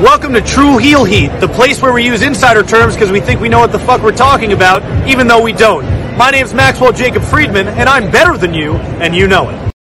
Welcome to True Heel Heat, the place where we use insider terms because we think we know what the fuck we're talking about, even though we don't. My name's Maxwell Jacob Friedman, and I'm better than you, and you know it.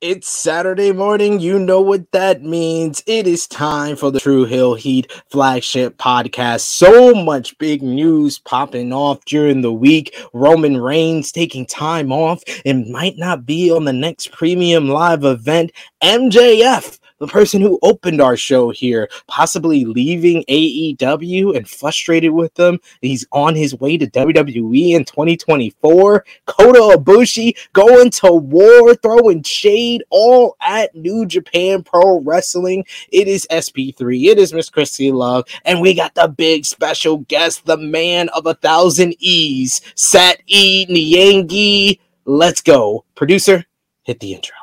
It's Saturday morning. You know what that means. It is time for the True Heel Heat flagship podcast. So much big news popping off during the week. Roman Reigns taking time off and might not be on the next premium live event. MJF the person who opened our show here, possibly leaving AEW and frustrated with them. He's on his way to WWE in 2024. Kota Ibushi going to war, throwing shade all at New Japan Pro Wrestling. It is SP3. It is Miss Christy Love, and we got the big special guest, the man of a thousand E's, Sat E Nyangi. Let's go, producer. Hit the intro.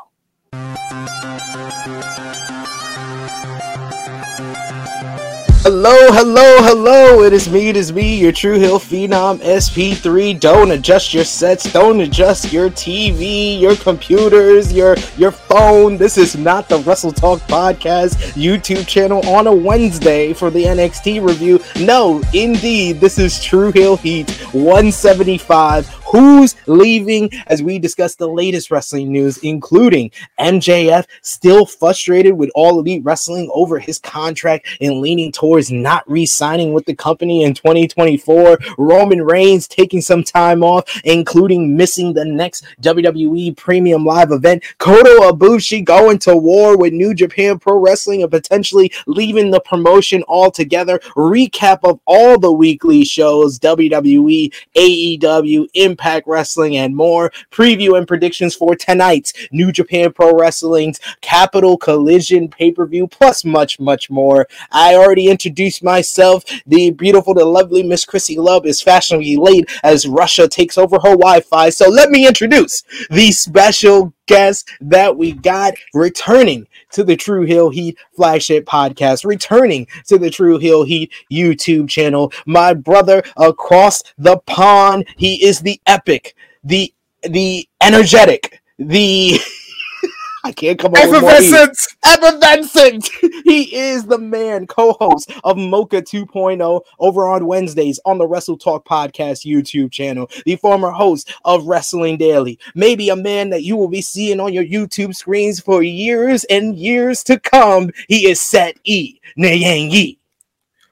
Hello, hello, hello. It is me, it is me, your True Heel Phenom SP3. Don't adjust your sets, don't adjust your TV, your computers, your your phone. This is not the Wrestle Talk Podcast YouTube channel on a Wednesday for the NXT review. No, indeed, this is True Heel Heat 175 who's leaving as we discuss the latest wrestling news, including MJF still frustrated with All Elite Wrestling over his contract and leaning towards not re signing with the company in 2024. Roman Reigns taking some time off, including missing the next WWE Premium Live event. Kota Ibushi going to war with New Japan Pro Wrestling and potentially leaving the promotion altogether. Recap of all the weekly shows WWE, AEW, Impact. Impact Wrestling, and more. Preview and predictions for tonight's New Japan Pro Wrestling's Capital Collision pay per view, plus much, much more. I already introduced myself. The beautiful, the lovely Miss Chrissy Love is fashionably late as Russia takes over her Wi Fi. So let me introduce the special guest that we got returning to the True Heel Heat flagship podcast, returning to the True Heel Heat YouTube channel. My brother across the pond, he is the epic, the the energetic, the I can't come up Effervescent. with Effervescent. he is the man, co-host of Mocha 2.0 over on Wednesdays on the Wrestle Talk Podcast YouTube channel. The former host of Wrestling Daily. Maybe a man that you will be seeing on your YouTube screens for years and years to come. He is Set E Nyangi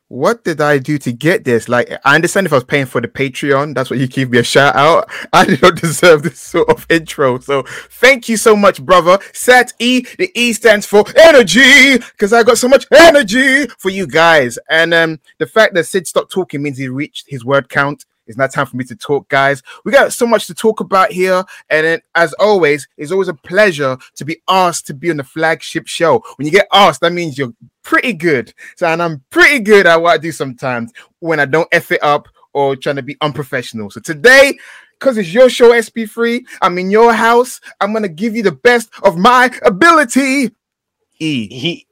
what did I do to get this? Like, I understand if I was paying for the Patreon, that's what you give me a shout out. I don't deserve this sort of intro. So, thank you so much, brother. Set E, the E stands for energy, because I got so much energy for you guys. And um, the fact that Sid stopped talking means he reached his word count. It's not time for me to talk, guys. We got so much to talk about here. And then, as always, it's always a pleasure to be asked to be on the flagship show. When you get asked, that means you're pretty good. So, and I'm pretty good at what I do sometimes when I don't F it up or trying to be unprofessional. So, today, because it's your show, SP3, I'm in your house. I'm going to give you the best of my ability. E. He,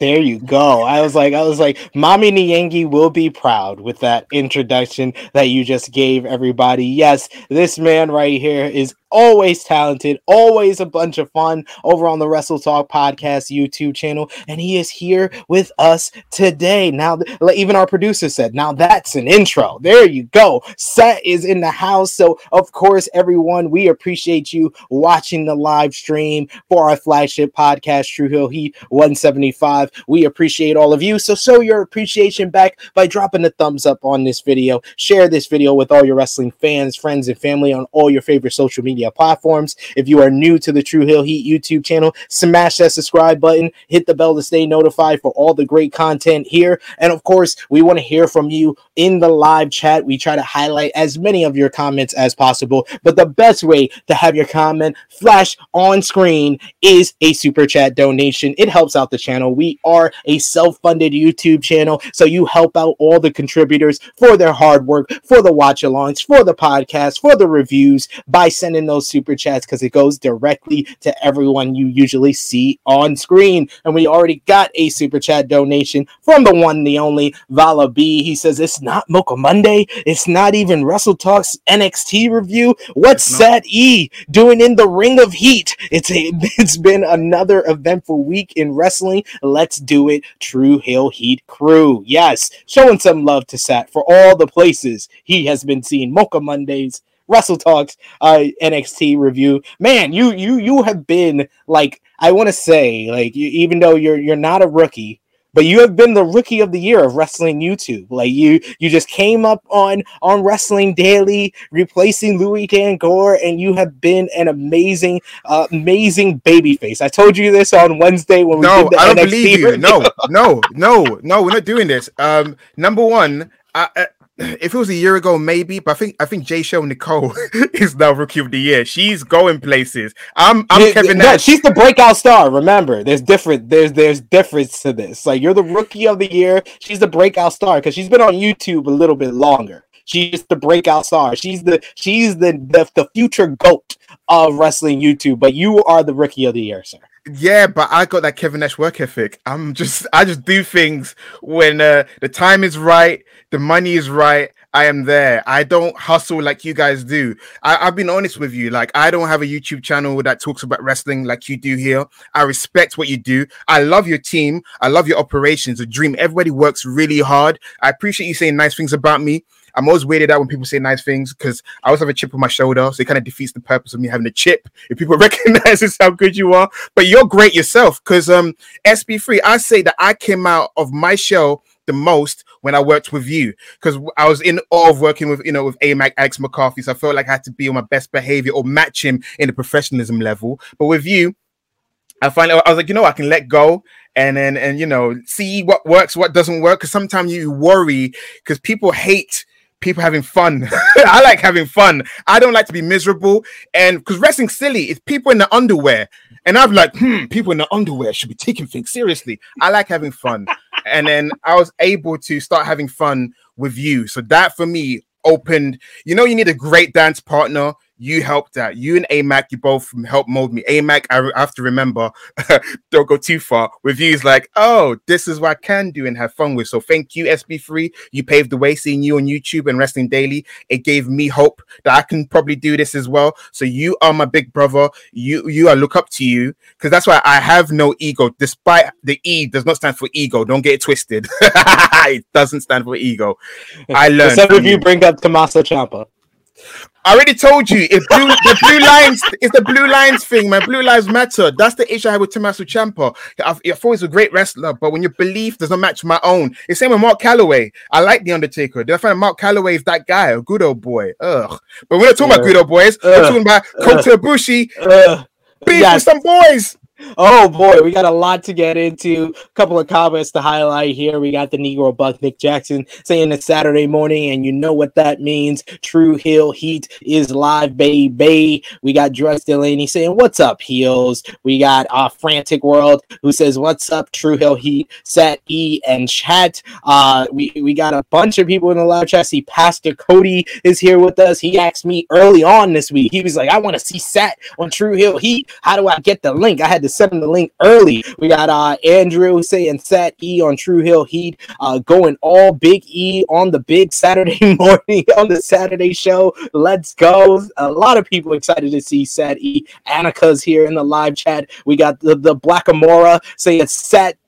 there you go. I was like, I was like, Mommy Nyangi will be proud with that introduction that you just gave everybody. Yes, this man right here is always talented, always a bunch of fun over on the Wrestle Talk Podcast YouTube channel. And he is here with us today. Now, even our producer said, now that's an intro. There you go. Set is in the house. So, of course, everyone, we appreciate you watching the live stream for our flagship podcast, True Heel Heat 175. We appreciate all of you. So, show your appreciation back by dropping a thumbs up on this video. Share this video with all your wrestling fans, friends, and family on all your favorite social media media platforms. If you are new to the True Heel Heat YouTube channel, smash that subscribe button, hit the bell to stay notified for all the great content here. And of course, we want to hear from you in the live chat. We try to highlight as many of your comments as possible, but the best way to have your comment flash on screen is a super chat donation. It helps out the channel. We are a self funded YouTube channel, so you help out all the contributors for their hard work, for the watch alongs, for the podcast, for the reviews by sending those super chats because it goes directly to everyone you usually see on screen. And we already got a super chat donation from the one, the only Vala B. He says, It's not Mocha Monday. It's not even Wrestle Talks NXT review. What's Sat E doing in the Ring of Heat? It's a it's been another eventful week in wrestling. Let's do it, True Heel Heat crew. Yes, showing some love to Sat for all the places he has been seen. Mocha Mondays, Wrestle Talks, uh, NXT review. Man, you you you have been like I want to say like you, even though you're you're not a rookie, but you have been the rookie of the year of wrestling YouTube. Like you, you just came up on on Wrestling Daily, replacing Luis Dangoor, and you have been an amazing, uh, amazing babyface. I told you this on Wednesday when we no, did the I don't NXT believe you. review. No, no, no, no. We're not doing this. Um, number one, I, I, if it was a year ago, maybe, but I think I think Jay Show Nicole is now rookie of the year. She's going places. I'm I'm Yeah, Kevin Nash. she's the breakout star. Remember, there's different. There's there's difference to this. Like you're the rookie of the year. She's the breakout star because she's been on YouTube a little bit longer. She's the breakout star. She's the she's the the, the future goat of wrestling YouTube. But you are the rookie of the year, sir. Yeah, but I got that Kevin Nash work ethic. I'm just I just do things when uh, the time is right, the money is right. I am there. I don't hustle like you guys do. I, I've been honest with you. Like I don't have a YouTube channel that talks about wrestling like you do here. I respect what you do. I love your team. I love your operations. A dream. Everybody works really hard. I appreciate you saying nice things about me. I'm always weirded out when people say nice things because I always have a chip on my shoulder, so it kind of defeats the purpose of me having a chip. If people recognize how good you are, but you're great yourself. Because um, SP3, I say that I came out of my show the most when I worked with you because I was in awe of working with you know with AMAC Alex McCarthy, so I felt like I had to be on my best behavior or match him in the professionalism level. But with you, I find I was like, you know, I can let go and then and you know see what works, what doesn't work. Because sometimes you worry because people hate people having fun. I like having fun. I don't like to be miserable. And because wrestling silly, it's people in the underwear. And I'm like, hmm, people in the underwear should be taking things seriously. I like having fun. and then I was able to start having fun with you. So that for me opened, you know, you need a great dance partner. You helped out. You and AMAC, you both helped mold me. AMAC, I I have to remember, don't go too far. With you, is like, oh, this is what I can do and have fun with. So thank you, SP3. You paved the way. Seeing you on YouTube and Wrestling Daily, it gave me hope that I can probably do this as well. So you are my big brother. You you I look up to you because that's why I have no ego. Despite the E does not stand for ego. Don't get it twisted. it doesn't stand for ego. I learned. Some from of you bring up Tommaso Ciampa. I already told you if blue the blue lines it's the blue lines thing, man. Blue lives matter. That's the issue I had with Tommaso Ciampa. I've, I thought he's a great wrestler, but when your belief does not match my own, it's same with Mark Calaway. I like the Undertaker. Did I find Mark Calaway is that guy, a good old boy? Ugh. But we're not talking about good old boys. We're talking about Kota Ibushi Uh, beef yes. with some boys. Oh boy, we got a lot to get into. A couple of comments to highlight here. We got the Negro Buck Nick Jackson saying it's Saturday morning, and you know what that means. True Heel Heat is live, baby. We got Dress Delaney saying, What's up, Heels? We got uh Frantic World who says, What's up, True Heel Heat? Sat E and chat. Uh we, we got a bunch of people in the live chat. See, Pastor Cody is here with us. He asked me early on this week. He was like, I want to see Sat on True Heel Heat. How do I get the link? I had to send the link early. We got uh Andrew saying Sat E on True Heel Heat, uh going all Big E on the big Saturday morning on the Saturday show. Let's go. A lot of people excited to see Sat E. Annika's here in the live chat. We got the, the Blackamora saying Saturday.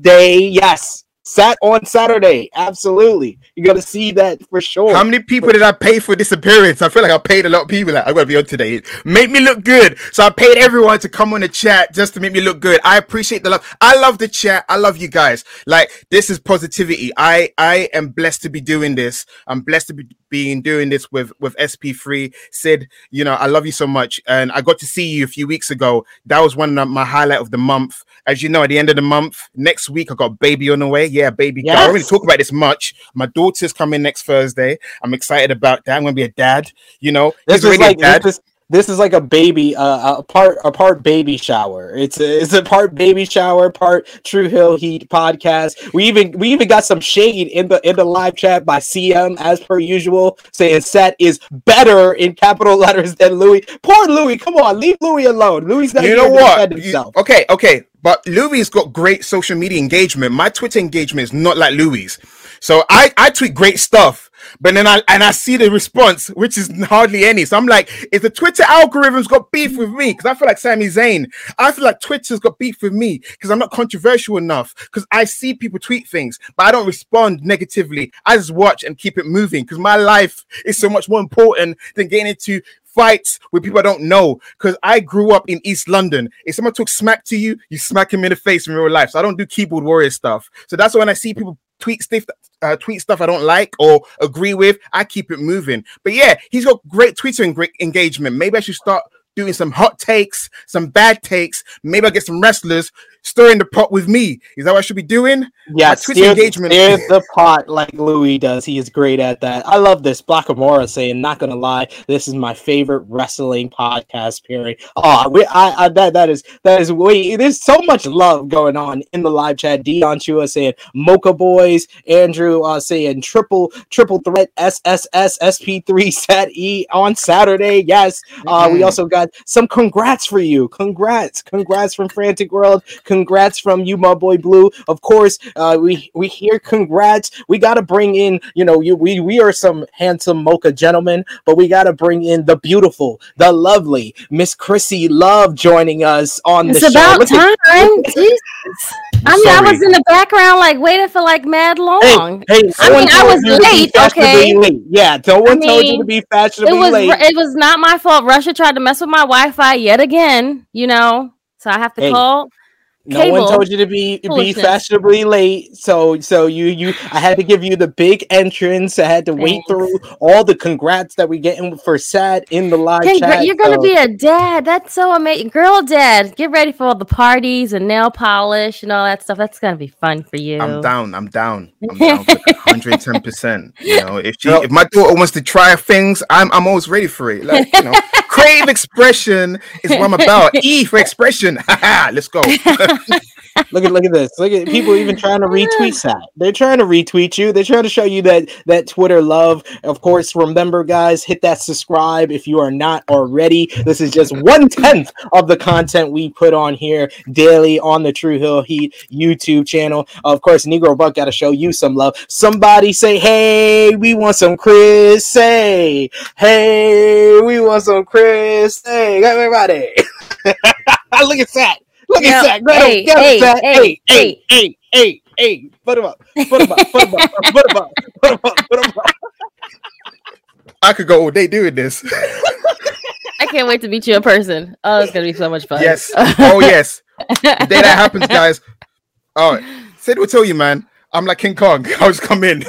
Day. Yes. Sat on Saturday. Absolutely. You're gonna see that for sure. How many people did I pay for this appearance? I feel like I paid a lot of people. Like, I'm gonna be on today. Make me look good. So I paid everyone to come on the chat just to make me look good. I appreciate the love. I love the chat. I love you guys. Like, this is positivity. I I am blessed to be doing this. I'm blessed to be being doing this with with SP3. Sid, you know, I love you so much. And I got to see you a few weeks ago. That was one of my highlight of the month. As you know, at the end of the month, next week I got baby on the way. Yeah, baby. girl. I don't really talk about this much. My daughter's coming next Thursday. I'm excited about that. I'm gonna be a dad. You know, This he's already like a dad. this, this is like a baby, uh, a part a part baby shower. It's a it's a part baby shower, part True Heel Heat podcast. We even we even got some shade in the in the live chat by CM as per usual, saying Set is better in capital letters than Louis. Poor Louis, come on, leave Louis alone. Louis not You know what? defend You- okay, okay, but Louis got great social media engagement. My Twitter engagement is not like Louis. So I I tweet great stuff, but then I and I see the response, which is hardly any. So I'm like, if the Twitter algorithm's got beef with me, because I feel like Sami Zayn, I feel like Twitter's got beef with me because I'm not controversial enough. Because I see people tweet things, but I don't respond negatively. I just watch and keep it moving because my life is so much more important than getting into fights with people I don't know. Because I grew up in East London. If someone took smack to you, you smack him in the face in real life. So I don't do keyboard warrior stuff. So that's when I see people tweet stuff, uh, tweet stuff I don't like or agree with, I keep it moving. But yeah, he's got great Twitter great engagement. Maybe I should start doing some hot takes, some bad takes. Maybe I get some wrestlers stirring the pot with me. Is that what I should be doing? Yeah, steer, engagement- steer the pot like Louis does. He is great at that. I love this. Blackamora saying, "Not gonna lie, this is my favorite wrestling podcast." Period. Oh, we, I, I, that that is that is way. There's so much love going on in the live chat. Dion Chua saying, "Mocha Boys." Andrew uh, saying, "Triple triple threat SSS SP3 Sat E on Saturday." Yes. Uh, we also got some congrats for you. Congrats, congrats from Frantic World. Congrats from you, my boy Blue. Of course, uh, we we hear congrats. We got to bring in, you know, you we we are some handsome mocha gentlemen, but we got to bring in the beautiful, the lovely Miss Chrissy Love joining us on It's the show. It's about time. Jesus. I mean, I was in the background, like waiting for like mad long. Hey, hey, I mean, I was late, okay? late. Yeah, no one told you to mean, be it fashionably was late. it was not my fault. Russia tried to mess with my Wi-Fi yet again. You know, so I have to Hey, call. No one told you to be be fashionably late, so so you you I had to give you the big entrance. I had to wait through all the congrats that we getting for Sad in the live Congra- chat. you're gonna so- be a dad. That's so amazing, girl. Dad, get ready for all the parties and nail polish and all that stuff. That's gonna be fun for you. I'm down. I'm down. I'm down for 110. percent You know, if she, if my daughter wants to try things, I'm I'm always ready for it. Like you know, crave expression is what I'm about. E for expression. Let's go. Look at look at this. Look at people even trying to retweet that. They're trying to retweet you. They're trying to show you that that Twitter love. Of course, remember, guys, hit that subscribe if you are not already. This is just one tenth of the content we put on here daily on the True Heel Heat YouTube channel. Of course, Negro Buck got to show you some love. Somebody say, "Hey, we want some Chris." Say, "Hey, we want some Chris." Hey, everybody. Look at that. Look Yeah, at that. Get him, hey, him, hey, Zach. hey, Hey, hey, hey, hey, hey. Put him up. Put him up. Put him up. Put him up. Put him up. Put him up. I could go all day doing this. I can't wait to meet you in person. Oh, it's gonna be so much fun. yes. Oh yes. The day that happens, guys. Oh, Sid will tell you, man. I'm like King Kong. I just come in.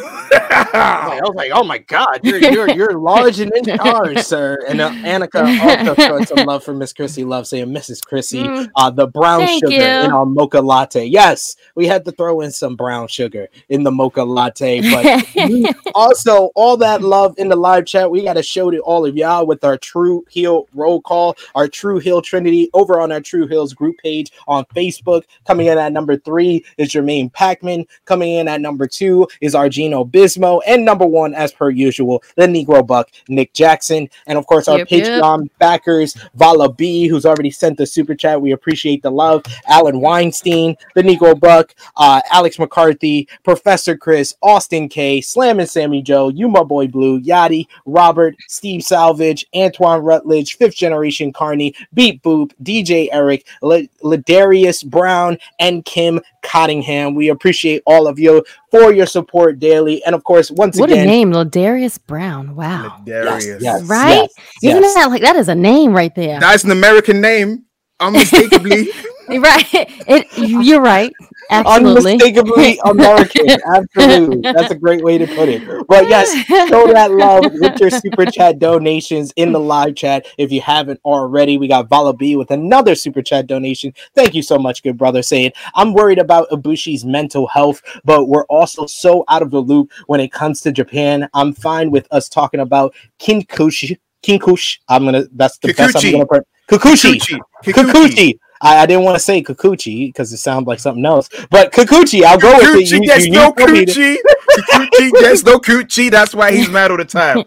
I was like, oh my god, you're you're, you're large and in charge, sir. And uh, Annika also showing some love for Miss Chrissy Love, saying Mrs. Chrissy, Mm. uh, the brown sugar you. in our mocha latte. Yes, we had to throw in some brown sugar in the mocha latte, but also all that love in the live chat we got to show to all of y'all with our true heel roll call our true hill trinity over on our true hills group page on facebook coming in at number three is jermaine packman coming in at number two is argino bismo and number one as per usual the negro buck nick jackson and of course our Yep, yep. patreon backers vala b who's already sent the super chat we appreciate the love alan weinstein the negro buck uh, Alex McCarthy, Professor Chris, Austin K, Slam and Sammy Joe, You My Boy Blue, Yachty, Robert, Steve Salvage, Antoine Rutledge, Fifth Generation Carney, Beat Boop, DJ Eric, Le- Ladarius Brown, and Kim Cottingham. We appreciate all of you for your support daily. And of course, once what a again, name, Ladarius Brown. Wow. Darius. yes, Right? yes, Isn't yes. that like that is a name right there? That's an American name. Unmistakably. right. It, you're right. Absolutely. unmistakably American. Absolutely. That's a great way to put it. But yes, show that love with your super chat donations in the live chat. If you haven't already, we got Vala B with another super chat donation. Thank you so much, good brother. Saying, I'm worried about Ibushi's mental health, but we're also so out of the loop when it comes to Japan. I'm fine with us talking about Kinkoshi. King Kush. I'm gonna. That's the best I'm gonna. Put. Kikuchi. Kikuchi. Kikuchi. I, I didn't want to say Kikuchi because it sounds like something else, but Kikuchi. I'll go with it. You- gets you no need for me to- coochie. Coochie gets no coochie. That's why he's mad all the time.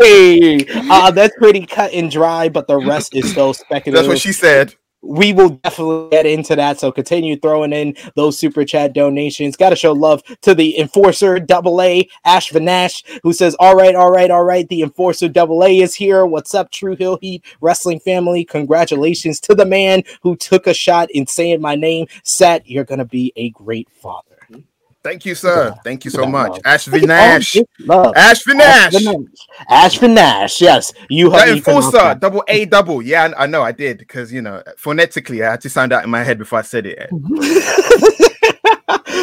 Hey, uh, that's pretty cut and dry, but the rest is still speculative. That's what she said. We will definitely get into that. So continue throwing in those super chat donations. Got to show love to the enforcer double A Ash Vanash, who says, "All right, all right, all right. The enforcer double A is here. What's up, True Heel Heat Wrestling family? Congratulations to the man who took a shot in saying my name. Seth, you're gonna be a great father. Thank you, sir. Thank you so much. Ashby Nash. Oh, love. Ashby Ash Nash. Vanash. Ash Vanash. Yes, you That have enforcer, double A double. Yeah, I I know I did because you know phonetically I had to sound out in my head before I said it.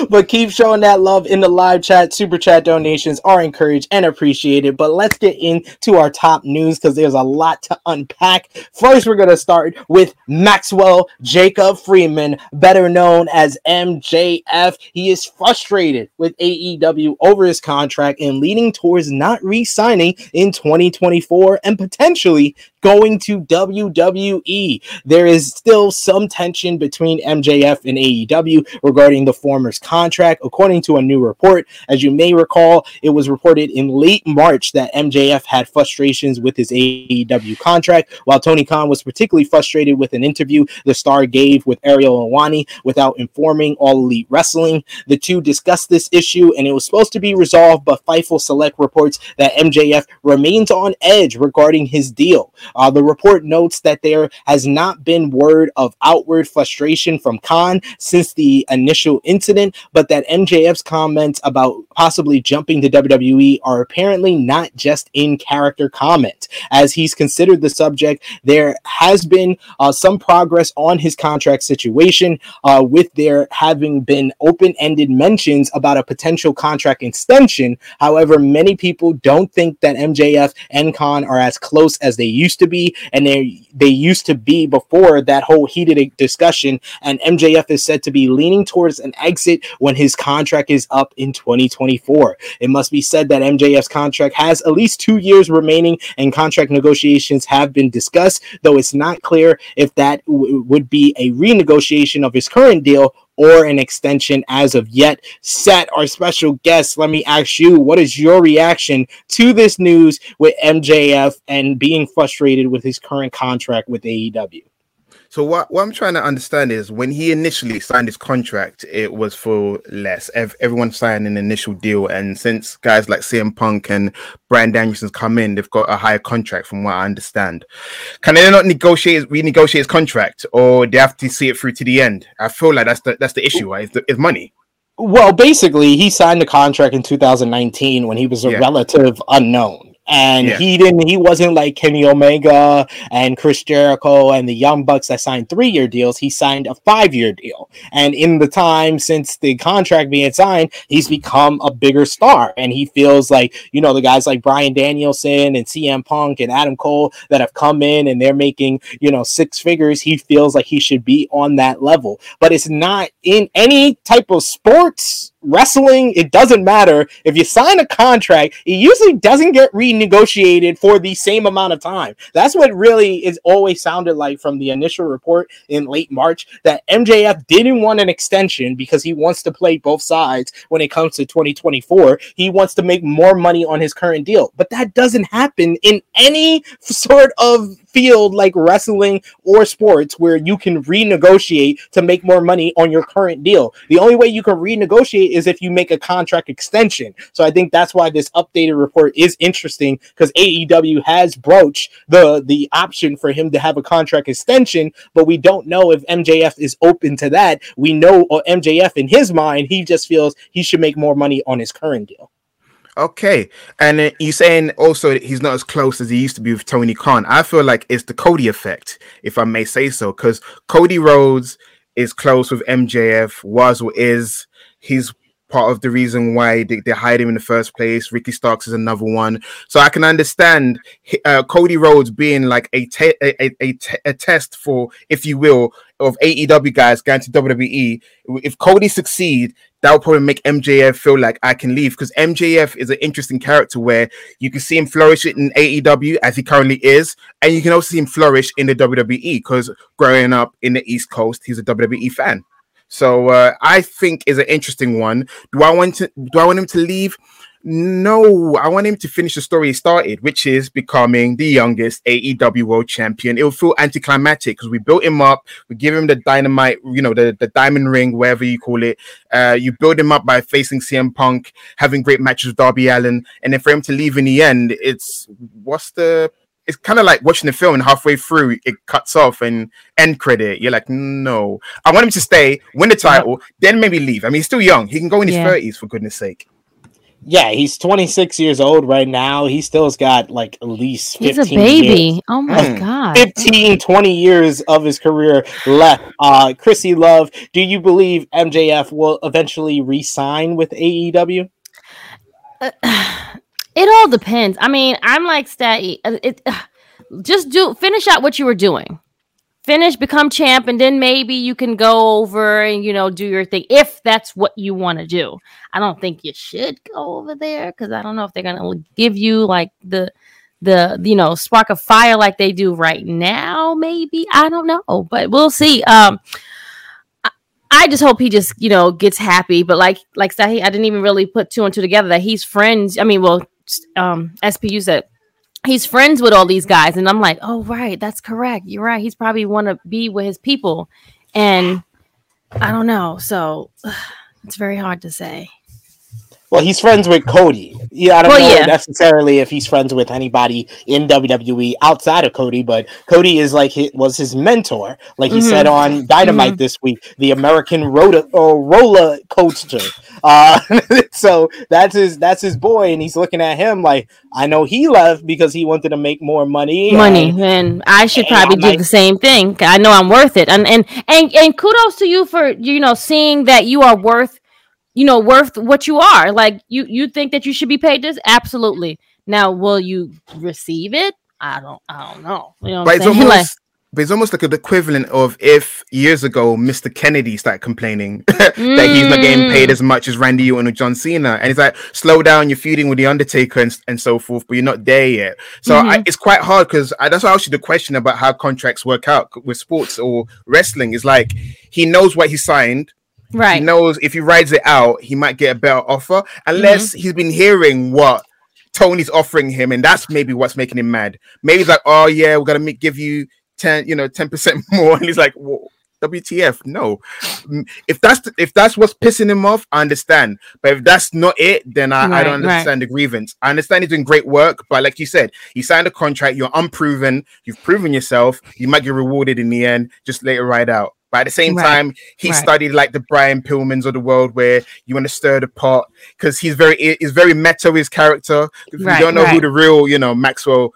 but keep showing that love in the live chat. Super chat donations are encouraged and appreciated. But let's get into our top news because there's a lot to unpack. First, we're going to start with Maxwell Jacob Friedman, better known as MJF. He is frustrated with AEW over his contract and leaning towards not re signing in 2024 and potentially going to WWE. There is still some tension between MJF and AEW regarding the former's contract, according to a new report. As you may recall, it was reported in late March that MJF had frustrations with his AEW contract, while Tony Khan was particularly frustrated with an interview the star gave with Ariel Helwani without informing All Elite Wrestling. The two discussed this issue, and it was supposed to be resolved, but Fightful Select reports that MJF remains on edge regarding his deal. Uh, the report notes that there has not been word of outward frustration from Khan since the initial incident, but that MJF's comments about possibly jumping to WWE are apparently not just in character comments. As he's considered the subject, there has been uh, some progress on his contract situation, uh, with there having been open ended mentions about a potential contract extension. However, many people don't think that MJF and Khan are as close as they used to be, and they they used to be before that whole heated discussion. And MJF is said to be leaning towards an exit when his contract is up in 2024. It must be said that MJF's contract has at least two years remaining, and contract negotiations have been discussed, though it's not clear if that w- would be a renegotiation of his current deal or an extension as of yet. Set our special guest. Let me ask you, what is your reaction to this news with MJF and being frustrated with his current contract with AEW? So what, what I'm trying to understand is when he initially signed his contract, it was for less. Ev- everyone signed an initial deal, and since guys like CM Punk and Bryan Danielson's come in, they've got a higher contract, from what I understand. Can they not negotiate renegotiate his contract, or they have to see it through to the end? I feel like that's the that's the issue. Right? It's, the, it's money. Well, basically, he signed the contract in 2019 when he was a Yeah. relative unknown. And Yeah. he didn't he wasn't like Kenny Omega and Chris Jericho and the Young Bucks that signed three year deals. He signed a five year deal. And in the time since the contract being signed, he's become a bigger star. And he feels like, you know, the guys like Bryan Danielson and CM Punk and Adam Cole that have come in and they're making, you know, six figures. He feels like he should be on that level. But it's not in any type of sports wrestling, it doesn't matter. If you sign a contract, it usually doesn't get renegotiated for the same amount of time. That's what really is always sounded like from the initial report in late March that MJF didn't want an extension because he wants to play both sides when it comes to 2024. He wants to make more money on his current deal. But that doesn't happen in any sort of field like wrestling or sports where you can renegotiate to make more money on your current deal. The only way you can renegotiate is if you make a contract extension. So I think that's why this updated report is interesting because AEW has broached the the option for him to have a contract extension, but we don't know if MJF is open to that. We know uh, or MJF in his mind, he just feels he should make more money on his current deal. Okay, and you're saying also he's not as close as he used to be with Tony Khan. I feel like it's the Cody effect, if I may say so, because Cody Rhodes is close with MJF, was is. He's part of the reason why they, they hired him in the first place. Ricky Starks is another one. So I can understand uh, Cody Rhodes being like a, te- a, a, a, te- a test for, if you will, of AEW guys going to WWE. If Cody succeed, that will probably make MJF feel like I can leave because MJF is an interesting character where you can see him flourish in AEW as he currently is, and you can also see him flourish in the WWE because growing up in the East Coast, he's a WWE fan. So uh, I think is an interesting one. Do I want to? Do I want him to leave? No, I want him to finish the story he started, which is becoming the youngest AEW World Champion. It will feel anticlimactic because we built him up, we give him the dynamite, you know, the, the diamond ring, whatever you call it. Uh, you build him up by facing CM Punk, having great matches with Darby Allin, and then for him to leave in the end, it's what's the it's kind of like watching the film and halfway through it cuts off and end credit. You're like, no, I want him to stay, win the title, then maybe leave. I mean, he's still young. He can go in his Yeah. 30s for goodness sake. Yeah, he's 26 years old right now. He still's got like at least 15 He's a years. baby. Oh my Mm. god. 15 20 years of his career left uh chrissy love do you believe mjf will eventually re-sign with aew it all depends. I mean, I'm like Statty. uh, It, just do finish out what you were doing. Finish, become champ, and then maybe you can go over and you know do your thing if that's what you want to do. I don't think you should go over there because I don't know if they're gonna give you like the the you know spark of fire like they do right now. Maybe I don't know, but we'll see. Um, I- I just hope he just you know gets happy. But like like Sahi, I didn't even really put two and two together that he's friends. I mean, well, um, SPU said he's friends with all these guys, and I'm like, oh right, that's correct. You're right. He's probably want to be with his people, and I don't know. So it's very hard to say. well he's friends with cody yeah i don't Well, know yeah. necessarily if he's friends with anybody in wwe outside of cody but cody is like he was his mentor like he Mhm. said on dynamite this week the american roller, uh, roller coaster uh so that's his that's his boy and he's looking at him like i know he left because he wanted to make more money money and- and i should and probably I'm do like- the same thing. i know i'm worth it. And and and, and kudos to you for you know seeing that you are worth you know worth what you are. Like you you think that you should be paid this? Absolutely. Now will you receive it? I don't i don't know. You know what But I'm it's saying? almost Like, but it's almost like the equivalent of if years ago Mr. Kennedy started complaining that he's not getting paid Mm. as much as Randy Orton or John Cena, and it's like slow down, you're feuding with the Undertaker and, and so forth, but you're not there yet. So I, Mhm. it's quite hard because that's why I asked you the question about how contracts work out with sports or wrestling. Is like he knows what he signed. right? He knows if he rides it out, he might get a better offer, unless Mm-hmm. he's been hearing what Tony's offering him, and that's maybe what's making him mad. Maybe he's like, "Oh yeah, we're gonna make, give you ten, you know, ten percent more," and he's like, "WTF? No." If that's the- if that's what's pissing him off, I understand. But if that's not it, then I, I don't right. understand the grievance. I understand he's doing great work, but like you said, you signed a contract, you're unproven, you've proven yourself, you might get rewarded in the end. Just let it ride out. But at the same Right, time, he right. studied like the Brian Pillmans of the world, where you want to stir the pot because he's very he's very meta his character. If Right, we don't know who the real, you know, Maxwell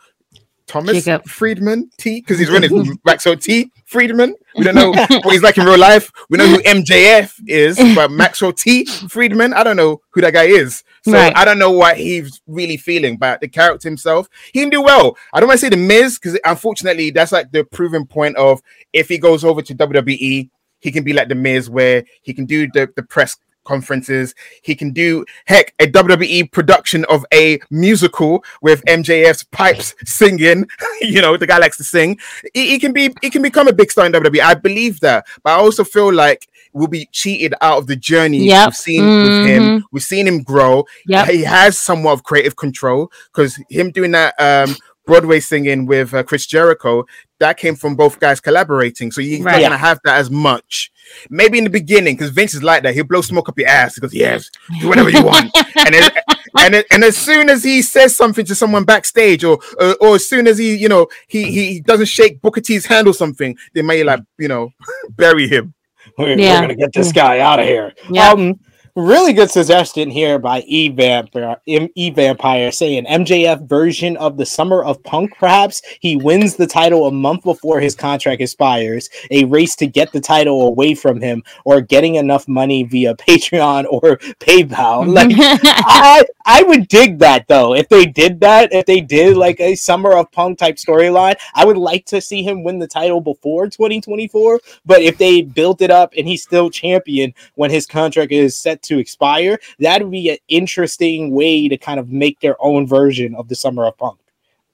Thomas Jacob. Friedman T, because he's running Maxwell T Friedman. We don't know what he's like in real life. We know who MJF is, but Maxwell T Friedman, I don't know who that guy is. So Right. I don't know what he's really feeling. But the character himself, he can do well. I don't want to say the Miz because unfortunately that's like the proven point of if he goes over to WWE, he can be like the Miz, where he can do the, the press conferences. He can do heck a WWE production of a musical with MJF's pipes singing. you know, the guy likes to sing. He, he can be he can become a big star in WWE. I believe that, but I also feel like we'll be cheated out of the journey Yep. we've seen with him. Mhm. We've seen him grow. Yeah, He has somewhat of creative control because him doing that um Broadway singing with uh, Chris Jericho, that came from both guys collaborating. So you're Right. not gonna have that as much. Maybe in the beginning, because Vince is like that. He'll blow smoke up your ass. Because he goes, "Yes, do whatever you want." and as, and and as soon as he says something to someone backstage, or or, or as soon as he, you know, he he doesn't shake Booker T's hand or something, they may like, you know, bury him. we're, Yeah. we're gonna get this guy out of here Yeah. um Really good suggestion here by E Vampire, E Vampire saying MJF version of the Summer of Punk. Perhaps he wins the title a month before his contract expires. A race to get the title away from him, or getting enough money via Patreon or PayPal. Like I, I would dig that though. If they did that, if they did like a Summer of Punk type storyline, I would like to see him win the title before 2024. But if they built it up and he's still champion when his contract is set to expire, that would be an interesting way to kind of make their own version of the Summer of Punk.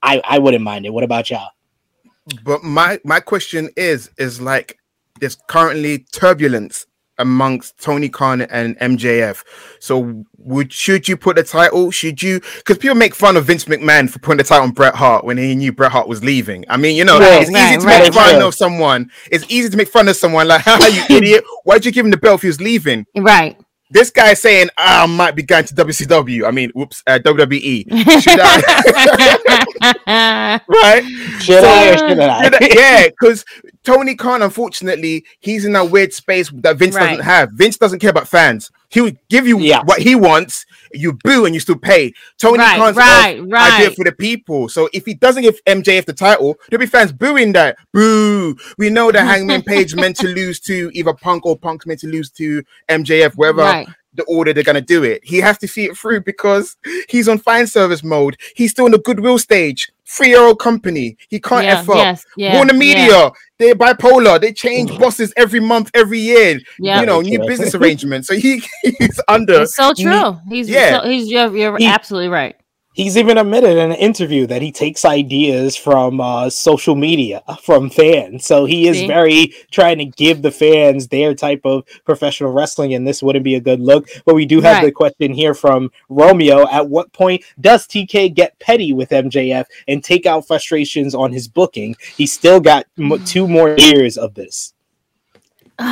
I, I wouldn't mind it. What about y'all? But my my question is is like there's currently turbulence amongst Tony Khan and MJF. So would should you put the title? Should you? Because people make fun of Vince McMahon for putting the title on Bret Hart when he knew Bret Hart was leaving. I mean, you know, Right, it's right, easy to right, make fun of someone. It's easy to make fun of someone like, "Haha, you idiot! Why'd you give him the belt if he was leaving?" right. This guy saying, "I might be going to WCW." I mean, whoops, uh, WWE. Should I? right? Should So- I or shouldn't I? Yeah, that- yeah, because Tony Khan, unfortunately, he's in that weird space that Vince Right. doesn't have. Vince doesn't care about fans. He would give you Yeah. what he wants. You boo and you still pay. Tony Right, Khan's right, of, I do it for the people. So if he doesn't give MJF the title, there'll be fans booing that. Boo! We know that Hangman Page meant to lose to either Punk or Punk's meant to lose to MJF, wherever Right. the order they're gonna do it. He has to see it through because he's on fine service mode. He's still in the goodwill stage. Three year old company. He can't Yeah, F up. yes, yeah, Warner yeah. Media, they're bipolar. They change mm. bosses every month, every year. Yeah. You know, new True. business arrangements. So he he's under. It's so true. He's Yeah. so, he's you're, you're He- absolutely right. He's even admitted in an interview that he takes ideas from uh, social media from fans. So he is See? very trying to give the fans their type of professional wrestling, and this wouldn't be a good look. But we do have the question here from Romeo: At what point does TK get petty with MJF and take out frustrations on his booking? He's still got m- two more years of this.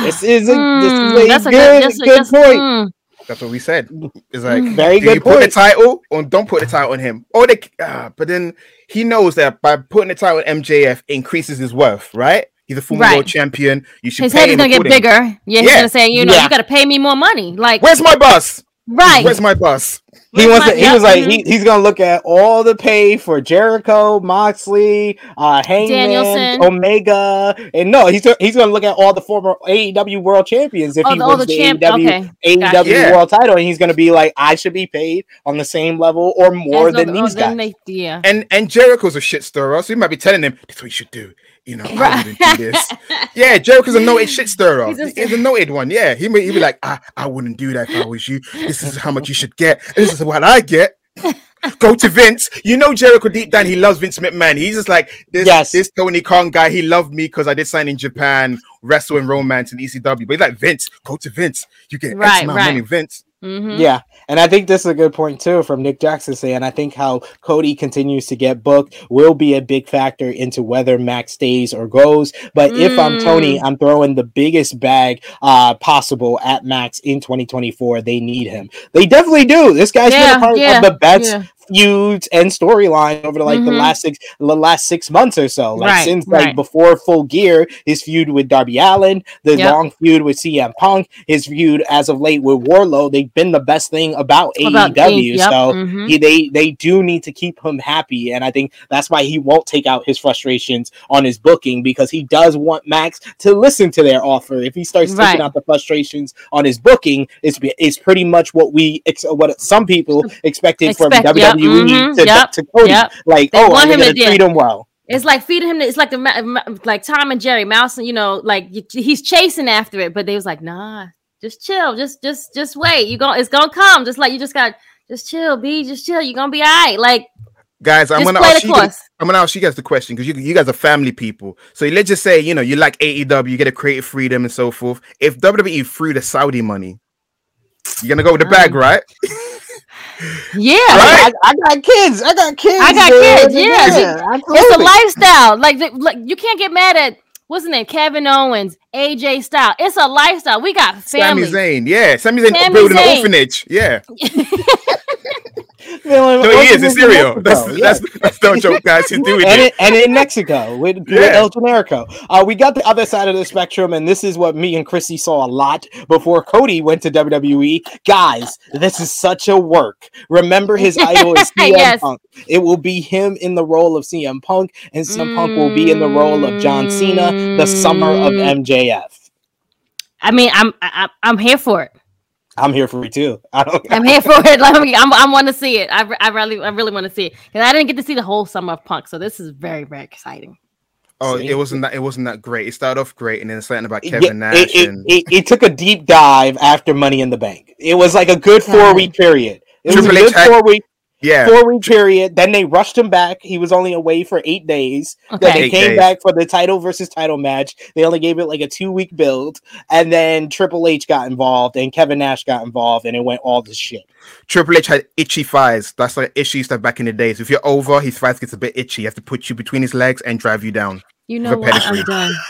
This is a, this is Mm, a that's a good, a- good point. mm. That's what we said. It's like Mm. Very do good you put the title or don't put the title on him. Or they ah, but then he knows that by putting the title on MJF increases his worth, right? He's a former Right. world champion. You should His head is gonna get bigger. Yeah, he's Yeah. gonna say, you know, Yeah. you gotta pay me more money. Like, Where's my bus? Right? Where's my bus? He wants. my- To, he yep, was like, he, he's gonna look at all the pay for Jericho, Moxley, uh, Hangman, Danielson. Omega, and no, he's he's gonna look at all the former AEW World Champions if Oh, he the- all wins the the, champ- AEW, okay. AEW Yeah. World Title, and he's gonna be like, I should be paid on the same level or more As than though- these oh, guys. they- yeah. And and Jericho's a shit stirrer, so he might be telling him that's what you should do. You know, I wouldn't do this. Yeah, Jericho's a noted shit stirrer. He's He's a- a, noted one. Yeah, he may he'd be like, I, I wouldn't do that if I was you. This is how much you should get. This is what I get. Go to Vince. You know Jericho deep down. He loves Vince McMahon. He's just like this. Yes. This Tony Khan guy. He loved me because I did sign in Japan, wrestle and romance in ECW. But he's like Vince. Go to Vince. You get X Right, amount of money, right. Vince. Mhm. Yeah, and I think this is a good point too from Nick Jackson saying I think how Cody continues to get booked will be a big factor into whether Max stays or goes. But if I'm Tony, I'm throwing the biggest bag uh possible at Max in 2024. They need him. They definitely do. This guy's been Yeah, a part yeah, of the best yeah. Feuds and storyline over the, like the Mhm. last six the last six months or so. Like Right, since like right. before full gear, his feud with Darby Allin, the Yep. long feud with CM Punk, his feud as of late with Wardlow, they've been the best thing about, About AEW. yep, So mhm. he, they they do need to keep him happy, and I think that's why he won't take out his frustrations on his booking because he does want Max to listen to their offer. If he starts Right. taking out the frustrations on his booking, it's it's pretty much what we ex- what some people expected from WWE. yep, WWE mhm, to, yep, to Cody. yep. Like, They oh, want I'm gonna treat him well. It's like feeding him. It's like the ma- ma- like Tom and Jerry Mouse. You know, like he's chasing after it, but they was like, nah, just chill, just just just wait. You go, it's gonna come. Just like you just got, just chill, be just chill. You're gonna be all right. Like Guys, I'm gonna ask you. guys- I'm gonna ask you guys the question because you you guys are family people. So let's just say you know you like AEW, you get a creative freedom and so forth. If WWE threw the Saudi money, you're gonna go with the bag, Um, right? Yeah, I, I, I got kids. I got kids. I got dude. kids, yeah. it's a lifestyle. Like, the, like you can't get mad at what's his name, Kevin Owens, AJ Styles. It's a lifestyle. We got family. Sami. Zayn, yeah, Sami Zayn building an orphanage, yeah. No, he is. It's cereal. That's, Yeah. that's, that's no joke, guys. He's doing and, it. it, and in Mexico with, with Yeah. El Generico. Uh, we got the other side of the spectrum, and this is what me and Chrissy saw a lot before Cody went to WWE. Guys, this is such a work. Remember, his idol is CM Yes. Punk. It will be him in the role of CM Punk, and CM Punk will be in the role of John Cena, the summer of Mm. MJF. I mean, I'm I, I'm here for it. I'm here for it too. I don't. I'm here for it. Like, I'm, I'm want to see it. I, I really, I really want to see it because I didn't get to see the whole summer of Punk, so this is very, very exciting. Oh, See? it wasn't that. It wasn't that great. It started off great, and then it's something about Yeah, Kevin Nash it, it, and it, it took a deep dive after Money in the Bank. It was like a good four week period. It was a Triple H good had- four week yeah. four week period. Then they rushed him back. He was only away for eight days. Then Okay. they Eight came days. back for the title versus title match. They only gave it like a two week build, and then Triple H got involved and Kevin Nash got involved, and it went all to shit. Triple H had itchy thighs. That's like issue stuff back in the days. If you're over, his thighs gets a bit itchy. He has to put you between his legs and drive you down. You know what? I'm done.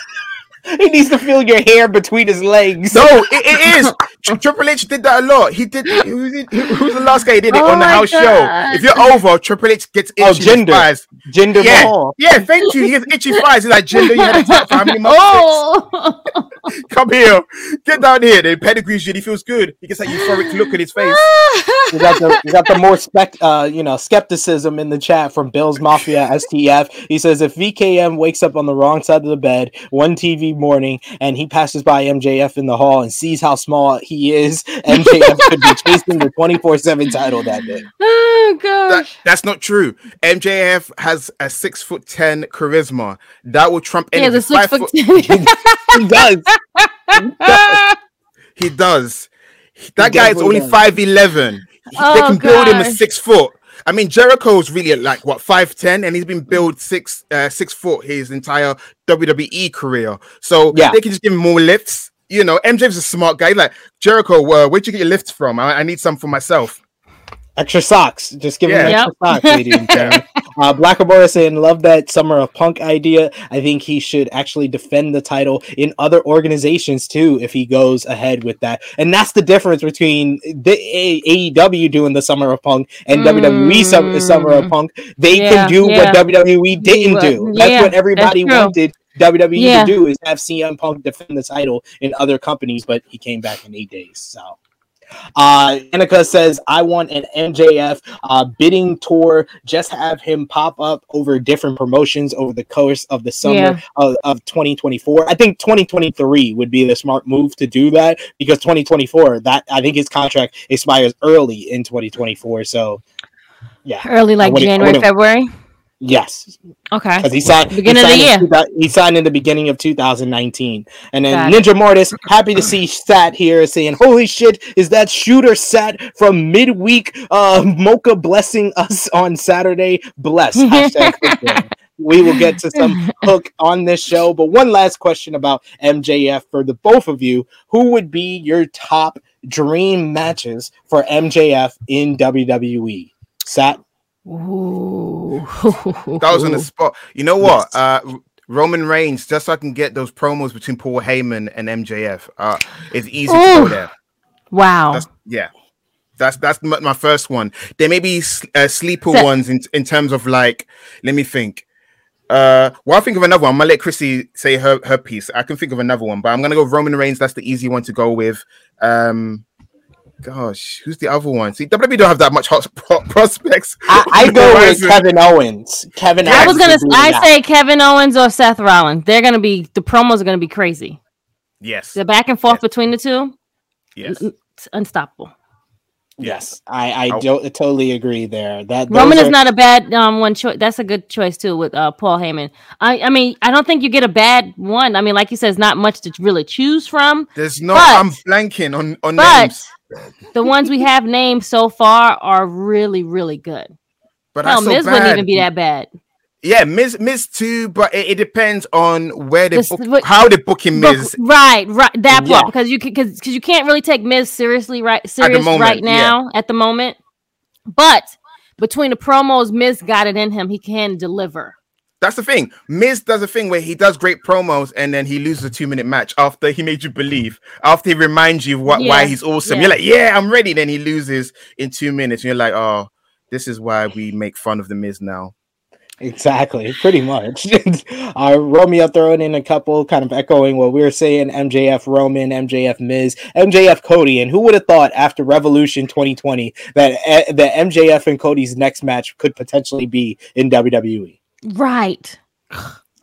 He needs to feel your hair between his legs. No, it, it is. Tri- Triple H did that a lot. He did. Who was, it, who who was the last guy? He did it Oh on the house God. show. If you're over, Triple H gets itchy Oh, gender. Thighs. Jinder Yeah, Mahal. yeah. Thank you. He has itchy thighs. He's like gender, You had a top for how many months? Oh, Come here. Get down here. The pedigree's shit. He feels good. He gets that euphoric look in his face. We got the we got the more spec uh you know skepticism in the chat from Bill's Mafia STF. He says if VKM wakes up on the wrong side of the bed one TV morning and he passes by MJF in the hall and sees how small he is, MJF could be chasing the 24/7 title that day. oh That, gosh. that's not true. MJF has a six foot ten charisma that will trump any Yeah, the six five foot. He does. He does. That guy is only does. five eleven. They Oh, can build him a gosh. six foot. I mean, Jericho's really at like what five ten, and he's been built six uh, six foot his entire WWE career. So Yeah. they can just give him more lifts. You know, MJ's a smart guy. Like Jericho, uh, where'd you get your lifts from? I, I need some for myself. Extra socks. Just give him Yeah. extra socks, ladies and gentlemen. Uh, Black Abora saying, love that Summer of Punk idea. I think he should actually defend the title in other organizations too if he goes ahead with that. And that's the difference between the A- AEW doing the Summer of Punk and WWE Sum- Summer of Mm. Punk. They Yeah, can do yeah. what WWE didn't do. That's yeah, what everybody that's wanted WWE Yeah. to do is have CM Punk defend the title in other companies, but he came back in eight days. So. Uh, Annika says, I want an MJF uh, bidding tour. Just have him pop up over different promotions over the course of the summer Yeah. of, of 2024. I think 2023 would be the smart move to do that because 2024, that I think his contract expires early in 2024. So, yeah, Early, like January, February. Yes, Okay. because he signed Beginning of he the signed in year. 2000 he signed in the beginning of 2019 and then ninja mortis happy to see sat here saying holy shit is that shooter sat from midweek uh mocha blessing us on saturday? Bless. Hashtag hook there. we will get to some hook on this show. But one last question about mjf for the both of you. Who would be your top dream matches for mjf in wwe sat Ooh. That was on the spot. You know what? Uh, Roman Reigns, just so I can get those promos between Paul Heyman and MJF. Uh, it's easy to go there. Wow. That's yeah. That's that's my, first one. There may be uh, sleeper So- ones in in terms of like. Let me think. Uh, well, I'll think of another one. I'm gonna let Chrissy say her her piece. I can think of another one, but I'm gonna go Roman Reigns. That's the easy one to go with. Um, gosh, who's the other one? See, WWE don't have that much hot pro- prospects. I, I go with. Kevin Owens. Kevin. Owens. I was gonna. would I that. say Kevin Owens or Seth Rollins. They're gonna be the promos are gonna be crazy. Yes, The back and forth Yes. between the two, yes. it's unstoppable. Yes, I I Oh. do, totally agree there. That Roman those is not a bad um one choice. That's a good choice too with uh Paul Heyman. I I mean I don't think you get a bad one. I mean like you said, it's not much to really choose from. There's no. But- I'm blanking on on But names. The ones we have named so far are really really good. But Hell, so Miz wouldn't even be that bad. Yeah, Miz, Miz too, but it, it depends on where they This- book, but- how they booking Miz. right, right, that Yeah. because you can because because you can't really take Miz seriously right serious moment, right now at the moment. But between the promos, Miz got it in him. He can deliver. That's the thing. Miz does a thing where he does great promos and then he loses a two minute match after he made you believe, after he reminds you what why he's awesome. yeah. You're like, yeah, I'm ready. Then he loses in two minutes. And you're like, oh, This is why we make fun of the Miz now. Exactly, pretty much. uh, Romeo throwing in a couple, kind of echoing what we were saying MJF Roman, MJF Miz, MJF Cody. And who would have thought after Revolution 2020 that, uh, that MJF and Cody's next match could potentially be in WWE? Right.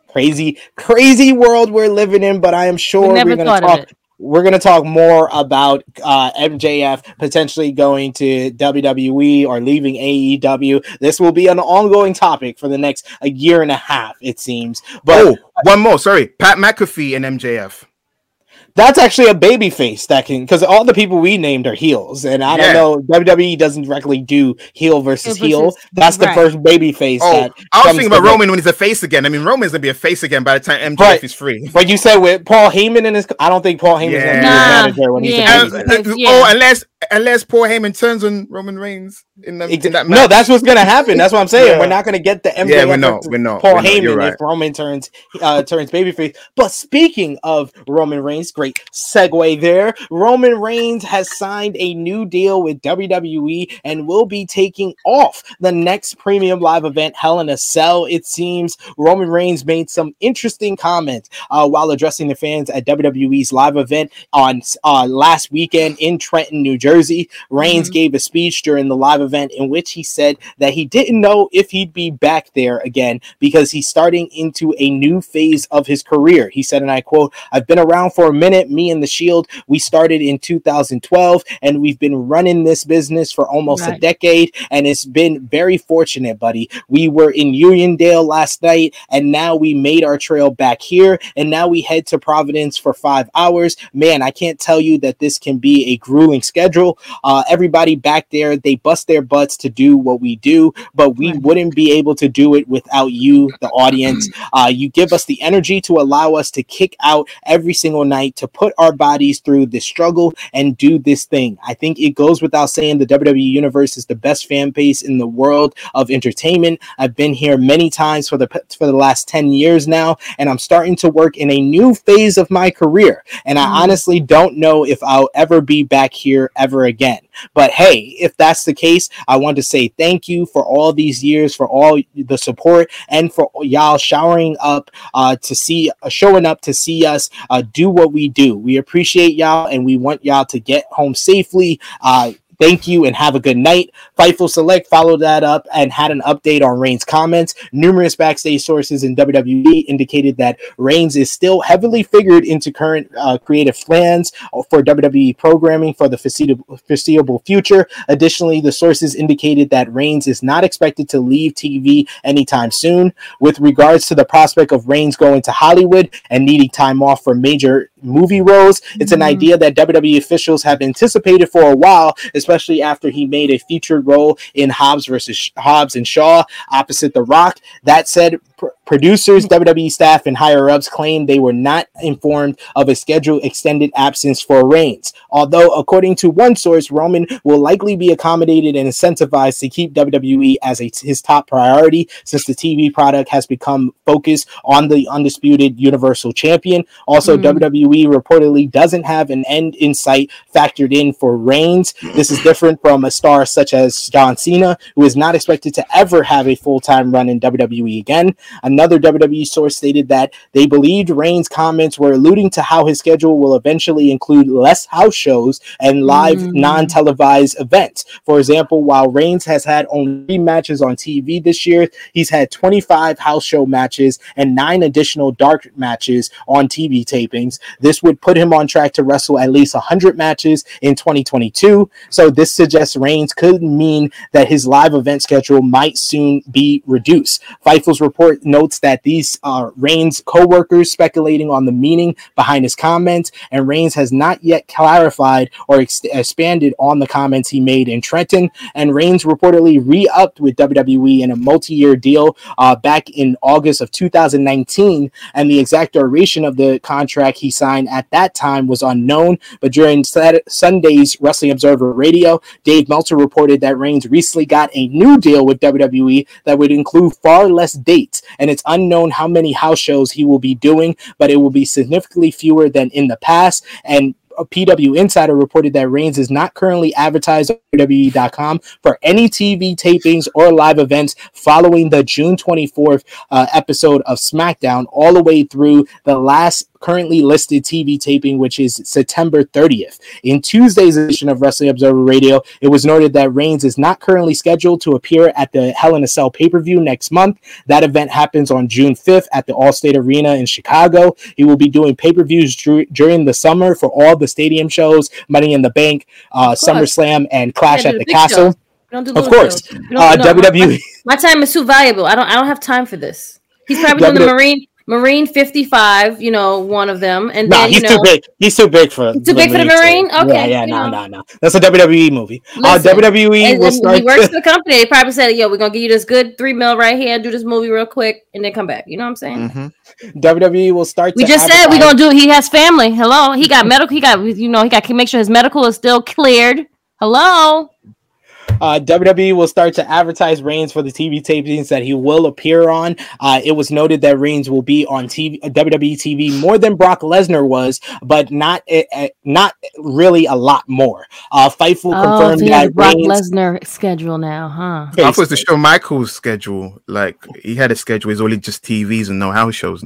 Crazy, crazy world we're living in, but I am sure we are going to talk we're going to talk more about uh, MJF potentially going to WWE or leaving AEW. This will be an ongoing topic for the next a year and a half, it seems. But oh, one more. Sorry, Pat McAfee and MJF that's actually a baby face that can because all the people we named are heels, and I yeah. don't know WWE doesn't directly do heel versus heel. That's the first baby face. Oh, I was thinking about Roman when he's a face again. I mean, Roman's gonna be a face again by the time MJF right. is free. But you said with Paul Heyman and his, I don't think Paul Heyman's yeah. gonna be his manager when yeah. he's a baby. Uh, yeah. Oh, unless unless Paul Heyman turns on Roman Reigns in, the, in that match. No, that's what's gonna happen. That's what I'm saying. We're not gonna get the MJF yeah, we know, we know, Paul we know, Heyman right. if Roman turns uh, turns babyface. But speaking of Roman Reigns, great segue there. Roman Reigns has signed a new deal with WWE and will be taking off the next premium live event, Hell in a Cell. It seems Roman Reigns made some interesting comments uh, while addressing the fans at WWE's live event on uh, last weekend in Trenton, New Jersey. Reigns mm-hmm. gave a speech during the live event in which he said that he didn't know if he'd be back there again because he's starting into a new phase of his career. He said, and I quote, I've been around for a minute. Me and the Shield we started in 2012 and we've been running this business for almost right. a decade. And it's been very fortunate, buddy. We were in Uniondale last night and now we made our trail back here. And now we head to Providence for five hours. Man, I can't tell you that this can be a grueling schedule. Uh, everybody back there, they bust their butts to do what we do, but we right. wouldn't be able to do it without you, the audience. Uh, you give us the energy to allow us to kick out every single night, to put our bodies through this struggle and do this thing. I think it goes without saying the WWE Universe is the best fan base in the world of entertainment. I've been here many times for the for the last 10 years now and I'm starting to work in a new phase of my career and I mm. honestly don't know if I'll ever be back here ever again. But hey, if that's the case, I want to say thank you for all these years, for all the support, and for y'all showering up uh, to see, uh, showing up to see us uh, do what we do. We appreciate y'all, and we want y'all to get home safely. Uh, Thank you and have a good night. Fightful Select followed that up and had an update on Reigns' comments. Numerous backstage sources in WWE indicated that Reigns is still heavily figured into current uh, creative plans for WWE programming for the foreseeable future. Additionally, the sources indicated that Reigns is not expected to leave TV anytime soon. With regards to the prospect of Reigns going to Hollywood and needing time off for major movie roles, it's an mm-hmm. idea that WWE officials have anticipated for a while, especially after he made a featured role in Hobbs versus Hobbs and Shaw opposite The Rock. That said, pr- producers, WWE staff, and higher ups claim they were not informed of a scheduled extended absence for Reigns. Although, according to one source, Roman will likely be accommodated and incentivized to keep WWE as a, his top priority since the TV product has become focused on the undisputed Universal Champion. Also, mm-hmm. WWE reportedly doesn't have an end in sight factored in for Reigns. This is different from a star such as John Cena, who is not expected to ever have a full time run in WWE again. Another WWE source stated that they believed Reigns' comments were alluding to how his schedule will eventually include less house shows and live mm. non televised events. For example, while Reigns has had only three matches on TV this year, he's had 25 house show matches and nine additional dark matches on TV tapings. This would put him on track to wrestle at least 100 matches in 2022. So, this suggests Reigns could mean that his live event schedule might soon be reduced. Fightful's report notes that these are Reigns' co workers speculating on the meaning behind his comments, and Reigns has not yet clarified or ex- expanded on the comments he made in Trenton. And Reigns reportedly re upped with WWE in a multi year deal uh, back in August of 2019, and the exact duration of the contract he signed at that time was unknown. But during Saturday, Sunday's Wrestling Observer Radio, Dave Meltzer reported that Reigns recently got a new deal with WWE that would include far less dates and it's unknown how many house shows he will be doing, but it will be significantly fewer than in the past. And a PW Insider reported that Reigns is not currently advertised on WWE.com for any TV tapings or live events following the June 24th uh, episode of SmackDown, all the way through the last currently listed TV taping, which is September 30th. In Tuesday's edition of Wrestling Observer Radio, it was noted that Reigns is not currently scheduled to appear at the Hell in a Cell pay per view next month. That event happens on June 5th at the Allstate Arena in Chicago. He will be doing pay per views dr- during the summer for all the stadium shows, Money in the Bank, uh, SummerSlam, and Clash Yeah, at the Castle. do Of course, don't- uh, no, WWE. My time is too valuable. I don't. I don't have time for this. He's probably doing the Marine Marine fifty five. You know, one of them, and No, then he's you know, too big. He's too big for. Too big for the Marine? Yeah, Okay, yeah, you no, no, no. That's a WWE movie. Uh, WWE And will then start. he works for the company. They probably said, "Yo, we're gonna give you this good three mil right here. Do this movie real quick, and then come back." You know what I'm saying? Mhm. WWE will start. We to just said we're gonna do. He has family. Hello, he got medical. He got you know he got to make sure his medical is still cleared. Hello. Uh, WWE will start to advertise Reigns for the TV tapings that he will appear on. Uh, it was noted that Reigns will be on TV, uh, WWE TV more than Brock Lesnar was, but not uh, uh, not really a lot more. Uh, Fightful Oh, confirmed so that Brock Reigns. Lesnar schedule now, huh? I was to Shawn Michaels' schedule. Like he had a schedule. It's only just TVs and no house shows.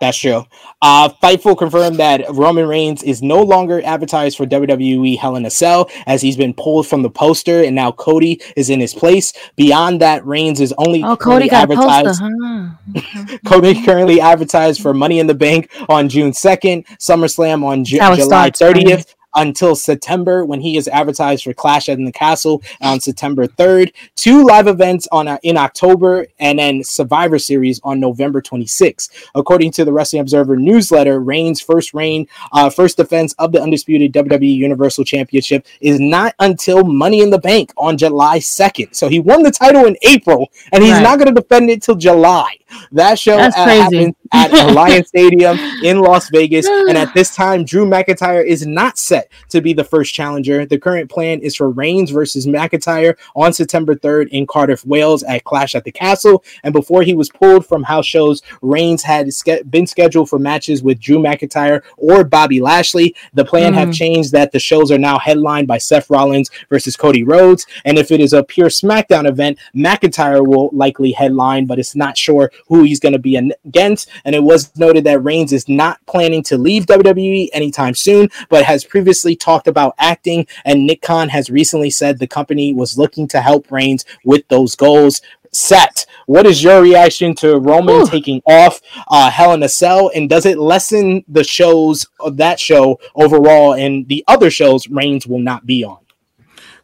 That's true. Uh, Fightful confirmed that Roman Reigns is no longer advertised for WWE Hell in a Cell as he's been pulled from the poster, and now Cody is in his place. Beyond that, Reigns is only Oh, Cody got advertised. poster, huh? Cody currently advertised for Money in the Bank on June 2nd, SummerSlam on Ju- July? 30th. Until September, when he is advertised for Clash at the Castle on September 3rd, two live events on uh, in October, and then Survivor Series on November 26th. According to the Wrestling Observer newsletter, Reigns' first reign, uh, first defense of the undisputed WWE Universal Championship is not until Money in the Bank on July 2nd. So he won the title in April, and he's Right. not going to defend it till July. That show That's uh, crazy. At Allegiant Stadium in Las Vegas, and at this time, Drew McIntyre is not set to be the first challenger. The current plan is for Reigns versus McIntyre on September 3rd in Cardiff, Wales, at Clash at the Castle. And before he was pulled from house shows, Reigns had ske- been scheduled for matches with Drew McIntyre or Bobby Lashley. The plan have Mm. changed that the shows are now headlined by Seth Rollins versus Cody Rhodes, and if it is a pure SmackDown event, McIntyre will likely headline, but it's not sure who he's going to be against. And it was noted that Reigns is not planning to leave WWE anytime soon, but has previously talked about acting. And Nick Khan has recently said the company was looking to help Reigns with those goals. Set. What is your reaction to Roman Whew. taking off uh, Hell in a Cell, and does it lessen the shows of that show overall and the other shows Reigns will not be on?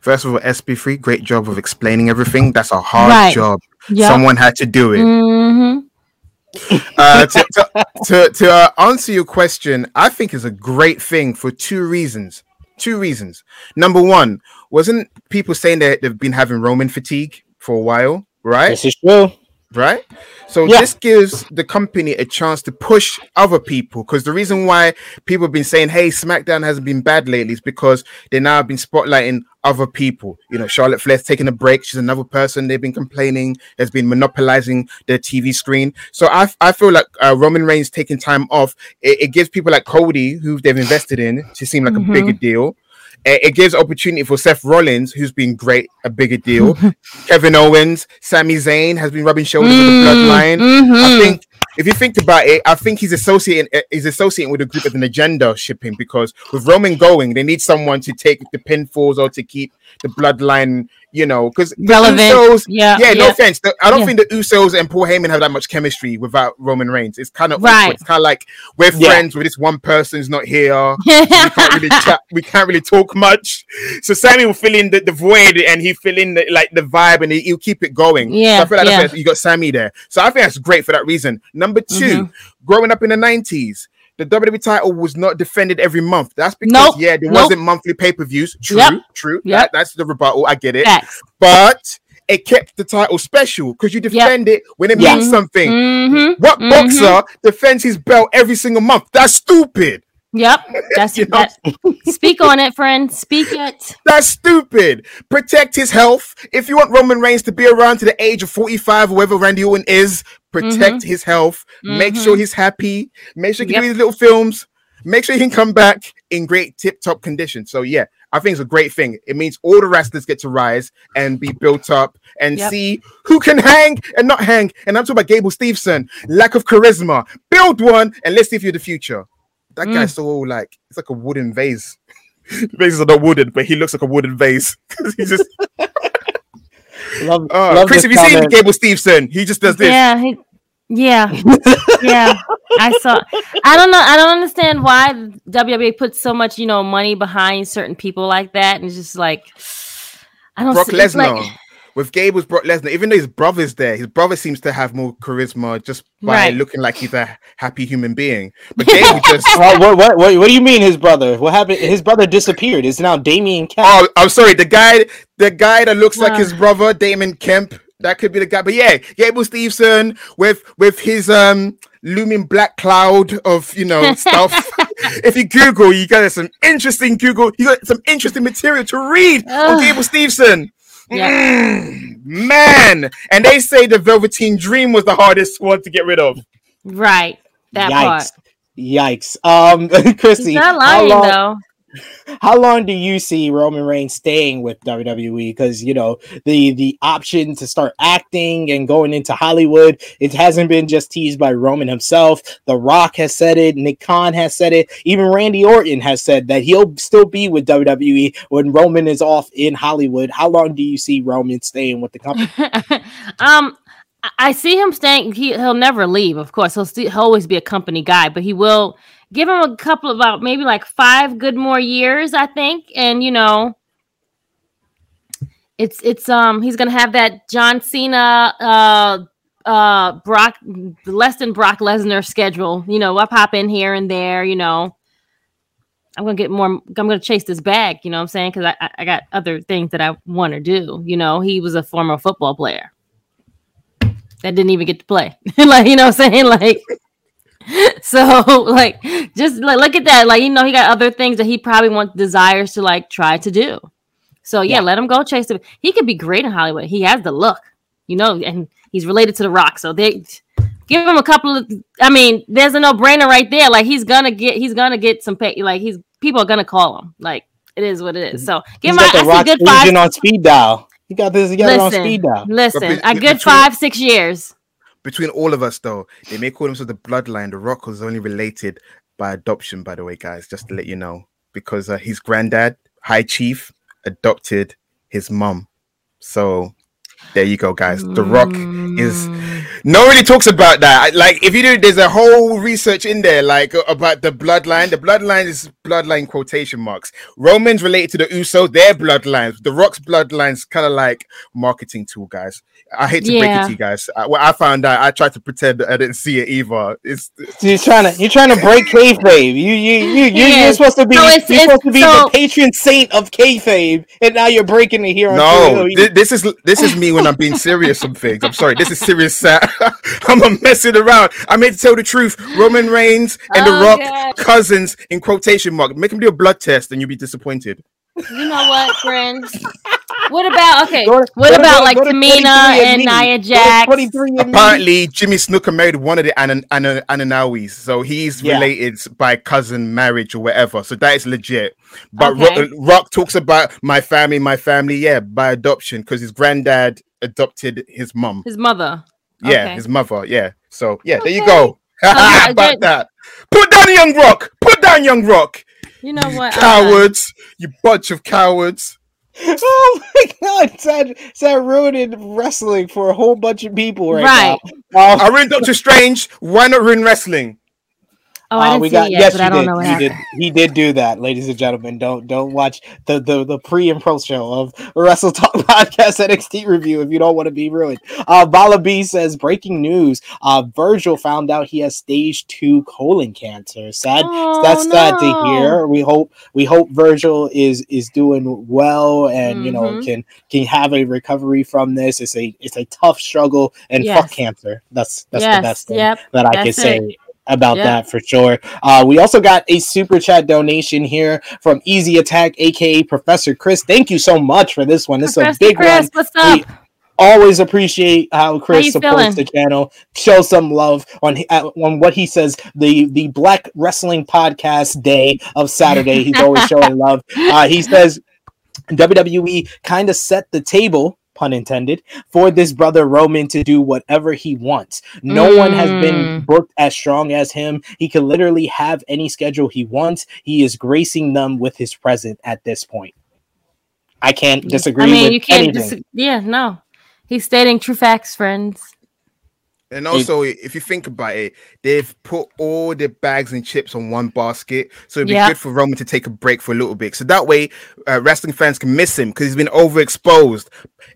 First of all, SP3, great job of explaining everything. That's a hard Right. job. Yep. Someone had to do it. hmm uh, to to, to, uh, answer your question, I think it's a great thing for two reasons. Two reasons. Number one, wasn't people saying that they've been having Roman fatigue for a while, right? This is true. Right? So Yeah. this gives the company a chance to push other people because the reason why people have been saying, "Hey, SmackDown hasn't been bad lately," is because they now have been spotlighting other people. You know, Charlotte Flair's taking a break; she's another person they've been complaining has been monopolizing their TV screen. So I, I feel like uh, Roman Reigns taking time off it, it gives people like Cody, who they've invested in, to seem like Mhm. a bigger deal. It it gives opportunity for Seth Rollins, who's been great, a bigger deal. Kevin Owens, Sami Zayn has been rubbing shoulders with the bloodline. I Mhm. think if you think about it, I think he's associating uh, he's associating with a group as an agenda shipping because with Roman going, they need someone to take the pinfalls or to keep the bloodline, you know, because Relevant. Usos, Yeah, yeah, no offense. the- I don't Yeah. think the Usos and Paul Heyman have that much chemistry without Roman Reigns. It's kind of Right. It's kind of like we're Yeah. friends with this one person's not here. we can't really chat. We can't really talk much. So Sami will fill in the, the void and he fill in the, like the vibe and he, he'll keep it going. Yeah, so I feel like yeah. you got Sami there. So I think that's great for that reason. Number 2 Mm-hmm. growing up in the nineties. The WWE title was not defended every month. That's because Nope. yeah, there Nope. wasn't monthly pay per views. True, Yep. true. Yep. That, that's the rebuttal. I get it. Facts. But it kept the title special because you defend it when it Yeah. means something. Mhm. What Mhm. boxer defends his belt every single month? That's stupid. Yep. That's You know? that. Speak on it, friend. Speak it. That's stupid. Protect his health. If you want Roman Reigns to be around to the age of 45 or whatever Randy Orton is, protect his health. Make Mhm. sure he's happy. Make sure he can Yep. do his little films. make sure he can come back in great tip top condition. So yeah, I think it's a great thing. It means all the wrestlers get to rise and be built up and Yep. see who can hang and not hang. And I'm talking about Gable Steveson, lack of charisma. Build one and let's see if you're the future. That Mm. guy's so like it's like a wooden vase. Vases are not wooden, but he looks like a wooden vase. because He's just Love, uh, love Chris, have you seen comment. Gable Steveson? He just does this. Yeah, he, yeah, yeah. I saw. I don't know. I don't understand why WWE puts so much, you know, money behind certain people like that, and it's just like I don't. Brock see, Lesnar. like- with Gable's Brock Lesnar, even though his brother's there, his brother seems to have more charisma just by Right. looking like he's a happy human being. But Gable just Uh, what, what, what, what do you mean his brother? What happened? His brother disappeared. It's now Damien Kemp. Oh, I'm sorry. The guy, the guy that looks like his brother, Damon Kemp. That could be the guy. But yeah, Gable Steveson with with his um looming black cloud of you know stuff. if you Google, you got some interesting Google. You got some interesting material to read on Gable Steveson. Yeah. Mm, man, and they say the Velveteen Dream was the hardest one to get rid of. right. That part. Yikes! Yikes! Um, Chrissy, He's not how lying long, though. How long do you see Roman Reigns staying with WWE? Because you know the the option to start acting and going into Hollywood, it hasn't been just teased by Roman himself. The Rock has said it. Nick Khan has said it. Even Randy Orton has said that he'll still be with WWE when Roman is off in Hollywood. How long do you see Roman staying with the company? um, I- see him staying. He he'll never leave. Of course, he'll, still, he'll always be a company guy, but he will give him a couple of about maybe like five good more years, I think. And you know, it's it's um he's gonna have that John Cena uh uh Brock less than Brock Lesnar schedule. You know, I pop in here and there. You know. I'm gonna get more. I'm gonna chase this bag. You know what I'm saying? Because I, I got other things that I want to do. You know, he was a former football player that didn't even get to play. like, you know what I'm saying? Like, so like, just like look at that. Like, you know, he got other things that he probably wants desires to like try to do. So yeah, Yeah. let him go chase it. He could be great in Hollywood. He has the look, you know, and he's related to The Rock. So they give him a couple of. I mean, there's a no brainer right there. Like he's gonna get, he's gonna get some pay. Like he's people are gonna call him. Like it is what it is. So give He's him. got I the see Rock's good five. On speed dial. He got this. He got it on Listen, speed dial. listen, a good five, six years. Between all of us, though, they may call themselves the bloodline. The Rock was only related by adoption, by the way, guys. Just to let you know, because uh, his granddad, High Chief, adopted his mum. So there you go, guys. The Rock is Mm. no really talks about that. Like if you do, there's a whole research in there, like about the bloodline. The bloodline is bloodline quotation marks. Romans related to the Usos, their bloodlines. The Rock's bloodlines kind of like marketing tool, guys. I hate to break it to you guys. I, what I found out, I tried to pretend I didn't see it either. It's You're trying to you're trying to break kayfabe. You you you you Yeah. you're supposed to be So you're it's- it's- supposed to be so- the patron saint of kayfabe, and now you're breaking it here. on no. Twitter. thi- this is this is me when I'm being serious on things. I'm sorry. This is serious. Sat. I'm not messing around. I made to tell the truth. Roman Reigns and Oh, The Rock God. cousins in quotation mark. Make him do a blood test, and you'll be disappointed. You know what, friends? What about okay? To- what go to- about like go Tamina 23andMe. and Nia Go to Jax? Apparently, Jimmy Snuka married one of the Anan- Anan- Ananawis, so he's Yeah. related by cousin marriage or whatever. So that is legit. But Okay. uh, Rock talks about my family, my family, yeah, by adoption because his granddad adopted his mom, His mother. Yeah, Okay. his mother. Yeah. So yeah, there you go. yeah, about that. Put down Young Rock. Put down Young Rock. You know you what? uh, cowards. You bunch of cowards. Oh my god, sad, sad ruining wrestling for a whole bunch of people right, Right. now. Um, I ruined Doctor Strange. Why not ruin wrestling? Oh, I uh, didn't we see got it yet, yes, but I don't did. know what He happened. did. He did do that, ladies and gentlemen. Don't don't watch the the, the pre and pro show of Wrestle Talk Podcast NXT review if you don't want to be ruined. Uh, Bala B says breaking news. Uh, Virgil found out he has stage two colon cancer. Sad. Oh, that's sad to no. hear. We hope we hope Virgil is is doing well and you know Mhm. can can have a recovery from this. It's a it's a tough struggle and Yes. fuck cancer. That's that's yes. the best thing Yep. that I can That's say it. About Yeah. that for sure. Uh, we also got a super chat donation here from Easy Attack, aka Professor Chris. Thank you so much for this one. This is a big Chris, one. what's up? We- always appreciate how Chris you supports feeling? the channel, show some love on uh, on what he says the the Black Wrestling Podcast Day of Saturday. He's always showing love. Uh, he says WWE kind of set the table. Pun intended for this brother Roman to do whatever he wants. No one has been Mm. booked as strong as him. He can literally have any schedule he wants. He is gracing them with his presence at this point. I can't disagree I mean, you can't. Dis- yeah, no. He's stating true facts, friends. And also, if you think about it, they've put all the bags and chips on one basket, so it'd be Yeah. good for Roman to take a break for a little bit. So that way, uh, wrestling fans can miss him because he's been overexposed.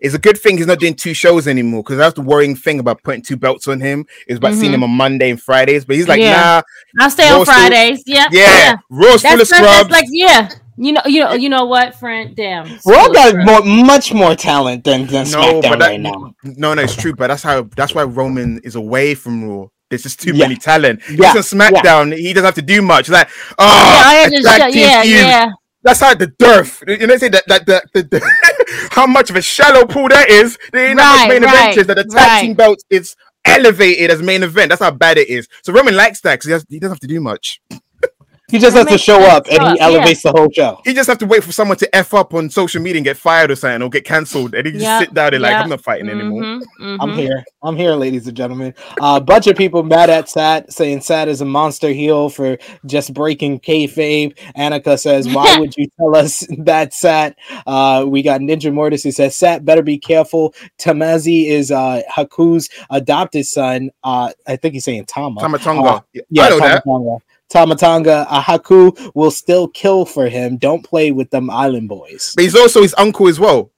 It's a good thing he's not doing two shows anymore because that's the worrying thing about putting two belts on him is about seeing Mhm. him on Monday and Fridays. But he's like, Yeah. I'll stay on Raw still- Fridays. Yeah, yeah, Raw's full of That's, that's, scrubs. like yeah. You know, you know, you know what, friend? Damn. Raw got scrubs. more, much more talent than, than no, SmackDown but that, right now. no, no, it's true. But that's how that's why Roman is away from Raw. There's just too Yeah. many talent. Yeah, He's on SmackDown. He doesn't have to do much. Like, oh, Yeah, oh, I had to tag shut- team yeah, feud. yeah. That's how the dearth. You know, say that that the, the, the how much of a shallow pool that is. There ain't that much Right, main event is that the tag right. team belt is elevated as main event. That's how bad it is. So Roman likes that because he, he doesn't have to do much. He just has to show up and he up, yeah. elevates the whole show. He just have to wait for someone to f up on social media and get fired or something or get cancelled, and he just Yep, sit down and like, yep. I'm not fighting anymore. Mhm, I'm here. I'm here, ladies and gentlemen. A uh, bunch of people mad at Sat, saying Sat is a monster heel for just breaking kayfabe. Annika says, "Why would you tell us that, Sat?" Uh, we got Ninja Mortis who says, "Sat, better be careful. Tamazi is uh, Haku's adopted son. Uh, I think he's saying Tama. Tamatonga. Uh, yeah, yeah, I know that. Tama Tonga, Ahaku will still kill for him. Don't play with them island boys. But he's also his uncle as well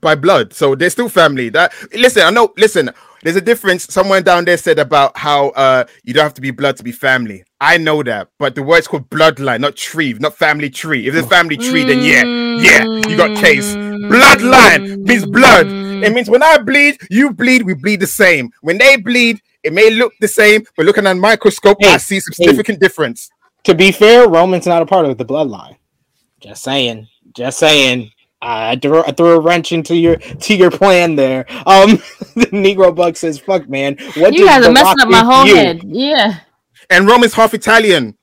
by blood. So they're still family. That listen, I know. Listen, there's a difference. Someone down there said about how uh you don't have to be blood to be family. I know that, but the word's called bloodline, not tree, not family tree. If there's family tree, then yeah, yeah, you got case. Bloodline means blood. It means when I bleed, you bleed, we bleed the same. When they bleed, it may look the same, but looking at a microscope, I see some hey. significant difference. To be fair, Roman's not a part of the bloodline. Just saying. Just saying. I threw, I threw a wrench into your to your plan there. Um, the Negro Buck says, "Fuck, man, what You guys are messing up my do whole you?" head. Yeah. And Roman's half Italian.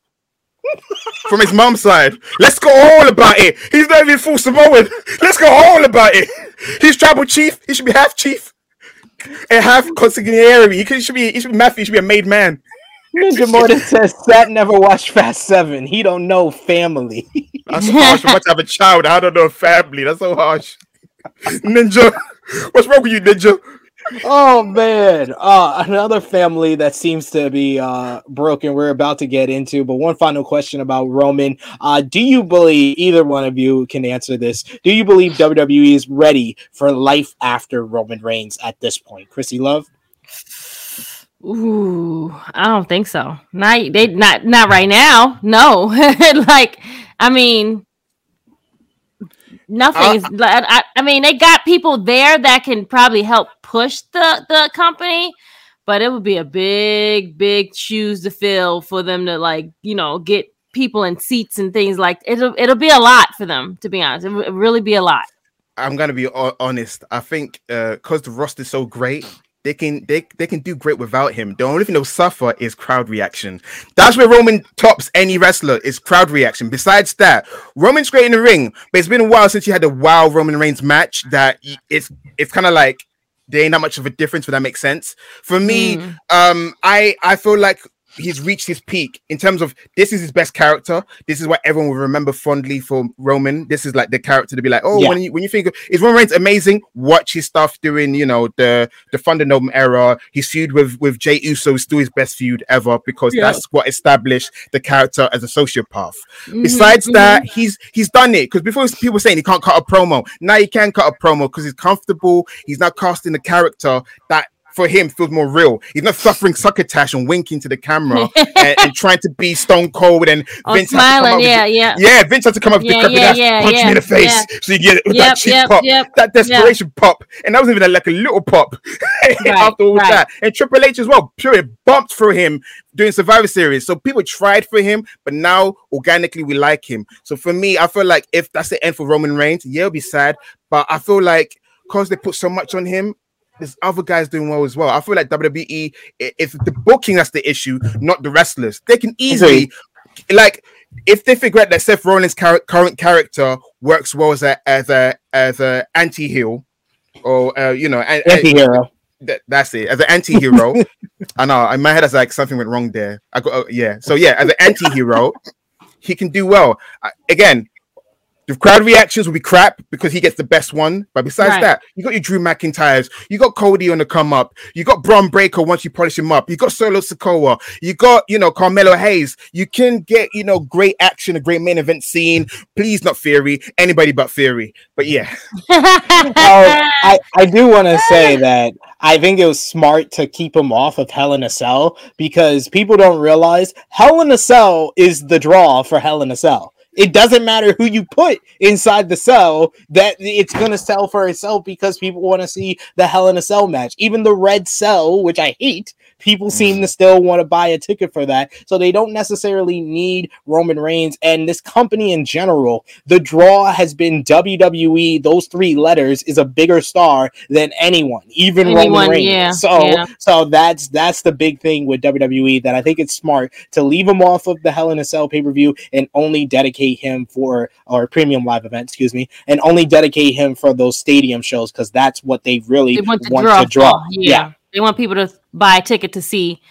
From his mom's side. Let's go all about it. He's not even full Samoan. Let's go all about it. He's tribal chief. He should be half chief. And half consigliere. He, could, he should be he should be Matthew, he should be a made man. Ninja Mortis says, "Sat never watched Fast Seven. He don't know family." That's harsh. I'm about to have a child. I don't know family. That's so harsh. Ninja. What's wrong with you, Ninja? Oh man, uh, another family that seems to be uh, broken. We're about to get into, but one final question about Roman. Uh, do you believe either one of you can answer this? Do you believe WWE is ready for life after Roman Reigns at this point? Chrissy Love. Ooh, I don't think so. Not they not not right now. No. like, I mean, nothing Uh, is. I, I mean, they got people there that can probably help push the the company, but it would be a big, big shoes to fill for them to like, you know, get people in seats and things like. It'll it'll be a lot for them to be honest. It would really be a lot. I'm gonna be honest. I think uh, because the roster's so great, they can they they can do great without him. The only thing they'll suffer is crowd reaction. That's where Roman tops any wrestler is crowd reaction. Besides that, Roman's great in the ring, but it's been a while since you had a wow Roman Reigns match. That it's it's kind of like there ain't that much of a difference. If that makes sense for me, Mm. um, I I feel like he's reached his peak in terms of this is his best character. This is what everyone will remember fondly for Roman. This is like the character to be like, oh, Yeah. when you when you think of is Roman Reigns amazing? Watch his stuff during you know the the Thunderdome era. His feud with with Jay Uso is still his best feud ever because Yeah. that's what established the character as a sociopath. Mhm, Besides mhm. that, he's he's done it because before people were saying he can't cut a promo. Now he can cut a promo because he's comfortable. He's now casting the character that for him feels more real. He's not suffering succotash and winking to the camera and, and trying to be stone cold and Oh, Vince has to come smiling, up with yeah, the- yeah. yeah, Vince had to come up with Yeah, the crap yeah, ass, yeah, punch me in the face yeah. so you get it with Yep, that cheap yep, pop, yep, that desperation pop, and that wasn't even like a little pop after all right. that. And Triple H as well, pure it bumped for him doing Survivor Series. So people tried for him, but now organically we like him. So for me, I feel like if that's the end for Roman Reigns, yeah, it'll be sad, but I feel like because they put so much on him. There's other guys doing well as well. I feel like WWE, if the booking that's the issue, not the wrestlers, they can easily, like, if they figure out that Seth Rollins' car- current character works well as a as a as a anti heel, or uh, you know, anti-hero. That, that's it. As an anti-hero, I know in my head, it's like something went wrong there. I got uh, yeah. So yeah, as an anti-hero, he can do well. Uh, again, the crowd reactions will be crap because he gets the best one. But besides right. that, you got your Drew McIntyres, you got Cody on the come up, you got Bron Breakker once you polish him up, you got Solo Sikoa, you got you know Carmelo Hayes. You can get you know great action, a great main event scene. Please, not Theory, anybody but Theory. But yeah, oh, I I do want to say that I think it was smart to keep him off of Hell in a Cell because people don't realize Hell in a Cell is the draw for Hell in a Cell it doesn't matter who you put inside the cell that it's going to sell for itself because people want to see the hell in a cell match. Even the red cell which i hate people mm-hmm. seem to still want to buy a ticket for that so they don't necessarily need roman reigns and this company in general the draw has been wwe those three letters is a bigger star than anyone even anyone, roman reigns yeah, so yeah. so that's that's the big thing with wwe that i think it's smart to leave him off of the hell in a cell pay-per-view and only dedicate dedicate him for or premium live event, excuse me, and only dedicate him for those stadium shows because that's what they really they want, to, want draw to draw. Yeah. yeah. They want people to buy a ticket to see,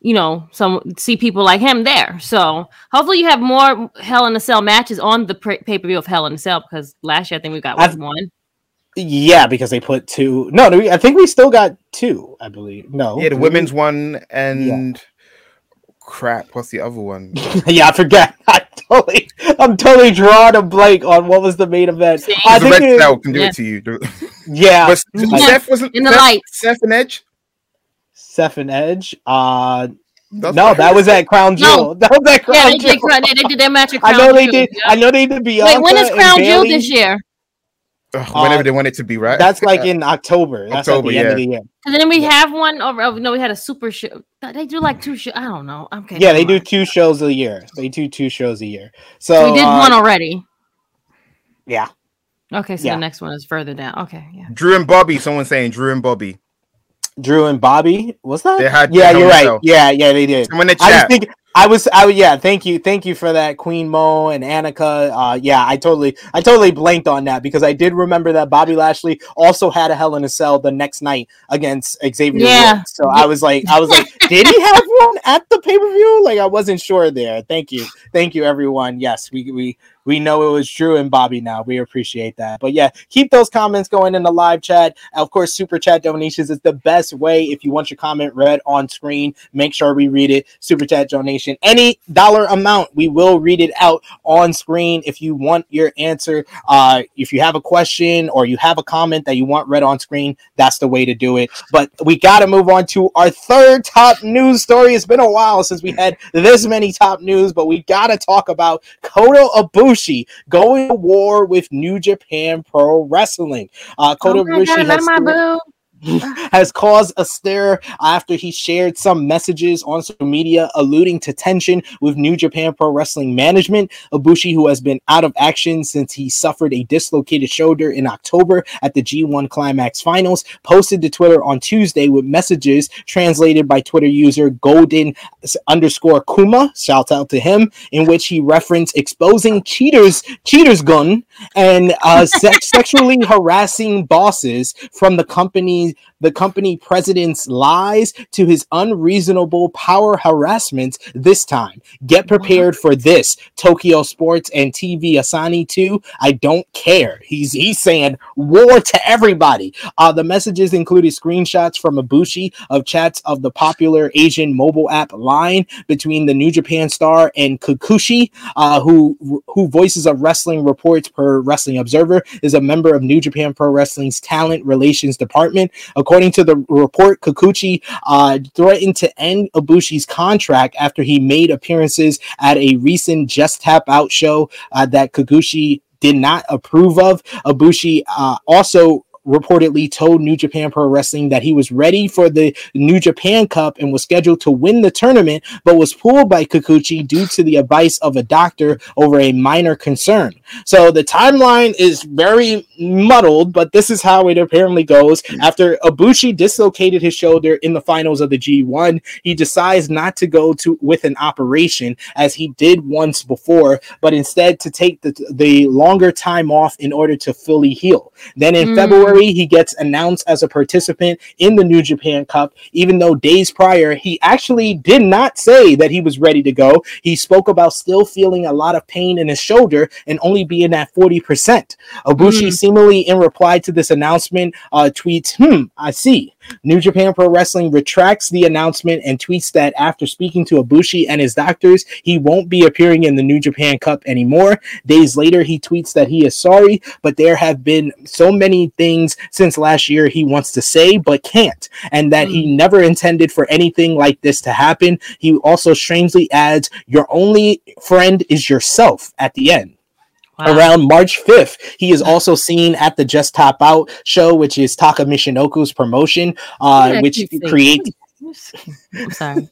you know, some see people like him there. So hopefully you have more Hell in a Cell matches on the pay per view of Hell in a Cell because last year I think we got I've, one. Yeah, because they put two. No, I think we still got two. I believe. No. Yeah, the women's one and. Yeah crap. What's the other one? yeah, I forget. I totally, I'm totally drawing a blank on what was the main event. I the think Red Cell can do yeah. it to you. yeah, but yeah. Seth wasn't in the Seth, lights. Seth and Edge. Seth and Edge. Uh, that's no, that was at Crown Jewel. No. That was at Crown yeah, they Jewel. Did, they did their match at Crown I know they Jewel, did. Yeah. I know they did Bianca. Wait, when is Crown Jewel this year? Ugh, whenever uh, they want it to be, right? That's like in October. That's October, at the yeah. end of the year. And then we yeah. have one. Over, oh, no, we had a super show. They do like two shows. I don't know. Okay. Yeah, they do two shows a year. They do two shows a year. So, so we did uh, one already. Yeah. Okay, so yeah. the next one is further down. Okay, yeah. Drew and Bobby. Someone saying Drew and Bobby. Drew and Bobby. Was that? They had yeah, you're right. Yeah, yeah, they did. Someone in the chat. I think I was, I yeah, thank you, thank you for that, Queen Mo and Annika. Uh, yeah, I totally, I totally blanked on that because I did remember that Bobby Lashley also had a Hell in a Cell the next night against Xavier. Yeah. Woods. So I was like, I was like, did he have one at the pay per view? Like I wasn't sure there. Thank you, thank you, everyone. Yes, we we we know it was Drew and Bobby now. We appreciate that. But yeah, keep those comments going in the live chat. Of course, super chat donations is the best way if you want your comment read on screen. Make sure we read it. Super chat donation, any dollar amount, we will read it out on screen. If you want your answer, uh, if you have a question or you have a comment that you want read on screen, that's the way to do it. But we got to move on to our third top news story. It's been a while since we had this many top news, but we got to talk about Kota Ibushi Ibushi going to war with New Japan Pro Wrestling. Uh, Kota oh Ibushi God, has has caused a stir after he shared some messages on social media alluding to tension with New Japan Pro Wrestling management. Ibushi, who has been out of action since he suffered a dislocated shoulder in October at the G1 Climax Finals, posted to Twitter on Tuesday with messages translated by Twitter user Golden underscore Kuma, shout out to him, in which he referenced exposing cheaters, cheaters gun, and uh, sex- sexually harassing bosses from the company's the company president's lies to his unreasonable power harassment this time. Get prepared for this. Tokyo Sports and TV Asahi 2. I don't care. He's he's saying war to everybody. Uh, the messages included screenshots from Ibushi of chats of the popular Asian mobile app Line between the New Japan star and Kikuchi, uh, who who voices of wrestling reports per Wrestling Observer, is a member of New Japan Pro Wrestling's talent relations department. According to the report, Kikuchi uh, threatened to end Ibushi's contract after he made appearances at a recent Just Tap Out show uh, that Kikuchi did not approve of. Ibushi uh, also reportedly told New Japan Pro Wrestling that he was ready for the New Japan Cup and was scheduled to win the tournament, but was pulled by Kikuchi due to the advice of a doctor over a minor concern. So the timeline is very muddled, but this is how it apparently goes. After Ibushi dislocated his shoulder in the finals of the G1, he decides not to go to with an operation as he did once before, but instead to take the, the longer time off in order to fully heal. Then in mm. February, he gets announced as a participant in the New Japan Cup, even though days prior he actually did not say that he was ready to go. He spoke about still feeling a lot of pain in his shoulder and only being at 40%. Ibushi mm. seemingly in reply to this announcement uh, tweets, hmm, I see. New Japan Pro Wrestling retracts the announcement and tweets that after speaking to Ibushi and his doctors, he won't be appearing in the New Japan Cup anymore. Days later, he tweets that he is sorry, but there have been so many things since last year he wants to say but can't, and that he hmm. never intended for anything like this to happen. He also strangely adds, Your only friend is yourself at the end. Wow. Around March 5th, he is also seen at the Just Tap Out show, which is Taka Michinoku's promotion, uh, which creates. I'm sorry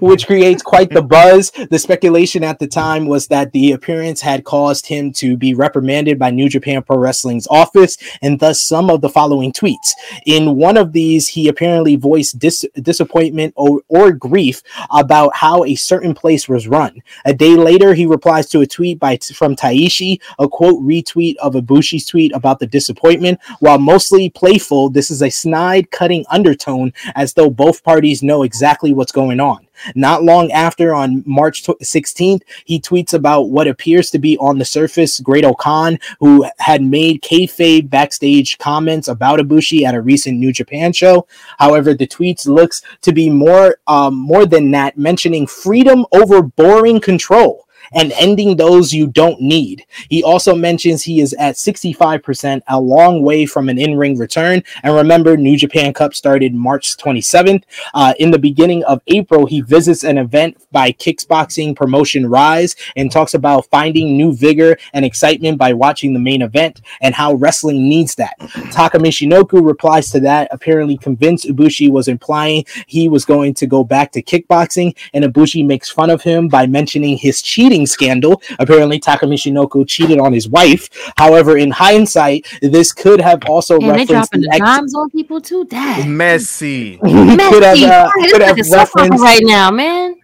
which creates quite the buzz. The speculation at the time was that the appearance had caused him to be reprimanded by New Japan Pro Wrestling's office, and thus some of the following tweets. In one of these, he apparently voiced dis- disappointment or, or grief about how a certain place was run. A day later, he replies to a tweet by from Taichi, a quote retweet of Ibushi's tweet about the disappointment. While mostly playful, this is a snide, cutting undertone as though both parties know exactly what's going on. Not long after, on March 16th, he tweets about what appears to be on the surface Great-O-Khan, who had made kayfabe backstage comments about Ibushi at a recent New Japan show. However, the tweets looks to be more um, more than that, mentioning freedom over boring control and ending those you don't need. He also mentions he is at 65%, a long way from an in ring return. And remember, New Japan Cup started March 27th. Uh, in the beginning of April, he visits an event by kickboxing promotion Rise and talks about finding new vigor and excitement by watching the main event and how wrestling needs that. Taka Michinoku replies to that, apparently convinced Ibushi was implying he was going to go back to kickboxing, and Ibushi makes fun of him by mentioning his cheating cheating scandal. Apparently, Taka Michinoku cheated on his wife. However, in hindsight, this could have also and referenced the ex- times on people too. Dad, messy. messy. could have, uh, could have referenced right now, man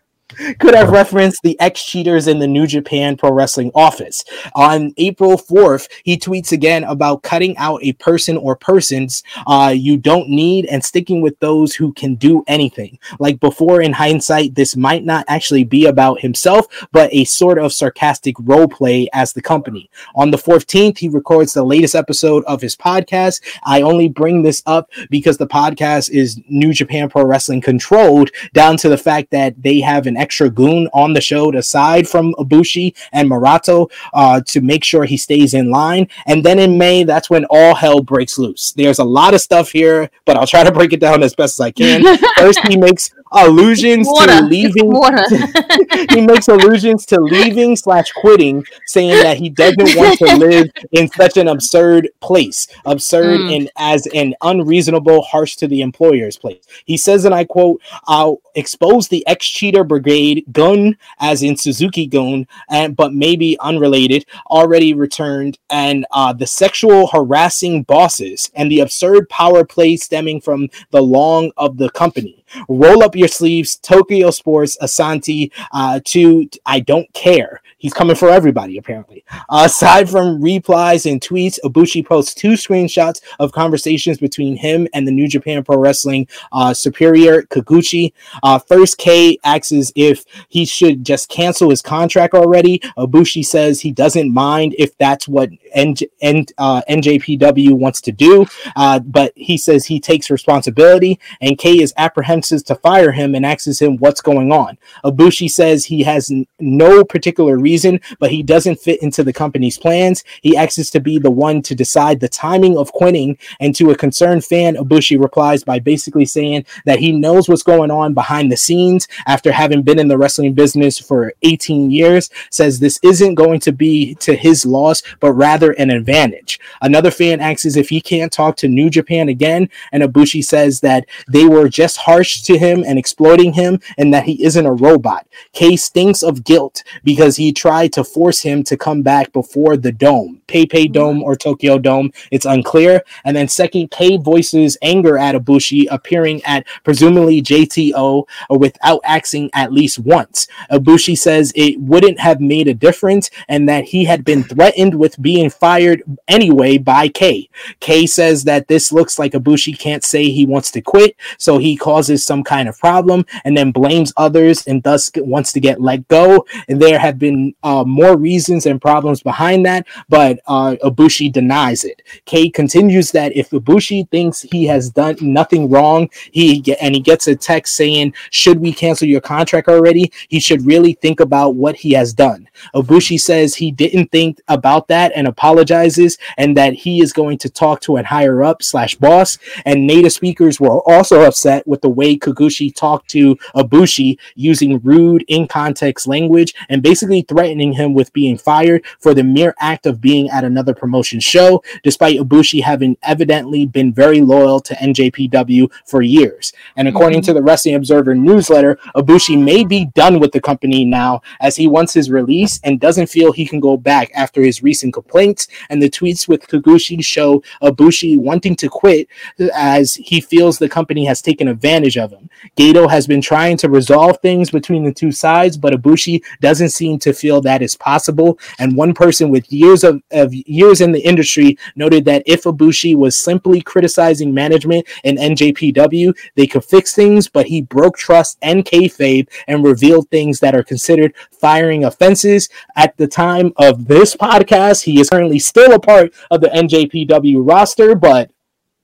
could have referenced the ex cheaters in the New Japan Pro Wrestling office. On April 4th, he tweets again about cutting out a person or persons uh, you don't need and sticking with those who can do anything. Like before, in hindsight, this might not actually be about himself, but a sort of sarcastic role play as the company. On the 14th, he records the latest episode of his podcast. I only bring this up because the podcast is New Japan Pro Wrestling controlled down to the fact that they have an extra goon on the show aside from Ibushi and Murato uh, to make sure he stays in line. And then in May, that's when all hell breaks loose. There's a lot of stuff here, but I'll try to break it down as best as I can. First, he makes allusions to leaving. he makes allusions to leaving slash quitting, saying that he doesn't want to live in such an absurd place, absurd mm. and as an unreasonable, harsh to the employer's place. He says, and I quote, "I'll expose the ex cheater brigade gun, as in Suzuki gun, and but maybe unrelated, already returned, and uh, the sexual harassing bosses and the absurd power play stemming from the long of the company." Roll up your sleeves, Tokyo Sports, Asanti, uh, to I don't care. He's coming for everybody, apparently. Uh, aside from replies and tweets, Ibushi posts two screenshots of conversations between him and the New Japan Pro Wrestling uh, superior Kikuchi. Uh, first, K asks if he should just cancel his contract already. Ibushi says he doesn't mind if that's what N- N- uh, NJPW wants to do, uh, but he says he takes responsibility, and K is apprehensive to fire him and asks him what's going on. Ibushi says he has n- no particular reason reason, but he doesn't fit into the company's plans. He asks to be the one to decide the timing of quitting. And to a concerned fan, Ibushi replies by basically saying that he knows what's going on behind the scenes after having been in the wrestling business for 18 years. Says this isn't going to be to his loss, but rather an advantage. Another fan asks if he can't talk to New Japan again, and Ibushi says that they were just harsh to him and exploiting him, and that he isn't a robot. Kay stinks of guilt because he tried to force him to come back before the dome, PayPay hmm. Dome or Tokyo Dome. It's unclear. And then second, Kay voices anger at Ibushi appearing at presumably JTO without axing at least once. Ibushi says it wouldn't have made a difference and that he had been threatened with being fired anyway by Kay. Kay says that this looks like Ibushi can't say he wants to quit, so he causes some kind of problem and then blames others and thus wants to get let go. And there have been uh, more reasons and problems behind that, but uh, Ibushi denies it. Kay continues that if Ibushi thinks he has done nothing wrong, he and he gets a text saying, "Should we cancel your contract already?" He should really think about what he has done. Ibushi says he didn't think about that and apologizes, and that he is going to talk to a higher up slash boss. And native speakers were also upset with the way Kagushi talked to Ibushi using rude, in context language and basically threatening him with being fired for the mere act of being at another promotion show, despite Ibushi having evidently been very loyal to NJPW for years. And according mm-hmm. to the Wrestling Observer newsletter, Ibushi may be done with the company now as he wants his release and doesn't feel he can go back after his recent complaints. And the tweets with Kagushi show Ibushi wanting to quit as he feels the company has taken advantage of him. Gato has been trying to resolve things between the two sides, but Ibushi doesn't seem to feel that is possible. And one person with years of, of years in the industry noted that if Ibushi was simply criticizing management and NJPW, they could fix things, but he broke trust and kayfabe and revealed things that are considered firing offenses. At the time of this podcast, he is currently still a part of the NJPW roster, but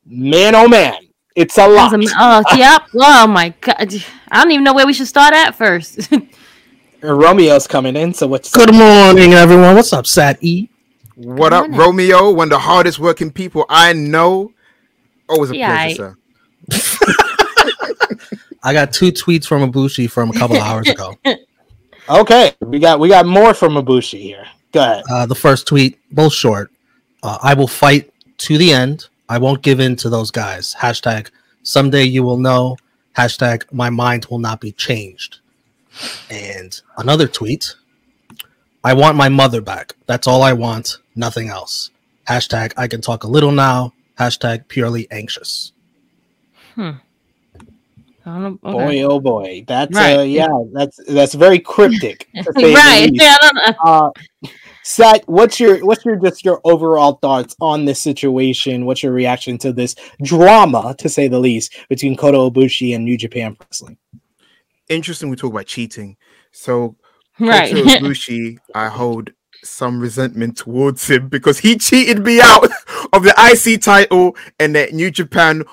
man, oh man, it's a lot. Oh, yep. Oh my god. I don't even know where we should start at first. Romeo's coming in, so what's good morning, everyone? What's up, Sat E? What up, Romeo? One of the hardest working people I know. Always a yeah, pleasure, I... sir. I got two tweets from Ibushi from a couple of hours ago. Okay, we got we got more from Ibushi here. Go ahead. Uh, the first tweet, both short. Uh, I will fight to the end. I won't give in to those guys. Hashtag someday you will know. Hashtag my mind will not be changed. And another tweet. I want my mother back. That's all I want. Nothing else. Hashtag I can talk a little now. Hashtag purely anxious. Hmm. Okay. Boy, oh boy, that's right. uh, yeah, that's that's very cryptic. right? Yeah, I don't know. Uh, Seth, what's your what's your just your overall thoughts on this situation? What's your reaction to this drama, to say the least, between Kota Ibushi and New Japan Wrestling? Interesting. We talk about cheating, so right. Ibushi, I hold some resentment towards him because he cheated me out of the IC title and the New Japan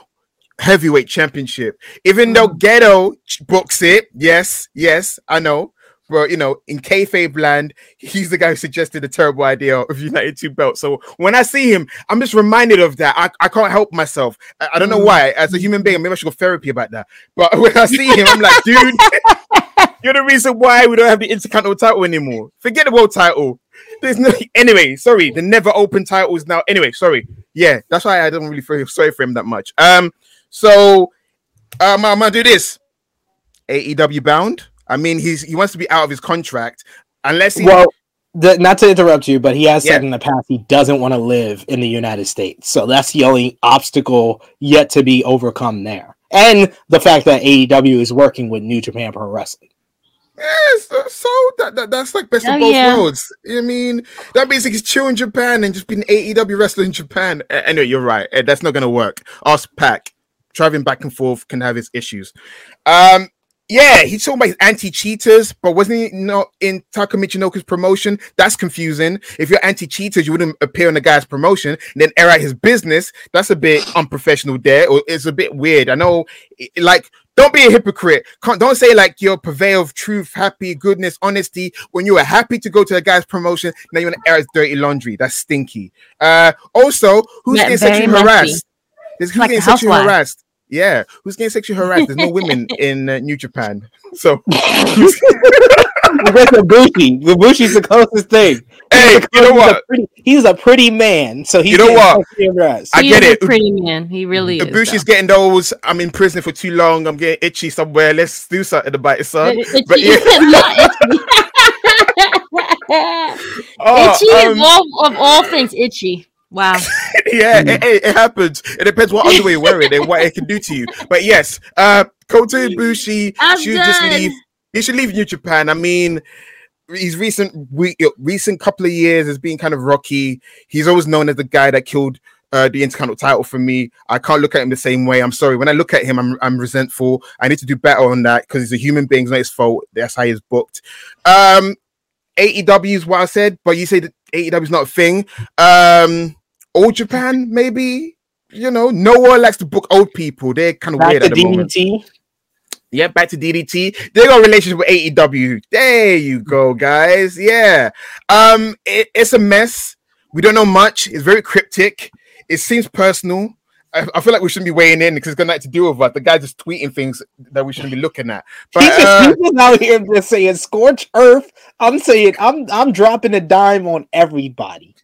heavyweight championship. Even though mm. Ghetto Gedo books it, yes, yes, I know. But you know, in kayfabe land, he's the guy who suggested the terrible idea of United Two Belts. So when I see him, I'm just reminded of that. I, I can't help myself. I, I don't know mm. why. As a human being, maybe I should go therapy about that. But when I see him, I'm like, dude, you're the reason why we don't have the Intercontinental title anymore. Forget the world title. There's no anyway. Sorry, the never open titles now. Anyway, sorry. Yeah, that's why I don't really feel sorry for him that much. Um, so um, I'm gonna do this. AEW bound. I mean, he's he wants to be out of his contract unless he. Well, the, not to interrupt you, but he has yeah. said in the past he doesn't want to live in the United States. So that's the only obstacle yet to be overcome there, and the fact that AEW is working with New Japan Pro Wrestling. Yes, so that, that that's like best oh, of both yeah. worlds. I mean, that means he's chill in Japan and just being AEW wrestler in Japan. Anyway, you're right. That's not gonna work. Us pack driving back and forth can have his issues. Um, yeah, he's talking about his anti-cheaters, but wasn't he not in Taka Michinoku's promotion? That's confusing. If you're anti-cheaters, you wouldn't appear on the guy's promotion and then air out his business. That's a bit unprofessional there, or it's a bit weird. I know, like don't be a hypocrite. Can't, don't say like you're purveyor of truth, happy, goodness, honesty. When you were happy to go to a guy's promotion, now you want to air his dirty laundry. That's stinky. Uh, also, who's Yeah, getting sexually messy. harassed? There's who's Like getting sexually harassed. Yeah, who's getting sexually harassed? There's no women in uh, New Japan, so With Ibushi. Ibushi's the closest thing. hey, you know He's a what? pretty- he's a pretty man, so he's You know getting what? sexually harassed. I He get is it. a pretty man. He really is. Ibushi's though. getting those. I'm in prison for too long. I'm getting itchy somewhere. Let's do something about it, son. Itchy. But yeah. Itchy. Oh, itchy um, of, all, of all things itchy. Wow. yeah, it, it, it happens. It depends what underwear you're wearing and what it can do to you. But yes, uh, Kota Ibushi I'm should just leave. He should leave New Japan. I mean, his recent week, recent couple of years has been kind of rocky. He's always known as the guy that killed uh, the Intercontinental title for me. I can't look at him the same way. I'm sorry. When I look at him, I'm, I'm resentful. I need to do better on that because he's a human being. It's not his fault. That's how he's booked. Um, AEW is what I said, but you say that AEW is not a thing. Um, old Japan, maybe. You know, no one likes to book old people. They're kind of Back weird at the moment. DDT. Yeah, back to DDT. They got a relationship with AEW. There you go, guys. Yeah. Um, it- it's a mess. We don't know much. It's very cryptic. It seems personal. I, I feel like we shouldn't be weighing in because it's got nothing to do with us. The guy just tweeting things that we shouldn't be looking at. But just, uh, just out here just saying scorch earth. I'm saying I'm I'm dropping a dime on everybody.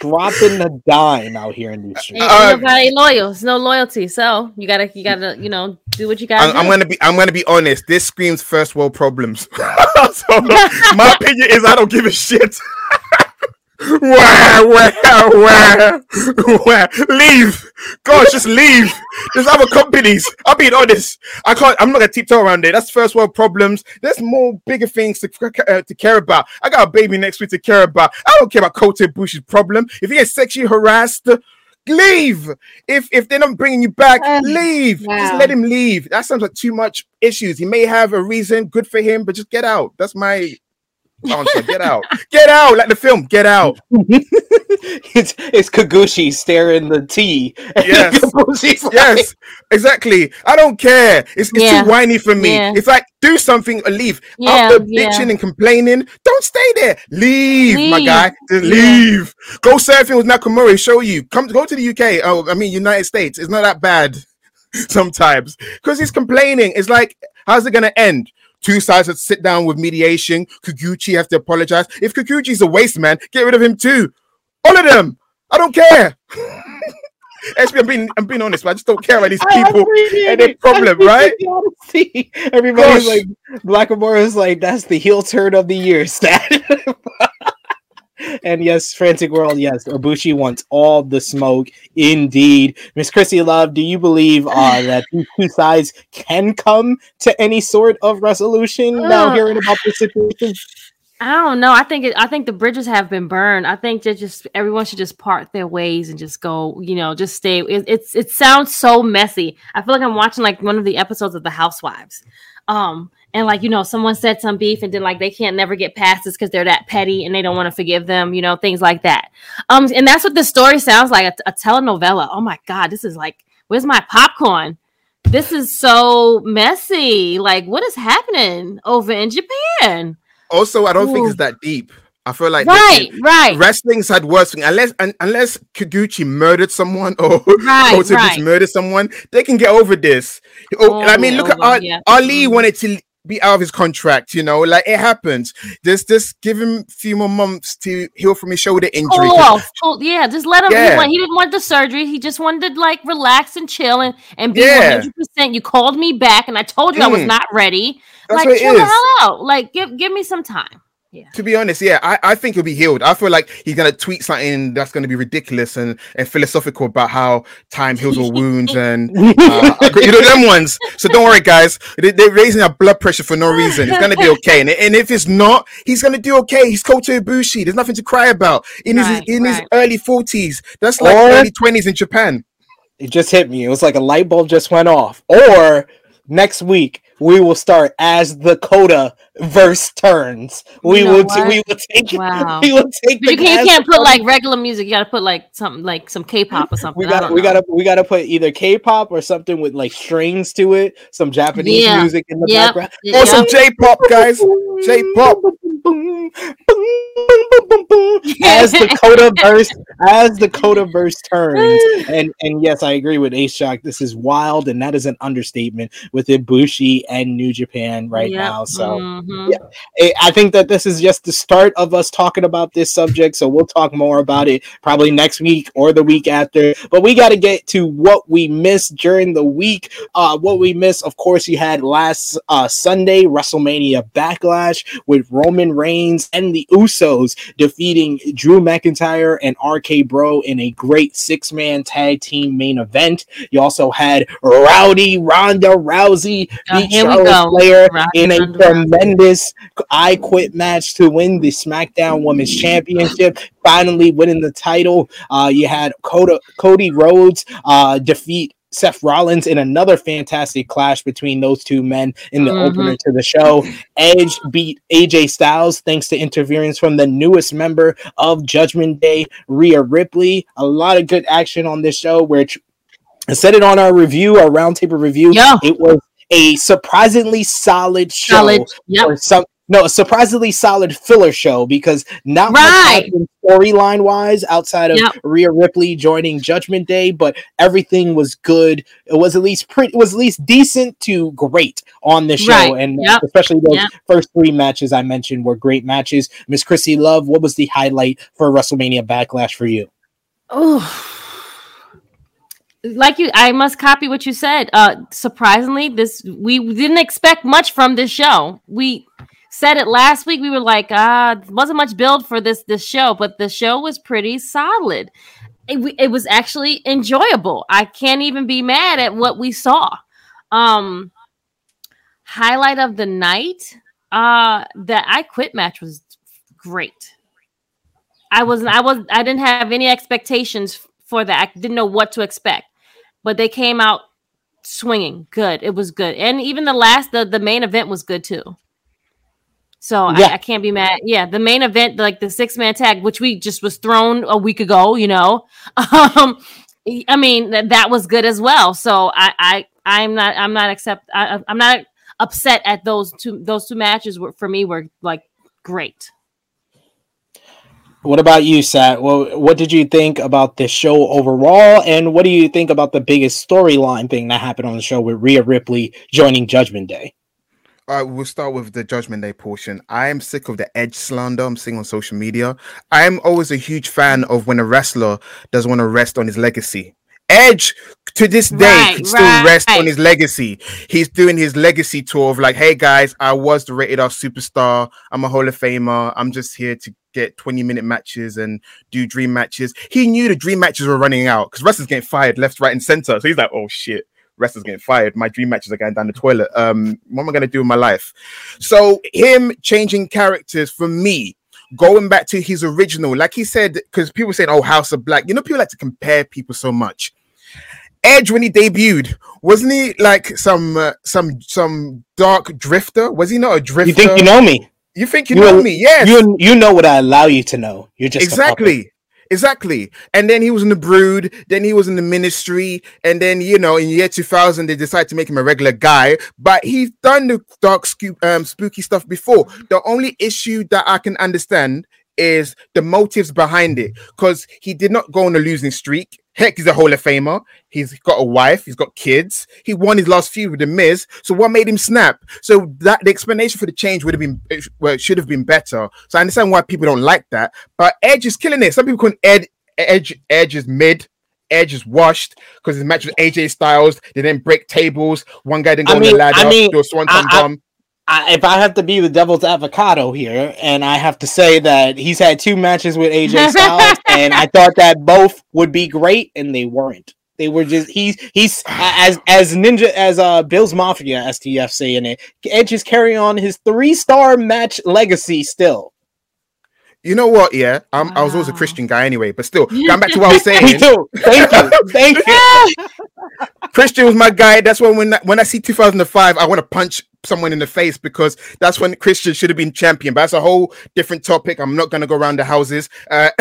Dropping a dime out here in these streets. Ain't, Uh, ain't nobody loyal. It's no loyalty. So you gotta, you gotta, you know, do what you gotta I'm, do. I'm gonna be I'm gonna be honest. This screams first world problems. so my opinion is I don't give a shit. where, where, where, where? Leave. God, just leave. There's other companies. I'm being honest. I can't. I'm not gonna tiptoe around it. That's first world problems. There's more bigger things to uh, to care about. I got a baby next week to care about. I don't care about Kota Ibushi's problem. If he gets sexually harassed, leave. If if they're not bringing you back, Uh, leave. Just let him leave. That sounds like too much issues. He may have a reason. Good for him, but just get out. That's my answer. Get out. Get out. Like the film. Get out. it's it's Kagushi staring the tea. Yes. Like, Yes, exactly. I don't care. It's, it's Yeah. too whiny for me. Yeah. It's like do something or leave. Yeah, After yeah. bitching and complaining, don't stay there. Leave, my guy. Just Yeah. leave. Go surfing with Nakamura. Show you. Come go to the UK. Oh, I mean United States. It's not that bad sometimes because he's complaining. It's like, how's it gonna end? Two sides that sit down with mediation. Kikuchi have to apologize. If Kikuchi's a waste man, get rid of him too. All of them. I don't care. Actually, I'm being I'm being honest, but I just don't care about these people and their problem, I right? the. Everybody's Gosh. like, Blackamore is like, that's the heel turn of the year stat. and yes, Frantic World, yes, Ibushi wants all the smoke. Indeed. Miss Chrissy Love, do you believe uh, that these two sides can come to any sort of resolution now hearing about this situation? I don't know. I think it, I think the bridges have been burned. I think that just everyone should just part their ways and just go. You know, just stay. It, it's it sounds so messy. I feel like I'm watching like one of the episodes of The Housewives. Um, and like you know, someone said some beef, and then like they can't never get past this because they're that petty and they don't want to forgive them. You know, things like that. Um, and that's what the story sounds like a, a telenovela. Oh my god, this is like, where's my popcorn? This is so messy. Like, what is happening over in Japan? Also, I don't think it's that deep. I feel like right, right. wrestling's had worse thing unless un, unless Kikuchi murdered someone or Right, right. murdered someone, they can get over this. Oh, I mean, Totally look at Ali. yeah. Ali Mhm. wanted to be out of his contract. You know, like it happens. Just just give him a few more months to heal from his shoulder injury. Cool off. Cool. Yeah, just let him. Yeah. He, he didn't want the surgery. He just wanted to like relax and chill and, and be Yeah. 100%. You called me back and I told you I was Mm. not ready. That's like, chill the hell out. Like, give give me some time. To be honest, yeah, I, I think he'll be healed. I feel like he's gonna tweet something that's gonna be ridiculous and, and philosophical about how time heals all wounds and uh, you know them ones. So don't worry, guys. They, they're raising our blood pressure for no reason. It's gonna be okay. And, and if it's not, he's gonna do okay. He's Kota Ibushi. There's nothing to cry about. In his Right, in his early forties, that's like Or- early twenties in Japan. It just hit me. It was like a light bulb just went off. Or next week we will start as the Coda verse turns. We You know will. what? we will take. Wow. We will take. But the you can't, you can't put like regular music. You got to put like something like some K-pop or something. We got. We got to. We got to put either K-pop or something with like strings to it. Some Japanese Yeah. music in the Yep. background. Or some J-pop, guys. J-pop. as the Coda verse as the Coda verse turns, and and yes, I agree with Ace Shock. This is wild, and that is an understatement with Ibushi and New Japan right Yep. now. So mm-hmm. Mhm. Yeah. I- think that this is just the start of us talking about this subject. So we'll talk more about it probably next week or the week after. But we got to get to what we missed during the week. Uh, what we missed, of course, you had last uh, Sunday WrestleMania Backlash with Roman Reigns and the Usos defeating Drew McIntyre and RK Bro in a great six man tag team main event. You also had Rowdy Ronda Rousey Oh, beat here we Charlotte go. Flair in a Ronda Tremendous I Quit match to win the SmackDown Women's Championship. Finally winning the title. Uh, you had Coda, Cody Rhodes uh, defeat Seth Rollins in another fantastic clash between those two men in the Mhm. opener to the show. Edge beat AJ Styles thanks to interference from the newest member of Judgment Day, Rhea Ripley. A lot of good action on this show, which I said it on our review, our roundtable review. Yeah. It was a surprisingly solid show Solid. Yep. or some no a surprisingly solid filler show because not much Right. happened storyline wise outside of Yep. Rhea Ripley joining Judgment Day, but everything was good. It was at least pretty. It was at least decent to great on the show, Right. and Yep. especially those Yep. first three matches I mentioned were great matches. Miss Chrissy Love, what was the highlight for WrestleMania Backlash for you? Oh, like you, I must copy what you said. Uh, surprisingly, this we didn't expect much from this show. We said it last week. We were like, ah, wasn't much build for this this show, but the show was pretty solid. It, it was actually enjoyable. I can't even be mad at what we saw. Um, highlight of the night, uh, the I quit match was great. I wasn't. I was. I didn't have any expectations for that. I didn't know what to expect, but they came out swinging. Good. It was good, and even the last, the the main event was good too. So Yeah. I, I can't be mad. Yeah, the main event, like the six man tag, which we just was thrown a week ago. You know, um, I mean that that was good as well. So I I I'm not I'm not accept I, I'm not upset at those two those two matches were for me were like great. What about you, Sat? Well, what did you think about this show overall, and what do you think about the biggest storyline thing that happened on the show with Rhea Ripley joining Judgment Day? All right, we'll start with the Judgment Day portion. I am sick of the edge slander I'm seeing on social media. I'm always a huge fan of when a wrestler doesn't want to rest on his legacy. Edge to this day Right, can still right. rest on his legacy. He's doing his legacy tour of like, hey guys, I was the rated R superstar. I'm a Hall of Famer. I'm just here to get 20 minute matches and do dream matches. He knew the dream matches were running out because wrestlers getting fired left, right, and center. So he's like, oh shit, wrestlers getting fired. My dream matches are going down the toilet. Um, what am I gonna do with my life? So him changing characters for me, going back to his original, like he said, because people saying, "Oh, House of Black." You know, people like to compare people so much. Edge when he debuted, wasn't he like some uh, some some dark drifter? Was he not a drifter? You think you know me? You think you, You know me? Yes, You you know what I allow you to know. You're just exactly. Exactly. And then he was in the brood, then he was in the ministry, and then you know, in year 2000, they decided to make him a regular guy. But he's done the dark, um, spooky stuff before. The only issue that I can understand is the motives behind it because he did not go on a losing streak. Heck, he's a Hall of Famer. He's got a wife. He's got kids. He won his last feud with the Miz. So what made him snap? So that the explanation for the change would have been well, should have been better. So I understand why people don't like that. But Edge is killing it. Some people couldn't Ed Edge Edge is mid. Edge is washed because his match with AJ Styles. They didn't break tables. One guy didn't go I on the ladder. I mean, do a swanton I- I- bomb. I, if I have to be the devil's avocado here, and I have to say that he's had two matches with AJ Styles, and I thought that both would be great, and they weren't. They were just he's he's as as ninja as uh Bill's Mafia STF saying it. Edge is carrying on his three star match legacy still. You know what? Yeah, um, I was always a Christian guy anyway. But still, going back to what I was Me saying, too. Thank you. Thank you. Christian was my guy. That's why when I, when I see 2005, I want to punch someone in the face because that's when Christian should have been champion. But that's a whole different topic. I'm not going to go around the houses. Uh,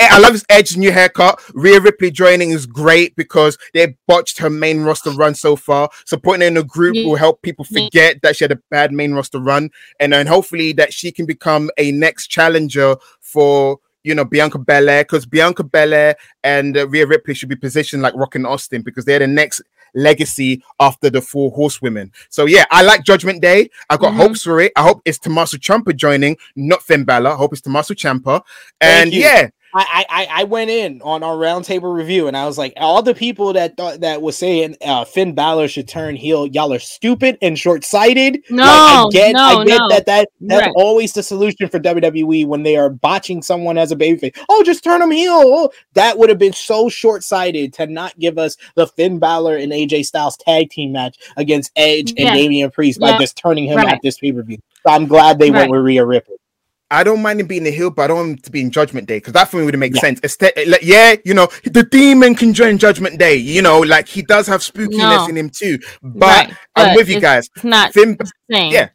I love this Edge's new haircut. Rhea Ripley joining is great because they botched her main roster run so far. Supporting her in a group will help people forget that she had a bad main roster run, and then hopefully that she can become a next challenger for. You know Bianca Belair because Bianca Belair and uh, Rhea Ripley should be positioned like Rock and Austin because they're the next legacy after the four horsewomen. So yeah, I like Judgment Day. I got Mhm. hopes for it. I hope it's Tommaso Ciampa joining, not Finn Balor. I hope it's Tommaso Ciampa. And yeah, I, I I went in on our roundtable review and I was like, all the people that thought that was saying uh, Finn Balor should turn heel, y'all are stupid and short sighted. No, I get, no, I get no. that that that's Right. always the solution for WWE when they are botching someone as a babyface. Oh, just turn him heel. Oh, that would have been so short sighted to not give us the Finn Balor and AJ Styles tag team match against Edge Yeah. and Damian Priest by just turning him Right. at this pay per view. So I'm glad they Right. went with Rhea Ripley. I don't mind him being the heel, but I don't want him to be in Judgment Day because that for me would make Yeah. sense. Este- like, yeah, you know, the demon can join Judgment Day. You know, like he does have spookiness No. in him too. But Right, I'm with you guys. It's not Finn, the same. yeah.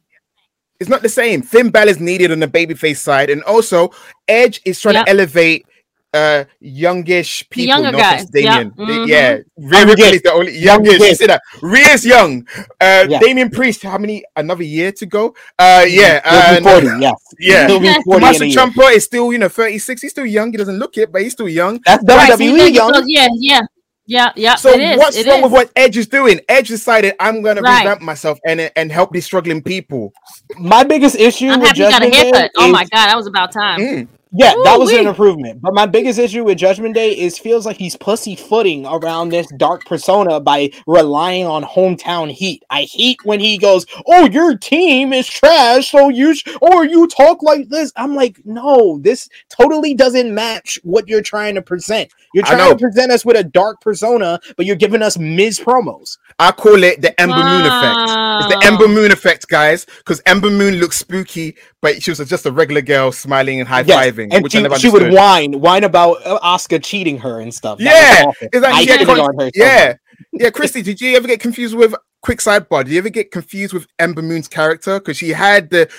it's not the same. Finn Balor's needed on the babyface side, and also Edge is trying Yep. to elevate uh youngish people. younger no offense, guys. Yep. Damian. Mhm. Yeah, Rhea Youngest. Ripley is the only youngest. You Youngest. see that? Rhea's young. Uh, Yeah. Damian Priest. How many? Another year to go. Uh, yeah, He'll and- be 40, yes. yeah. He'll be 40 in Tommaso a year. Ciampa is still, you know, 36. He's still young. He doesn't look it, but he's still young. That's Right, so WWE young. so yeah, yeah, yeah, yeah. So it is. what's it wrong is. with what Edge is doing? Edge decided I'm gonna Right. revamp myself and and help these struggling people. My biggest issue I'm with happy you got a Day haircut. Oh is- my god, that was about time. Mm. Yeah, that was an improvement. But my biggest issue with Judgment Day is feels like he's pussyfooting around this dark persona by relying on hometown heat. I hate when he goes, "Oh, your team is trash, so you sh- or you talk like this." I'm like, "No, this totally doesn't match what you're trying to present. You're trying to present us with a dark persona, but you're giving us Miz promos." I call it the Ember Moon effect. It's the Ember Moon effect, guys, because Ember Moon looks spooky, but she was just a regular girl smiling and high Yes, fiving, and which I she, never she would whine, whine about uh, Oscar cheating her and stuff. That Yeah, awful. it's like I she con- on her. yeah, much. yeah. Christy, did you ever get confused with? Quick sidebar: Did you ever get confused with Ember Moon's character because she had the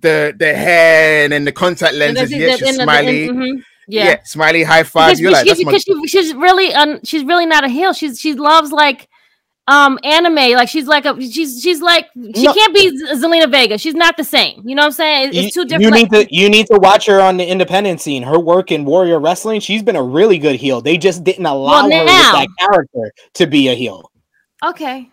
the the hair and then the contact lenses? the- Yeah, the- she's and the- smiley. and- mhm, Yeah. Yeah. smiley high five. Because, You're like, because, that's my because she, she's really un, she's really not a heel. She's she loves like um anime. Like she's like a she's she's like she No. can't be Zelina Vega. She's not the same. You know what I'm saying? It's you, too different. You need to you need to watch her on the independent scene. Her work in Warrior Wrestling, she's been a really good heel. They just didn't allow Well, her with that character to be a heel. okay.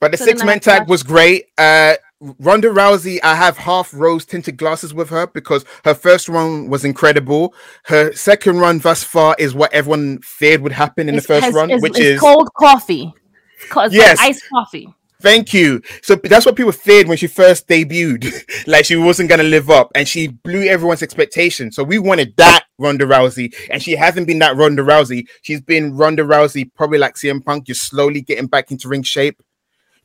But the So six I man tag was great. Uh, Ronda Rousey, I have half rose tinted glasses with her because her first run was incredible. Her second run thus far is what everyone feared would happen in It's- the first has- run, it's- which is cold coffee. It's it's like Yes. iced coffee. thank you. So that's what people feared when she first debuted, like she wasn't gonna live up, and she blew everyone's expectations. So we wanted that Ronda Rousey, and she hasn't been that Ronda Rousey. She's been Ronda Rousey, probably like CM Punk, just slowly getting back into ring shape.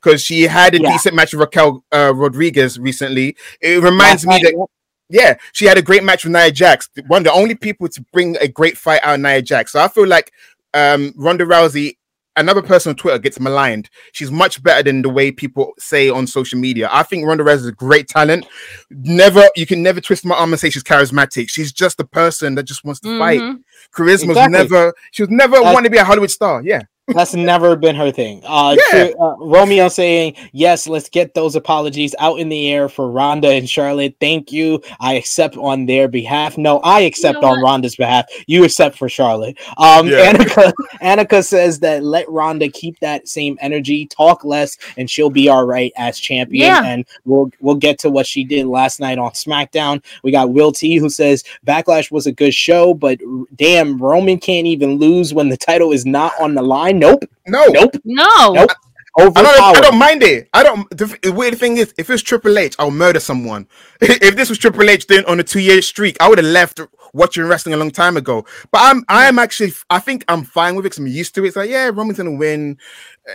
Because she had a Yeah. decent match with Raquel uh, Rodriguez recently. It reminds me that yeah, she had a great match with Nia Jax. One of the only people to bring a great fight out of Nia Jax. So I feel like um Ronda Rousey, another person on Twitter gets maligned. She's much better than the way people say on social media. I think Ronda Rousey is a great talent. Never, you can never twist my arm and say she's charismatic. She's just a person that just wants to fight. Mhm. Charisma's Exactly. never. She was never That's- want to be a Hollywood star. Yeah, That's never been her thing. Uh, Yeah. to- uh, Romeo saying, yes, let's get those apologies out in the air for Ronda and Charlotte. Thank you. I accept on their behalf. No, I accept know on what? Ronda's behalf. You accept for Charlotte. Um, Yeah. Annika, Annika says that let Ronda keep that same energy, talk less, and she'll be all right as champion. Yeah. And we'll we'll get to what she did last night on SmackDown. We got Will T who says Backlash was a good show, but damn, Roman can't even lose when the title is not on the line. Nope. no, Nope. No. Nope. I don't, I don't mind it. I don't. The, the weird thing is, if it's Triple H, I'll murder someone. if this was Triple H doing on a two-year streak, I would have left watching wrestling a long time ago. But I'm, I'm actually, I think I'm fine with it because I'm used to it. It's like, yeah, Roman's gonna win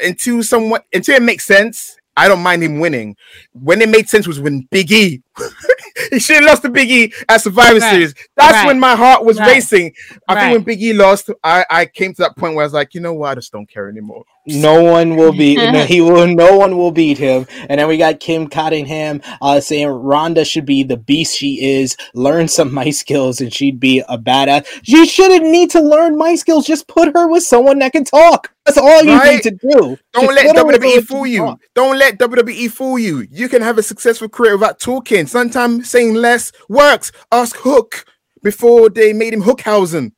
until somewhat until it makes sense. I don't mind him winning. When it made sense was when Big E he should have lost to Big E at Survivor Right. Series. That's Right. when my heart was Right. racing. I Right. think when Big E lost, I, I came to that point where I was like, you know what, I just don't care anymore. No one will beat. no, he will. No one will beat him. And then we got Kim Cottingham uh, saying Ronda should be the beast she is. Learn some my skills, and she'd be a badass. She shouldn't need to learn my skills. Just put her with someone that can talk. That's all you Right. need to do. Don't Just let put her with WWE fool you. talk. Don't let WWE fool you. You can have a successful career without talking. Sometimes saying less works. Ask Hook before they made him Hookhausen.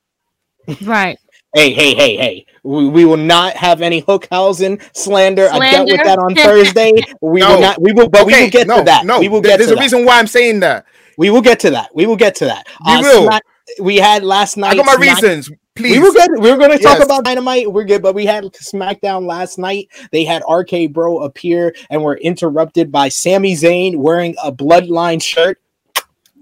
Right. Hey, hey, hey, hey. We, we will not have any Hookhausen slander. I dealt with that on Thursday. We No. will not. We will, but we will get no, to that. No, we will get there's to a that. reason why I'm saying that. We will get to that. We will get to that. We uh, will. Smack- we had last night. I got my reasons. Please. We were good. We were going to talk Yes. about Dynamite. We're good, but we had SmackDown last night. They had RK Bro appear and were interrupted by Sami Zayn wearing a Bloodline shirt.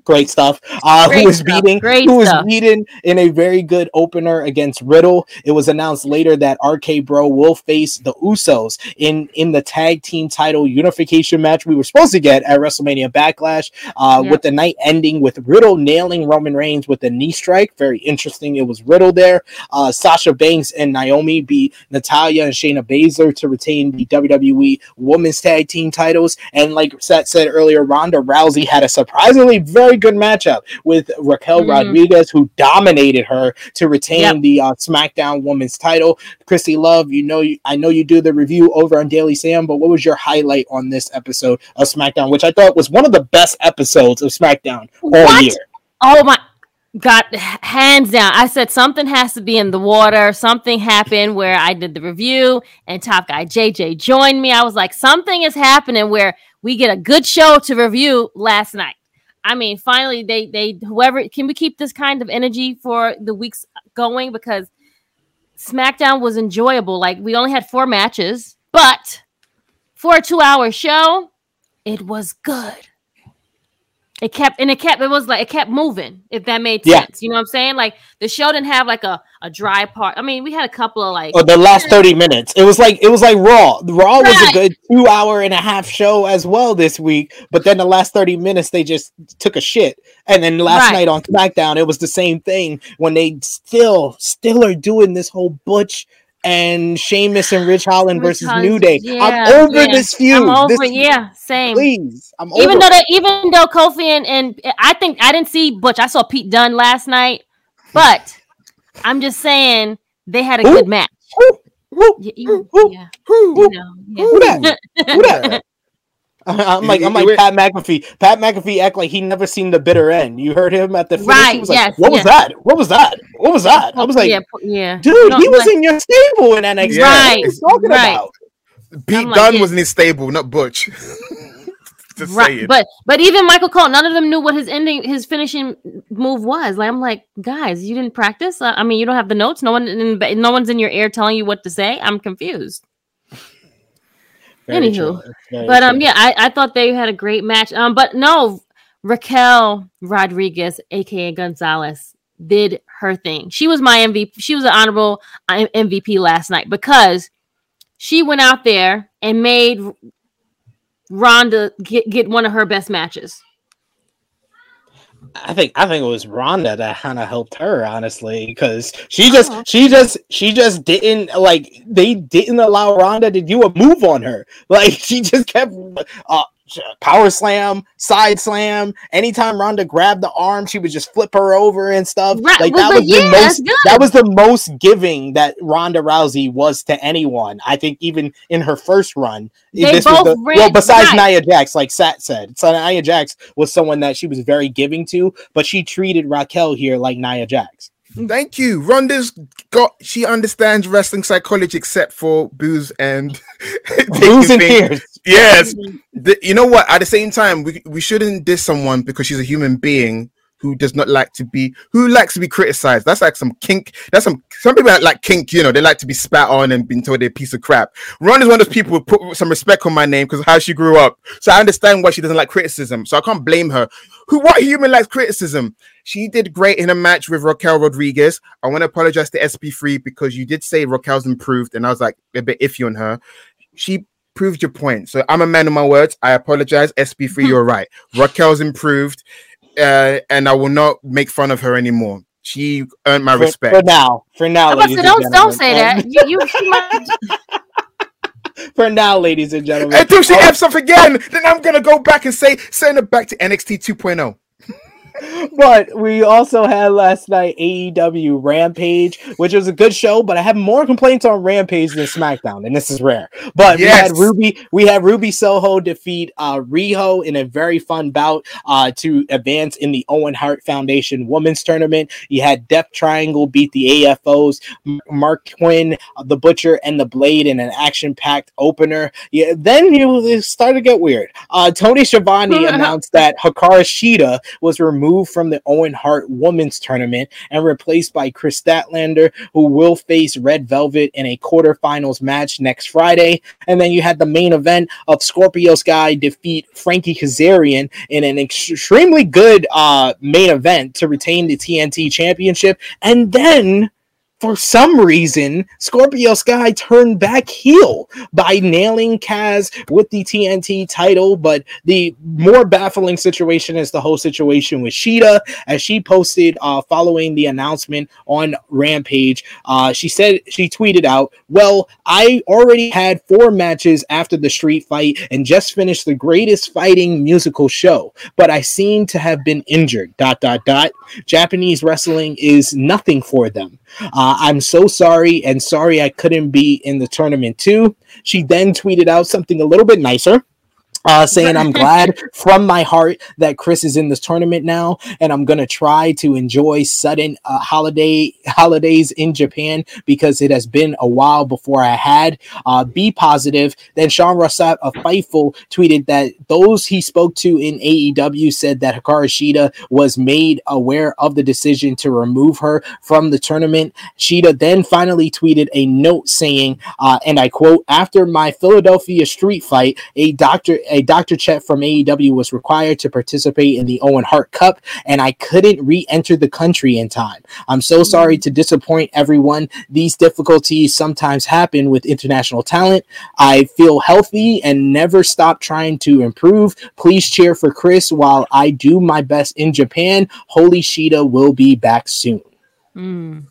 Great stuff. Uh, Great who was stuff. beating? Great who was stuff. beaten in a very good opener against Riddle. It was announced later that RK Bro will face the Usos in in the tag team title unification match we were supposed to get at WrestleMania Backlash. Uh, Yep. with the night ending with Riddle nailing Roman Reigns with a knee strike. Very interesting. It was Riddle there. Uh, Sasha Banks and Naomi beat Natalya and Shayna Baszler to retain the WWE Women's Tag Team titles. And like Seth said earlier, Ronda Rousey had a surprisingly very good matchup with Raquel Mhm. Rodriguez, who dominated her to retain Yep. the uh, SmackDown Women's title. Christy Love, you know, you, I know you do the review over on Daily Sam, but what was your highlight on this episode of SmackDown, which I thought was one of the best episodes of SmackDown all What? year? Oh my God, hands down. I said something has to be in the water. Something happened where I did the review and Top Guy JJ joined me. I was like, something is happening where we get a good show to review last night. I mean, finally, they they whoever can we keep this kind of energy for the weeks going because SmackDown was enjoyable. Like we only had four matches, but for a two-hour show, it was good. It kept and it kept it was like it kept moving, if that made Yeah. sense. You know what I'm saying? Like the show didn't have like a, a dry part. I mean, we had a couple of like Or the last 30 minutes. It was like it was like Raw. Raw was a good two hour and a half show as well this week, but then the last 30 minutes they just took a shit. And then last Right. night on SmackDown, it was the same thing when they still still are doing this whole Butch and Sheamus and Ridge Holland versus Holland- New Day. yeah, I'm over yeah. this feud. Over, This- yeah, same. Please. I'm even over though even though Kofi and, and I think I didn't see Butch. I saw Pete Dunne last night, but I'm just saying they had a Who? good match. Woo, woo, Y- you- yeah, you know, yeah. Who that? Who that? I'm like, I'm like Pat McAfee. Pat McAfee act like he never seen the bitter end. You heard him at the finish. Right, He was like, yes, what was that? What was that? What was that? I was like, yeah, yeah, dude, No, he was like- in your stable in NXT. Yeah. What Right, are you talking right. about? Pete I'm like, Dunne yeah. was in his stable, not Butch. Just right. saying. But but even Michael Cole, none of them knew what his ending, his finishing move was. Like I'm like, guys, you didn't practice. Uh, I mean, you don't have the notes. No one, in, no one's in your ear telling you what to say. I'm confused. Very Anywho. But um, true. yeah, I, I thought they had a great match. Um, but no, Raquel Rodriguez, aka Gonzalez, did her thing. She was my MVP. She was an honorable uh, MVP last night because she went out there and made Ronda get, get one of her best matches. I think I think it was Ronda that kind of helped her honestly because she just Oh. she just she just didn't like they didn't allow Ronda to do a move on her like she just kept uh power slam side slam anytime Ronda grabbed the arm she would just flip her over and stuff Right, like well, that was yeah, the most that was the most giving that Ronda Rousey was to anyone I think even in her first run They this was both the, ran- well besides right. Nia Jax like Sat said so Nia Jax was someone that she was very giving to but she treated Raquel here like Nia Jax. Thank you. Ronda's got she understands wrestling psychology except for booze and Booze and taking tears. Yes. The- you know what? At the same time, we, we shouldn't diss someone because she's a human being who does not like to be who likes to be criticized. That's like some kink. That's some some people that like kink, you know, they like to be spat on and been told they're a piece of crap. Ron is one of those people who put some respect on my name because how she grew up. So I understand why she doesn't like criticism. So I can't blame her. Who what human likes criticism? She did great in a match with Raquel Rodriguez. I want to apologize to SP3 because you did say Raquel's improved, and I was like a bit iffy on her. She proved your point. So I'm a man of my words. I apologize. SP3, you're right. Raquel's improved, uh, and I will not make fun of her anymore. She earned my For, respect. for now, for now, I'm about to ladies and don't don't say that. You, you she might- For now, ladies and gentlemen. Until she Oh, F's up again, then I'm gonna go back and say send her back to NXT 2.0. but we also had last night AEW Rampage, which was a good show, but I have more complaints on Rampage than SmackDown, and this is rare. But Yes. we had Ruby, we had Ruby Soho defeat uh Riho in a very fun bout uh to advance in the Owen Hart Foundation Women's Tournament. You had Death Triangle beat the AFOs, Marq Quen, uh, the Butcher, and the Blade in an action-packed opener. Yeah, then you it started to get weird. Uh Tony Schiavone announced that Hikaru Shida was removed from the Owen Hart Women's Tournament and replaced by Kris Statlander, who will face Red Velvet in a quarterfinals match next Friday. And then you had the main event of Scorpio Sky defeat Frankie Kazarian in an extremely good uh, main event to retain the TNT Championship. And then. For some reason, Scorpio Sky turned back heel by nailing Kaz with the TNT title. But the more baffling situation is the whole situation with Shida, as she posted uh, following the announcement on Rampage. Uh, she said she tweeted out, "Well, I already had four matches after the street fight and just finished the greatest fighting musical show, but I seem to have been injured." Dot dot dot. Japanese wrestling is nothing for them. Uh, I'm so sorry and sorry I couldn't be in the tournament too. She then tweeted out something a little bit nicer. Uh, saying I'm glad from my heart that Kris is in this tournament now, and I'm gonna try to enjoy sudden uh, holiday holidays in Japan because it has been a while before I had. Uh, be positive. Then Sean Ross Sapp of Fightful tweeted that those he spoke to in AEW said that Hikaru Shida was made aware of the decision to remove her from the tournament. Shida then finally tweeted a note saying, uh, and I quote, after my Philadelphia street fight, a doctor, a Dr. Chet from AEW was required to participate in the Owen Hart Cup, and I couldn't re-enter the country in time. I'm so sorry to disappoint everyone. These difficulties sometimes happen with international talent. I feel healthy and never stop trying to improve. Please cheer for Kris while I do my best in Japan. Holy Shida will be back soon. Mm.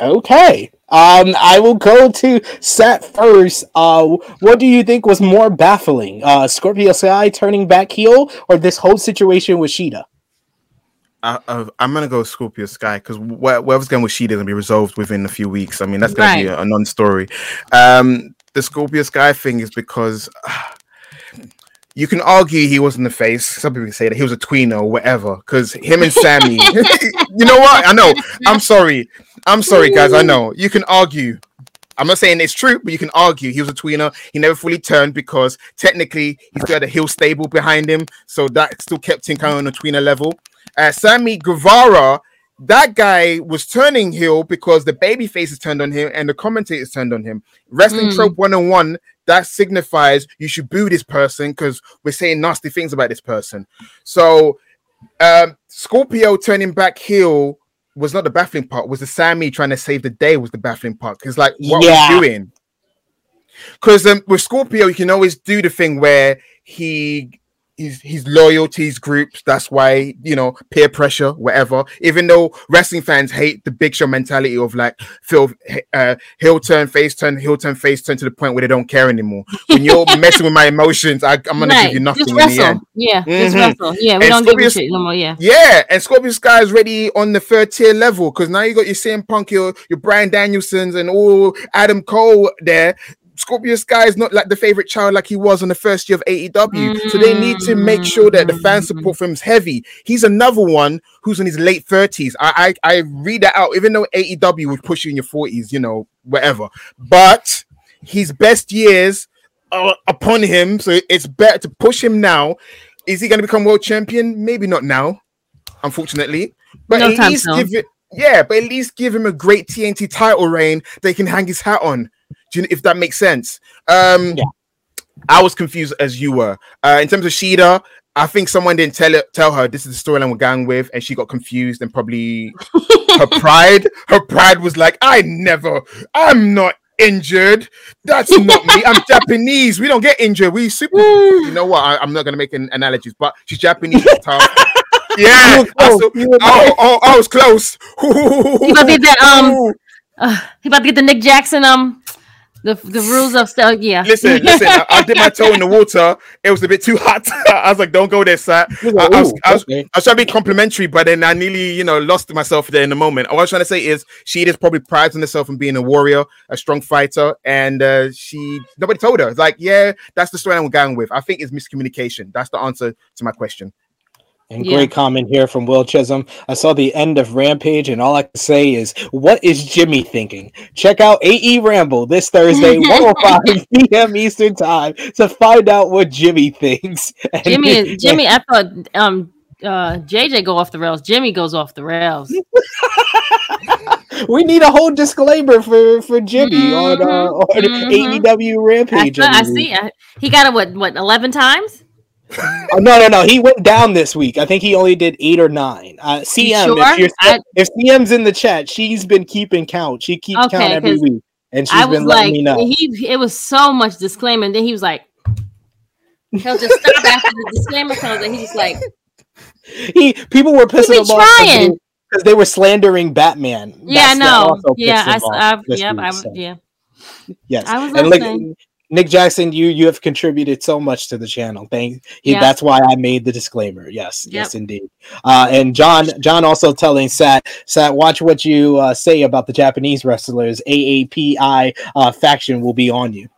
Okay. Um, I will go to Seth first. Uh, what do you think was more baffling? Uh, Scorpio Sky turning back heel or this whole situation with Shida? I, I, I'm gonna go Scorpio Sky because whatever's going with Shida is gonna be resolved within a few weeks. I mean, that's gonna be a, a non-story. Um, the Scorpio Sky thing is because you can argue he wasn't the face. Some people say that he was a tweener or whatever. Because him and Sammy, you know what? I know. I'm sorry. I'm sorry, guys. I know you can argue. I'm not saying it's true, but you can argue he was a tweener. He never fully turned because technically he still had a heel stable behind him, so that still kept him kind of on a tweener level. Uh, Sammy Guevara, that guy was turning heel because the baby faces turned on him and the commentators turned on him. Wrestling Mm. trope 101 that signifies you should boo this person because we're saying nasty things about this person. So um Scorpio turning back heel was not the baffling part, was the Sammy trying to save the day was the baffling part. Because like what Yeah. are we doing? Because um, with Scorpio, you can always do the thing where he he's he's loyal to his groups. That's why you know peer pressure, whatever. Even though wrestling fans hate the big show mentality of like Phil uh, heel turn, face turn, heel turn, face turn to the point where they don't care anymore. When you're messing with my emotions, I, I'm gonna Right. give you nothing Just in wrestle. the end. Yeah, just Mhm. wrestle. Yeah, we And don't give a shit no more. Yeah. Yeah, and Scorpio Sky is ready on the third tier level because now you got your CM Punk, your your Bryan Danielsons, and all Adam Cole there. Scorpio Sky is not like the favorite child like he was on the first year of AEW. So they need to make mm. sure that the fan support for him is heavy. He's another one who's in his late 30s. I I, I read that out, even though AEW would push you in your 40s, you know, whatever. But his best years are upon him, so it's better to push him now. Is he going to become world champion? Maybe not now, unfortunately. But No at least give it, yeah. But at least give him a great TNT title reign that he can hang his hat on. Do you, if that makes sense? Um, Yeah. I was confused as you were. Uh, in terms of Shida, I think someone didn't tell it, tell her this is the storyline we're going with, and she got confused and probably her pride, her pride was like, I never, I'm not injured. That's not me. I'm Japanese. We don't get injured. We super. you know what? I, am not gonna make an analogies, but she's Japanese. Yeah, You. I, You were oh, oh, I was close. He about to get that um uh, he about to get the Nick Jackson um the the rules of stuff. Yeah. Listen, listen. I, I did my toe in the water. It was a bit too hot. I was like, "Don't go there, sir." I, You I go, was, "Ooh, I, was, okay." I was trying to be complimentary, but then I nearly, you know, lost myself there in the moment. What I was trying to say is, she is probably prides on herself in being a warrior, a strong fighter, and uh, she nobody told her. It's like, yeah, that's the story I'm going with. I think it's miscommunication. That's the answer to my question. And Yeah. great comment here from Will Chisholm. I saw the end of Rampage, and all I can say is, what is Jimmy thinking? Check out AE Ramble this Thursday, 105 p.m. Eastern Time, to find out what Jimmy thinks. And- Jimmy is Jimmy, I thought um uh JJ go off the rails. Jimmy goes off the rails. we need a whole disclaimer for for Jimmy on uh, on mhm. AEW I, Rampage. thought- I see. I, he got it what what eleven times? Oh, no, no, no. He went down this week. I think he only did eight or nine. Uh, CM, sure? if, I- if CM's in the chat, she's been keeping count. She keeps Okay, count every week, and she's I was been letting like, me know. he it was so much disclaimer, and then he was like, he'll just stop after the disclaimer comes, and he's just like, he people were pissing him off trying. because they were slandering Batman. yeah, I That's what know, yeah, I, I, yep, I, so, yeah, yes. I was and listening. Nick Jackson, you you have contributed so much to the channel. Thank Yeah. that's why I made the disclaimer. Yes, Yep. yes, indeed. Uh, and John John also telling Sat Sat, watch what you uh, say about the Japanese wrestlers. AAPI uh, faction will be on you.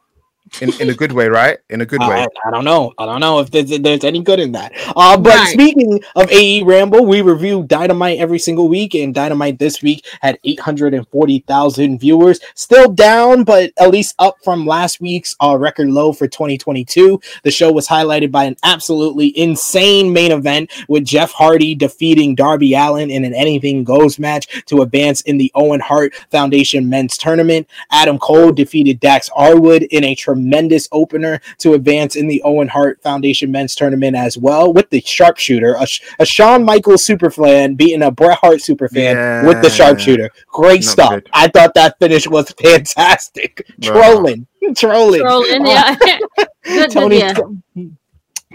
In, in a good way, right? In a good way. I, I don't know. I don't know if there's, if there's any good in that. Uh, but Right. speaking of AE Ramble, we review Dynamite every single week, and Dynamite this week had 840,000 viewers. Still down, but at least up from last week's uh, record low for 2022. The show was highlighted by an absolutely insane main event with Jeff Hardy defeating Darby Allin in an anything goes match to advance in the Owen Hart Foundation men's tournament. Adam Cole defeated Dax Harwood in a tremendous opener to advance in the Owen Hart Foundation men's tournament as well with the sharpshooter, a, Sh- a Shawn Michaels superfan beating a Bret Hart superfan with the sharpshooter. Great Not stuff. good. I thought that finish was fantastic. Wow. Trolling, trolling. Trolling, yeah. Good, good, Tony yeah.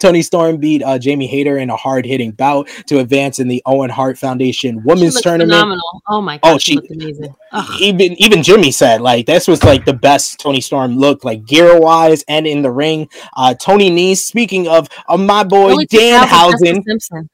Toni Storm beat uh, Jamie Hayter in a hard hitting bout to advance in the Owen Hart Foundation Women's Tournament. phenomenal. Oh my Oh, she she- amazing. Ugh. even even Jimmy said like this was like the best Toni Storm looked like gear wise and in the ring. Uh, Tony Nese, speaking of uh, my boy Danhausen, Simpson.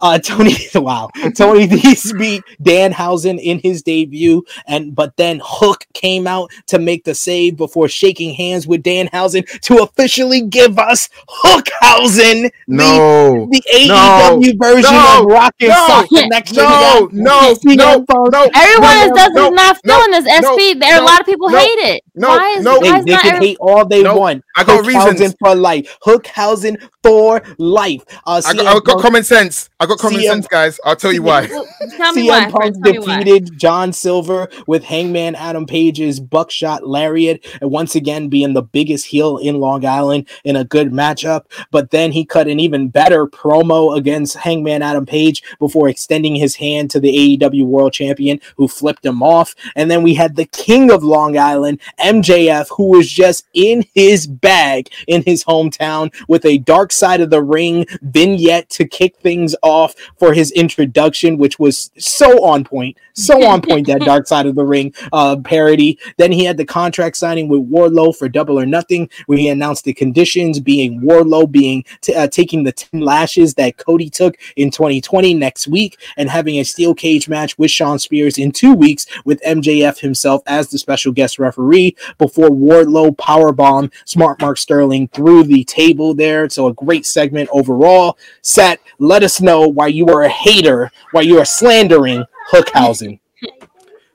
Uh, Tony wow, Tony Nese beat Danhausen in his debut, and but then Hook came out to make the save before shaking hands with Danhausen to officially give us Hookhausen, the No. the No. AEW version No. of Rock and No. Sock Connection. No, no, CM no, Punk. no. Everyone no, is does no, is not no, feeling this no, SP. There are no, a lot of people no, hate it. no, why is, no. why They, is they not can every- hate all they No, want. I got Hookhausen reasons. for life. Hookhausen for life. Uh, I CM got, I got common sense. I got common CM sense, guys. I'll tell you why. Well, Tell me why. CM First, Punk tell me why. defeated John Silver with Hangman Adam Page's buckshot lariat, and once again being the biggest heel in Long Island in a good matchup. But then he cut an even better promo against Hangman Adam Page before extending his hand to the AEW World Champion, who flipped him off. And then we had the King of Long Island, MJF, who was just in his bag in his hometown with a Dark Side of the Ring vignette to kick things off for his introduction, which was so on point, so on point that Dark Side of the Ring uh, parody. Then he had the contract signing with Wardlow for Double or Nothing, where he announced the conditions being Wardlow being t- uh, taking the 10 lashes that Cody took in 2020 next week and having a steel cage match with Shawn Spears in two weeks with MJF himself as the special guest referee before Wardlow powerbomb Smart Mark Sterling through the table there. So a great segment overall. Set. let us know why you are a hater, why you are slandering Hookhausen.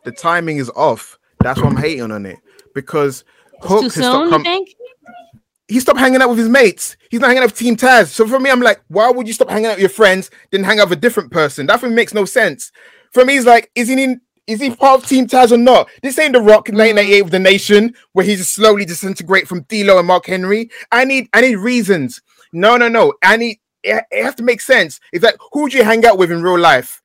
The timing is off. That's why I'm hating on it because It's Hook has soon, stopped com- he stopped hanging out with his mates. He's not hanging out with Team Taz. So for me, I'm like, why would you stop hanging out with your friends, then hang out with a different person? That for me makes no sense. For me, it's like, is he in? Is he part of Team Taz or not? This ain't the Rock mm. in 1998 with the Nation, where he just slowly disintegrate from D'Lo and Mark Henry. I need, I need reasons. No, no, no. I need. It, it has to make sense. It's like, who would you hang out with in real life?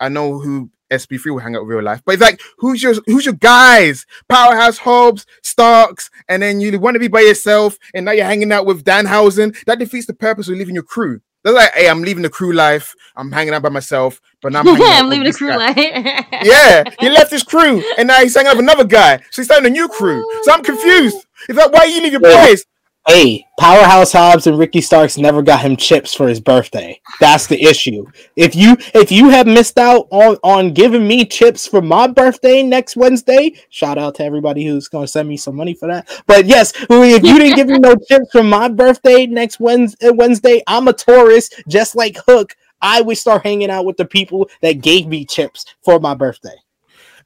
I know who SP3 will hang out in real life. But it's like, who's your who's your guys? Powerhouse Hobbs, Starks, and then you want to be by yourself, and now you're hanging out with Danhausen. That defeats the purpose of leaving your crew. They're like, hey, I'm leaving the crew life. I'm hanging out by myself, but now I'm, hanging I'm leaving the crew guy. light. Yeah, he left his crew, and now he's hanging out with another guy. So he's starting a new crew. So I'm confused. It's like, why you leave your Yeah. Boys? Hey, Powerhouse Hobbs and Ricky Starks never got him chips for his birthday. That's the issue. If you if you have missed out on on giving me chips for my birthday next Wednesday, shout out to everybody who's going to send me some money for that. But yes, if you didn't give me no chips for my birthday next Wednesday, uh, Wednesday, I'm a tourist just like Hook. I would start hanging out with the people that gave me chips for my birthday.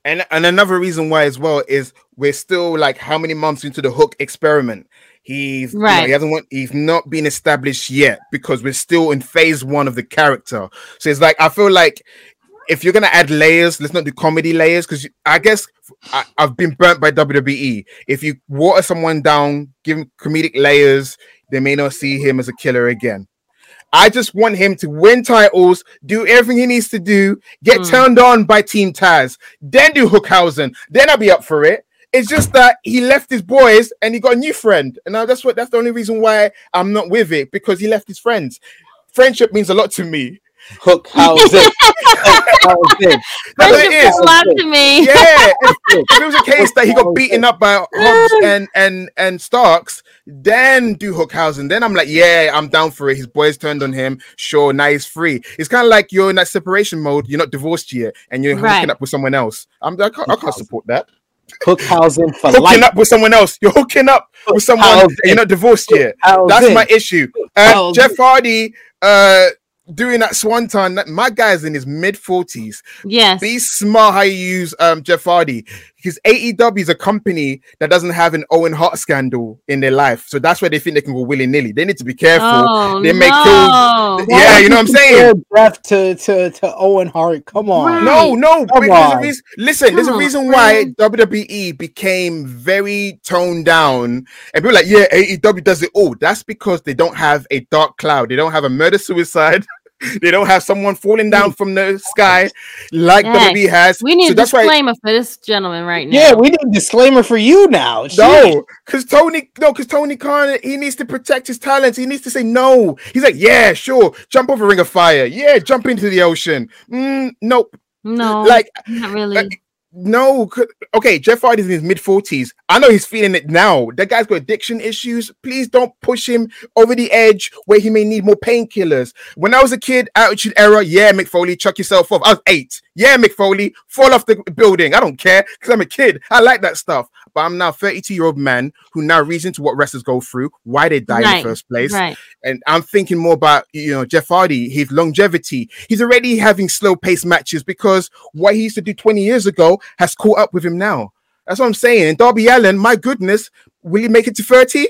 And and another reason why as well is we're still like how many months into the hook experiment. He's you know, Right. he hasn't want, he's not been established yet because we're still in phase one of the character. So it's like I feel like if you're gonna add layers, let's not do comedy layers because I guess I, I've been burnt by WWE. If you water someone down, give him comedic layers, they may not see him as a killer again. I just want him to win titles, do everything he needs to do, get Hmm. turned on by Team Taz, then do Hookhausen, then I'll be up for it. It's just that he left his boys and he got a new friend, and now that's what that's the only reason why I'm not with it because he left his friends. Friendship means a lot to me. Hookhausen. Housen. That's what it Friendship is. means a lot to me. Yeah, if, if it was a case that he got beaten up by Hobbs and and and Starks, then do Hookhausen. Then I'm like, yeah, I'm down for it. His boys turned on him. Sure, now he's free. It's kind of like you're in that separation mode. You're not divorced yet, and you're Right. hooking up with someone else. I'm I can't, I can't support that. Hookhausen for Hooking life. up with someone else. You're hooking up with someone. Hookhausen. and You're not divorced yet. That's my issue. Uh, Jeff Hardy. Uh, doing that swanton. That, my guy's in his mid 40s. Yes. Be smart how you use um Jeff Hardy because AEW is a company that doesn't have an Owen Hart scandal in their life, so that's why they think they can go willy nilly. They need to be careful. Oh, they make no. Yeah, you know what I'm saying. Death to, to, to Owen Hart. Come on. Right. No, no. Come but there's a on. reason, listen, there's a reason on, why man. WWE became very toned down, and people are like, yeah, AEW does it all. That's because they don't have a dark cloud. They don't have a murder suicide. they don't have someone falling down from the sky like Yes. WWE has. We need so a that's why disclaimer for this gentleman right now. Yeah, we need a disclaimer for you now. Shit. No, because Tony, no, because Tony Khan, he needs to protect his talents. He needs to say no. He's like, yeah, sure, jump over Ring of Fire. Yeah, jump into the ocean. Mm, nope. no, Like, not really. uh, no. Okay, Jeff Hardy's in his mid forties. I know he's feeling it now. That guy's got addiction issues. Please don't push him over the edge where he may need more painkillers. When I was a kid, attitude era. Yeah, Mick Foley, chuck yourself off. I was eight. Yeah, Mick Foley, fall off the building. I don't care because I'm a kid. I like that stuff. But I'm now 32 year old man who now reasons to what wrestlers go through, why they die in the first place right. and I'm thinking more about you know Jeff Hardy, his longevity. He's already having slow pace matches because what he used to do 20 years ago has caught up with him now. That's what I'm saying. And Darby Allin, my goodness, will he make it to 30?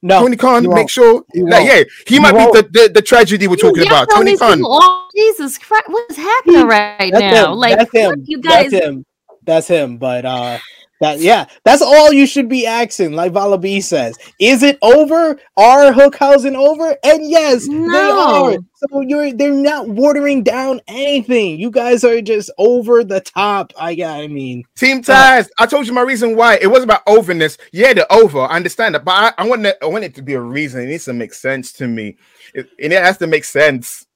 No. Tony Khan, he make sure. He Like, yeah, he might won't. be the, the, the tragedy we're talking You're about. Tony Khan. Oh, Jesus Christ! What is happening right That's now? him. Like, that's him. you guys. That's him. That's him. But uh that yeah, that's all you should be asking, like Vala B says. Is it over? Are Hookhausen over? And yes, they No. are. So you're they're not watering down anything. You guys are just over the top. I gotta I mean, Team Taz. I told you my reason why. It wasn't about overness. Yeah, the over. I understand that, but I, I want it, I want it to be a reason. It needs to make sense to me. It, and it has to make sense.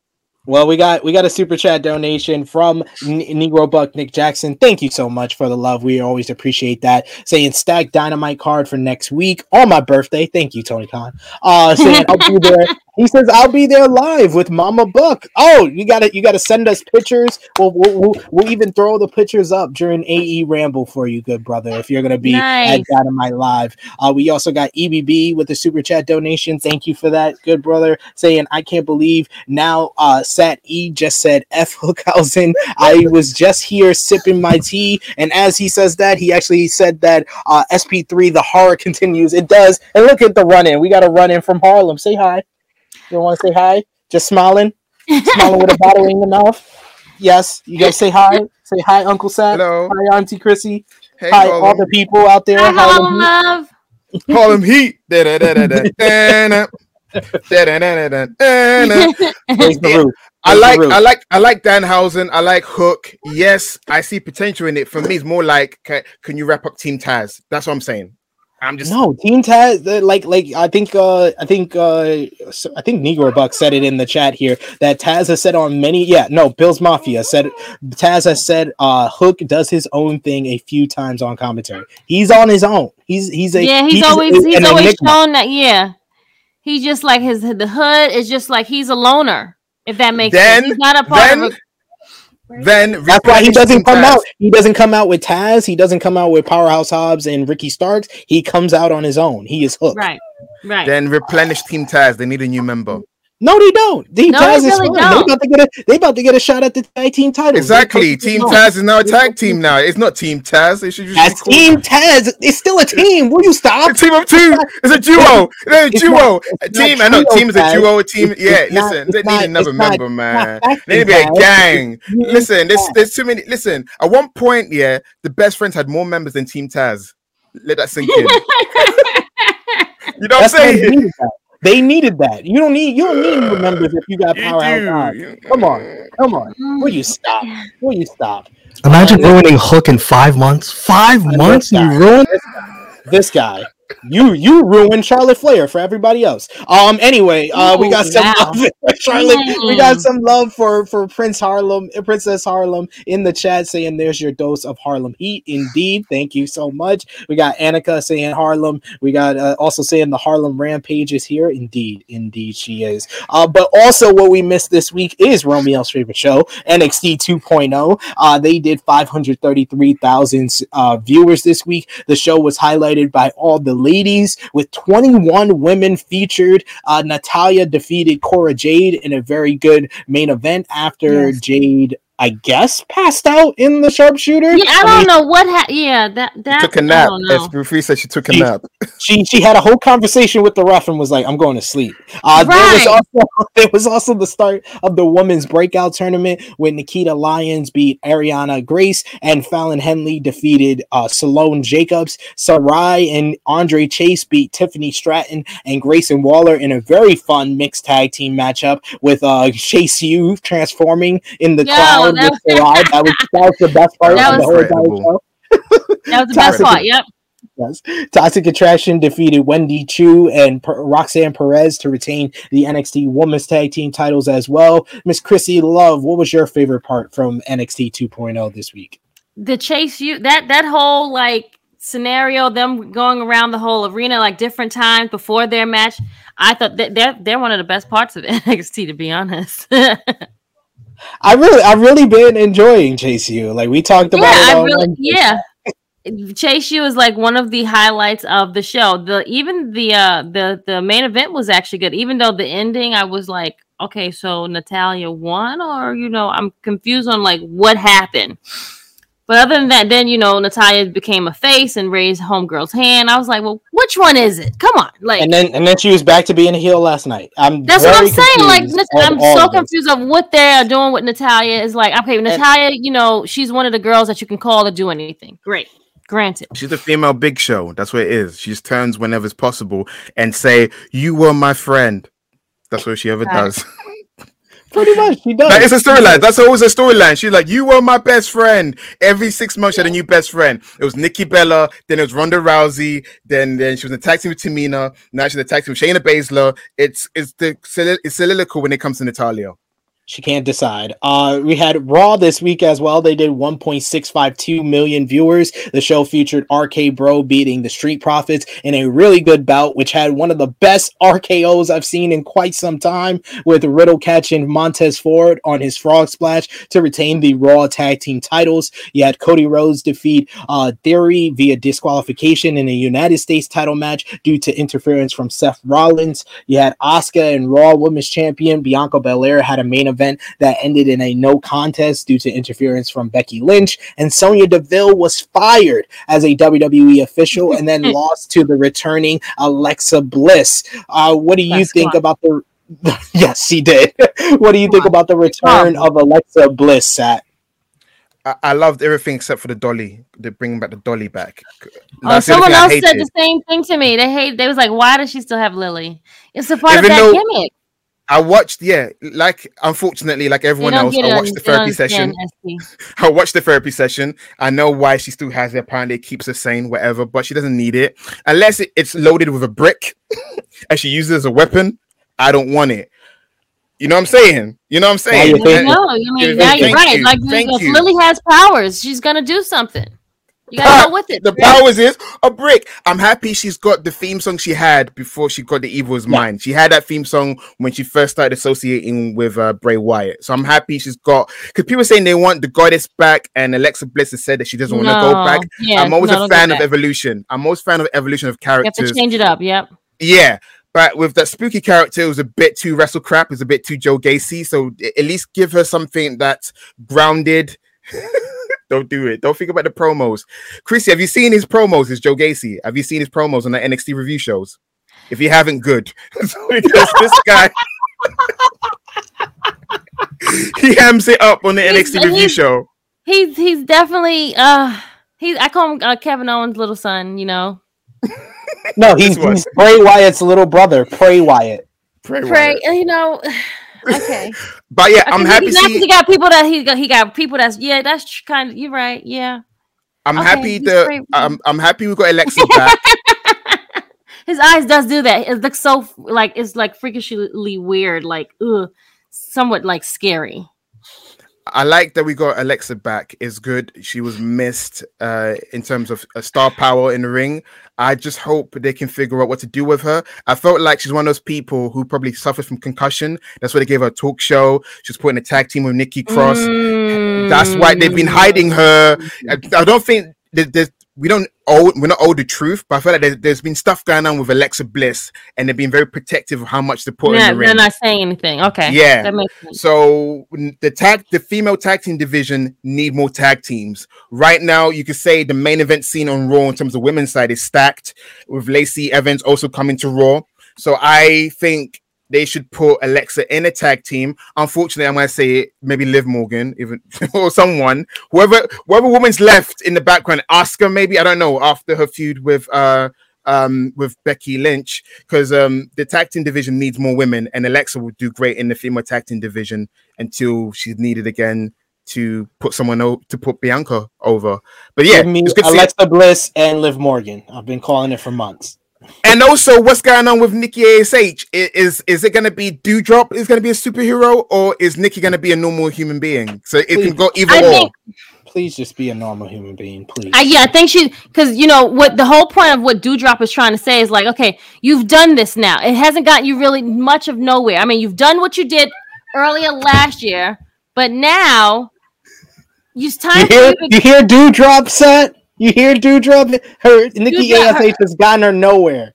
Well, we got we got a super chat donation from N- Negro Buck Nick Jackson. Thank you so much for the love. We always appreciate that. Saying stack dynamite card for next week on my birthday. Thank you, Tony Khan. Uh, saying I'll be there. He says I'll be there live with Mama Buck. Oh, you gotta you gotta send us pictures. We'll we'll, we'll, we'll even throw the pictures up during AE Ramble for you, good brother. If you're gonna be at Nice. Dynamite Live. Uh, we also got EBB with the super chat donation. Thank you for that, good brother. Saying I can't believe now. Uh, Sat E just said F Hookhausen. I was just here sipping my tea, and as he says that, he actually said that uh, SP3 the horror continues. It does. And look at the run in. We got a run in from Harlem. Say hi. You want to say hi? Just smiling, smiling with a bottle in your mouth. Yes, you guys say hi. Say hi, Uncle Sat. Hello. Hi, Auntie Chrissy. Hey, Hi, all the people out there. Hi, Harlem Heat. Harlem love. Harlem Heat. I like, root. I like, I like Danhausen. I like Hook. Yes, I see potential in it. For me, it's more like, can, can you wrap up Team Taz? That's what I'm saying. I'm just No, Team Taz, like, like I think, uh, I think, uh, I think Negro Buck said it in the chat here that Taz has said on many, yeah, no, Bill's Mafia said Taz has said, uh, Hook does his own thing a few times on commentary. He's on his own. He's he's a yeah, he's, he's always a- he's always enigma. shown that. Yeah, he's just like his the hood is just like he's a loner. If that makes Then- sense, he's not a part then, of. A, then That's why he doesn't come Taz. out. He doesn't come out with Taz. He doesn't come out with Powerhouse Hobbs and Ricky Starks. He comes out on his own. He is hooked. right, right. Then replenish Team Taz. They need a new member. No, they don't. Team No, Taz they is really fine. They don't. about to get a they about to get a shot at the tag team title. Exactly. Team Taz is now a tag team now. It's not Team Taz. It should just That's be Team Taz. It's still a team. Will you a stop? team of two. It's a duo. It's a It's duo. not- A it's not team. I know. Team is a duo. A team. It's- Yeah. it's Listen. it's They not- need another it's not- member, man. They need to be a gang. Listen. There's there's too many. Listen. At one point, yeah, the best friends had more members than Team Taz. Let that sink in. You know what I'm That's why they saying? Needed that. They needed that. You don't need you don't need more members if you got You powerhouse. Hobbs. do. Come on, come on. Will you stop? Will you stop? Imagine Uh, ruining Hook in five months. Five this months? You guy. ruined This guy. You you ruined Charlotte Flair for everybody else. Um. Anyway, uh, we got some wow. love for Charlotte. We got Mm. some love for for Prince Harlem, uh, Princess Harlem in the chat saying, "There's your dose of Harlem heat." Indeed, thank you so much. We got Annika saying Harlem. We got uh, also saying the Harlem Rampage is here. Indeed, indeed, she is. Uh, but also what we missed this week is Romeo's favorite show, NXT 2.0. Uh, they did 533,000 uh, viewers this week. The show was highlighted by all the ladies with 21 women featured. Uh, Natalya defeated Cora Jade in a very good main event after Yes. Jade, I guess, passed out in the sharpshooter. yeah, I don't know what. Ha- yeah, that that Took a nap. don't. As Rufi said, she took a She- nap. she she had a whole conversation with the ref and was like, "I'm going to sleep." Uh, There Right. was also there was also the start of the women's breakout tournament when Nikita Lyons beat Arianna Grace and Fallon Henley defeated uh, Sloane Jacobs. Sarai and Andre Chase beat Tiffany Stratton and Grayson Waller in a very fun mixed tag team matchup with uh, Chase U transforming in the Yo, Oh, crowd that with Sarai. That was that was the best part That of the whole entire show. That was the best Toxic- part. Yep. Yes. Toxic Attraction defeated Wendy Choo and per- Roxanne Perez to retain the NXT Women's Tag Team titles as well. Miss Chrissy Love, what was your favorite part from NXT 2.0 this week? the chase you that that whole like scenario them going around the whole arena like different times before their match i thought that they're they're one of the best parts of nxt to be honest yeah I really, I really been enjoying Chase U. Like we talked about it. i really yeah. Chase U is like one of the highlights of the show. The even the uh the the main event was actually good. Even though the ending i was like okay so natalya won? Or you know i'm confused on like what happened But other than that, then you know Natalya became a face and raised homegirl's hand. I was like, well, which one is it? Come on, like And then, and then she was back to being a heel last night. I'm that's what I'm saying. Like confused listen, of I'm so of confused of what they're doing with Natalya. Is like okay, Natalya, you know, she's one of the girls that you can call to do anything. Great, granted. She's a female big show. That's what it is. She just turns whenever it's possible and say, "You were my friend." That's what she ever Right. does. Pretty much, she does. That is a storyline. That's always a storyline. She's like, "You were my best friend." Every six months, she had a new best friend. It was Nikki Bella. Then it was Ronda Rousey. Then then she was in a tag team with Tamina. Now she's in a tag team with Shayna Baszler. It's it's the it's soliloquy when it comes to Natalya. She can't decide. Uh, we had Raw this week as well. They did 1.652 million viewers. The show featured RK Bro beating the Street Profits in a really good bout, which had one of the best RKO's I've seen in quite some time, with Riddle catching Montez Ford on his frog splash to retain the Raw Tag Team titles. You had Cody Rhodes defeat uh, Theory via disqualification in a United States title match due to interference from Seth Rollins. You had Asuka and Raw Women's Champion Bianca Belair had a main event that ended in a no contest due to interference from Becky Lynch, and Sonya Deville was fired as a WWE official and then lost to the returning Alexa Bliss. Uh, what do you That's think smart. about the? yes, she did. what do you think Smart. about the return of Alexa Bliss? Sat. I, I loved everything except for the dolly. They're bringing back the dolly back. Oh, That's the only someone else said the same thing to me. They hate. They was like, "Why does she still have Lily?" It's a part Even of that though- gimmick. I watched, yeah, like unfortunately, like everyone else, I watched the therapy session. I watched the therapy session. I know why she still has it. Apparently, it keeps her sane, whatever, but she doesn't need it unless it, it's loaded with a brick and she uses it as a weapon. I don't want it. You know what I'm saying? You know what I'm saying? you're You I mean, now you're you. right. Like Thank if you. Lily has powers, she's gonna do something. You gotta go with it. The powers is a brick. I'm happy she's got the theme song she had before she got the Evil's is Yeah. mine. She had that theme song when she first started associating with uh, Bray Wyatt. So I'm happy she's got because people are saying they want the goddess back, and Alexa Bliss has said that she doesn't want to go back. Yeah, I'm always no, a fan of evolution. I'm always fan of evolution of characters. You have to change it up. Yep. Yeah. But with that spooky character, it was a bit too wrestle crap. It was a bit too Joe Gacy. So at least give her something that's grounded. Don't do it. Don't think about the promos. Chrissy, have you seen his promos? Is Joe Gacy? Have you seen his promos on the NXT review shows? If you haven't, good. Because this guy, he hams it up on the He's- NXT review he's- show. He's he's definitely uh he's I call him uh, Kevin Owens' little son. You know, No, he's, he's Bray Wyatt's little brother, Pray Wyatt. Pray pray. Wyatt. You know, okay. But yeah, I'm happy. He's See, he got people that he got. He got people that's yeah. That's kind of you're right. Yeah, I'm okay, happy that. I'm, um, I'm happy we got Alexa back. his eyes does do that. It looks so like it's like freakishly weird. Like ugh, somewhat like scary. I like that we got Alexa back. Is good. She was missed uh, in terms of star power in the ring. I just hope they can figure out what to do with her. I felt like she's one of those people who probably suffered from concussion. That's why they gave her a talk show. She's put in a tag team with Nikki Cross. That's why they've been hiding her. I, I don't think there's we don't owe we're not owed the truth, but I feel like there's, there's been stuff going on with Alexa Bliss, and they've been very protective of how much they put Yeah, in the they're ring. not saying anything. Okay. Yeah. That makes sense. So the tag, the female tag team division need more tag teams. Right now, you could say the main event scene on Raw in terms of women's side is stacked with Lacey Evans also coming to Raw. So I think they should put Alexa in a tag team. Unfortunately, I'm gonna say it, maybe Liv Morgan, even or someone, whoever whoever woman's left in the background, Asuka maybe I don't know after her feud with uh um with Becky Lynch because um the tag team division needs more women and Alexa will do great in the female tag team division until she's needed again to put someone o- to put Bianca over. But yeah, Give me it's good to see. Alexa Bliss and Liv Morgan. I've been calling it for months. And also, what's going on with Nikki Ash? I- Is is it going to be Doudrop is going to be a superhero, or is Nikki going to be a normal human being? So it can go either I or. think Please just be a normal human being, please. I, yeah, I think she because you know what the whole point of what Doudrop is trying to say is like, okay, you've done this now. It hasn't gotten you really much of nowhere. I mean, you've done what you did earlier last year, but now it's time you for hear you to you hear Doudrop set? You hear Doudrop? Her Nikki Doudrop, her- has gotten her nowhere.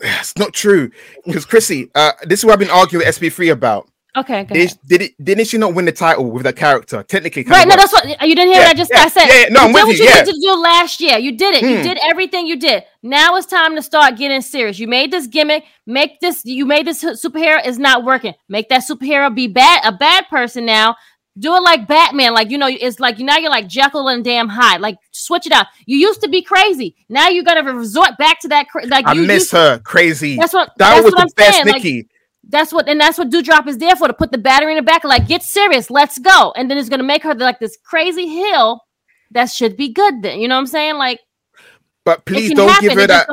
It's not true because Chrissy, uh, this is what I've been arguing with SP3 about. Okay, go Did, ahead. did it? Didn't she not win the title with that character? Technically, Right, no, that's what you didn't hear. Yeah, what I just yeah, I said. yeah, yeah, no, you I'm did with what you, you yeah. needed to do last year. You did it. You Hmm. did everything you did. Now it's time to start getting serious. You made this gimmick. Make this. You made this superhero is not working. Make that superhero be bad. A bad person now. Do it like Batman. Like you know, it's like now you're like Jekyll and damn Hyde. Like switch it out. You used to be crazy. Now you got to resort back to that. cra- Like I you miss her. Crazy. That's what. that that's was what the I'm best saying. Like, Nikki. that's what, and that's what Doudrop is there for to put the battery in the back. Like, get serious, let's go. And then it's gonna make her like this crazy hill that should be good. Then you know what I'm saying? Like, but please don't happen. give her It that.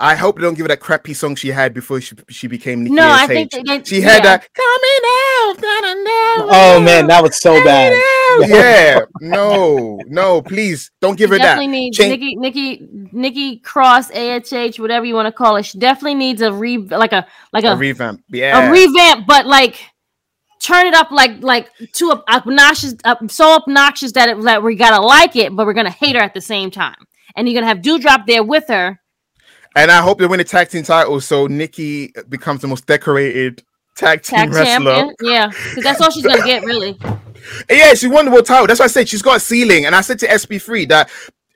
Don't- I hope they don't give her that crappy song she had before she she became Nikki No, I think they- they- she had yeah. that coming out. da-da, da, Oh man, that was so bad. yeah, no, no, please don't give She her that. definitely needs Change- Nikki, Nikki, Nikki Cross, AHH, whatever you want to call it. She definitely needs a re, like a, like a a, revamp. Yeah, a revamp, but like turn it up like like too ob- obnoxious, uh, so obnoxious that it that we gotta like it, but we're gonna hate her at the same time. And you're gonna have Doudrop there with her. And I hope they win the tag team title so Nikki becomes the most decorated tag team tag wrestler. champion. Yeah, because that's all she's gonna get, really. Yeah, she won the world title. That's why I said she's got a ceiling. And I said to SP3 that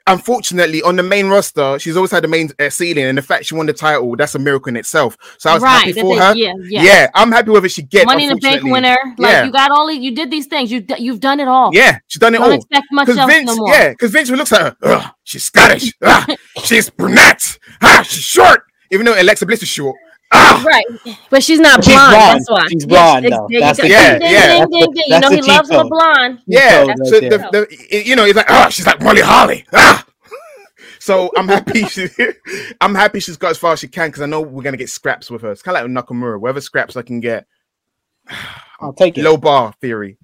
unfortunately on the main roster, she's always had the main uh, ceiling. And the fact she won the title, that's a miracle in itself. So I was happy for her. Yeah, yeah. Yeah, I'm happy with it. She gets Money in the bank winner. Like Yeah. you got all. these- You did these things. You you've done it all. Yeah, she's done it Don't all. expect much else Vince, no more. yeah, because Vince looks at her. Ugh, she's Scottish. Ah, she's brunette. Ah, she's short. Even though Alexa Bliss is short. Ah! Right, but she's not She's blonde. blonde. That's why She's blonde, there though. you That's the- Yeah, Ding, yeah. ding, ding, ding. You know he loves her code. blonde. Yeah, That's so right the, the you know he's like oh she's like Molly Holly ah. So I'm happy she, I'm happy she's got as far as she can because I know we're gonna get scraps with her. It's kind of like with Nakamura, whatever scraps I can get. I'll take it. Low bar theory.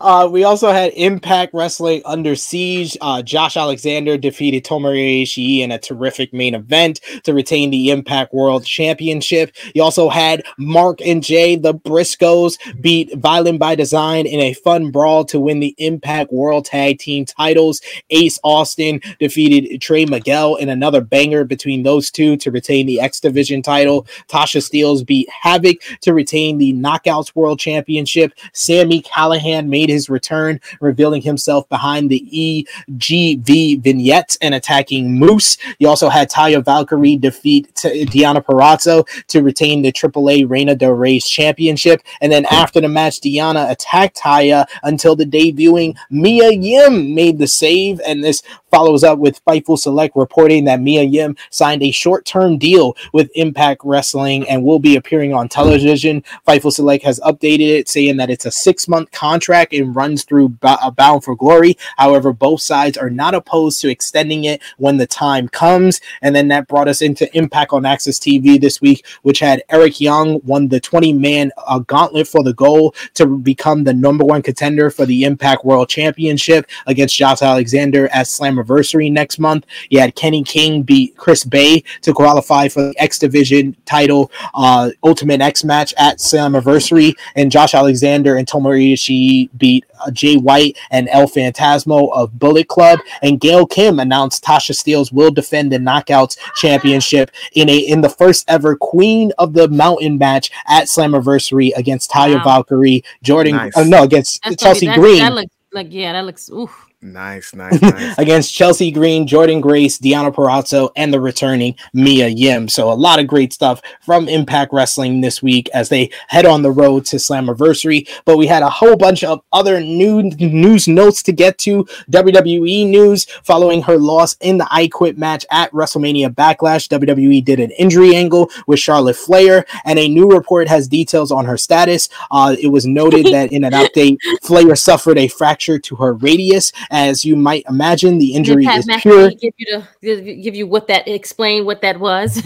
Uh, we also had Impact Wrestling Under Siege. Uh, Josh Alexander defeated Tomohiro Ishii in a terrific main event to retain the Impact World Championship. You also had Mark and Jay, the Briscoes, beat Violent by Design in a fun brawl to win the Impact World Tag Team titles. Ace Austin defeated Trey Miguel in another banger between those two to retain the X Division title. Tasha Steelz beat Havoc to retain the Knockouts World Championship. Sami Callihan made his return, revealing himself behind the EGV vignettes and attacking Moose. You also had Taya Valkyrie defeat T- Deonna Purrazzo to retain the AAA Reina de Reinas championship. And then after the match, Deonna attacked Taya until the debuting Mia Yim made the save. And this follows up with Fightful Select reporting that Mia Yim signed a short term deal with Impact Wrestling and will be appearing on television. Fightful Select has updated it, saying that it's a six month contract and runs through Bo- uh, Bound for Glory. However, both sides are not opposed to extending it when the time comes. And then that brought us into Impact on Access TV this week, which had Eric Young won the 20 man uh, gauntlet for the goal to become the number one contender for the Impact World Championship against Josh Alexander at Slammiversary next month. You had Kenny King beat Chris Bey to qualify for the X Division title uh, Ultimate X match at Slammiversary, and Josh Alexander and Tomohiro Ishii beat uh, Jay White and El Fantasmo of Bullet Club, and Gail Kim announced Tasha Steelz will defend the Knockouts Championship in a in the first ever Queen of the Mountain match at Slammiversary against Taya Wow. Valkyrie, Jordynne, Nice. uh, no, against That's Chelsea that- Green. That looks like yeah, that looks. Oof. Nice, nice, nice. against Chelsea Green, Jordynne Grace, Deonna Purrazzo, and the returning Mia Yim. So a lot of great stuff from Impact Wrestling this week as they head on the road to Slammiversary. But we had a whole bunch of other new news notes to get to. WWE news following her loss in the I Quit match at WrestleMania Backlash. WWE did an injury angle with Charlotte Flair, and a new report has details on her status. Uh, it was noted that in an update, Flair suffered a fracture to her radius. As you might imagine, the injury Pat is McAfee pure. Give you the give- give you what that explain what that was.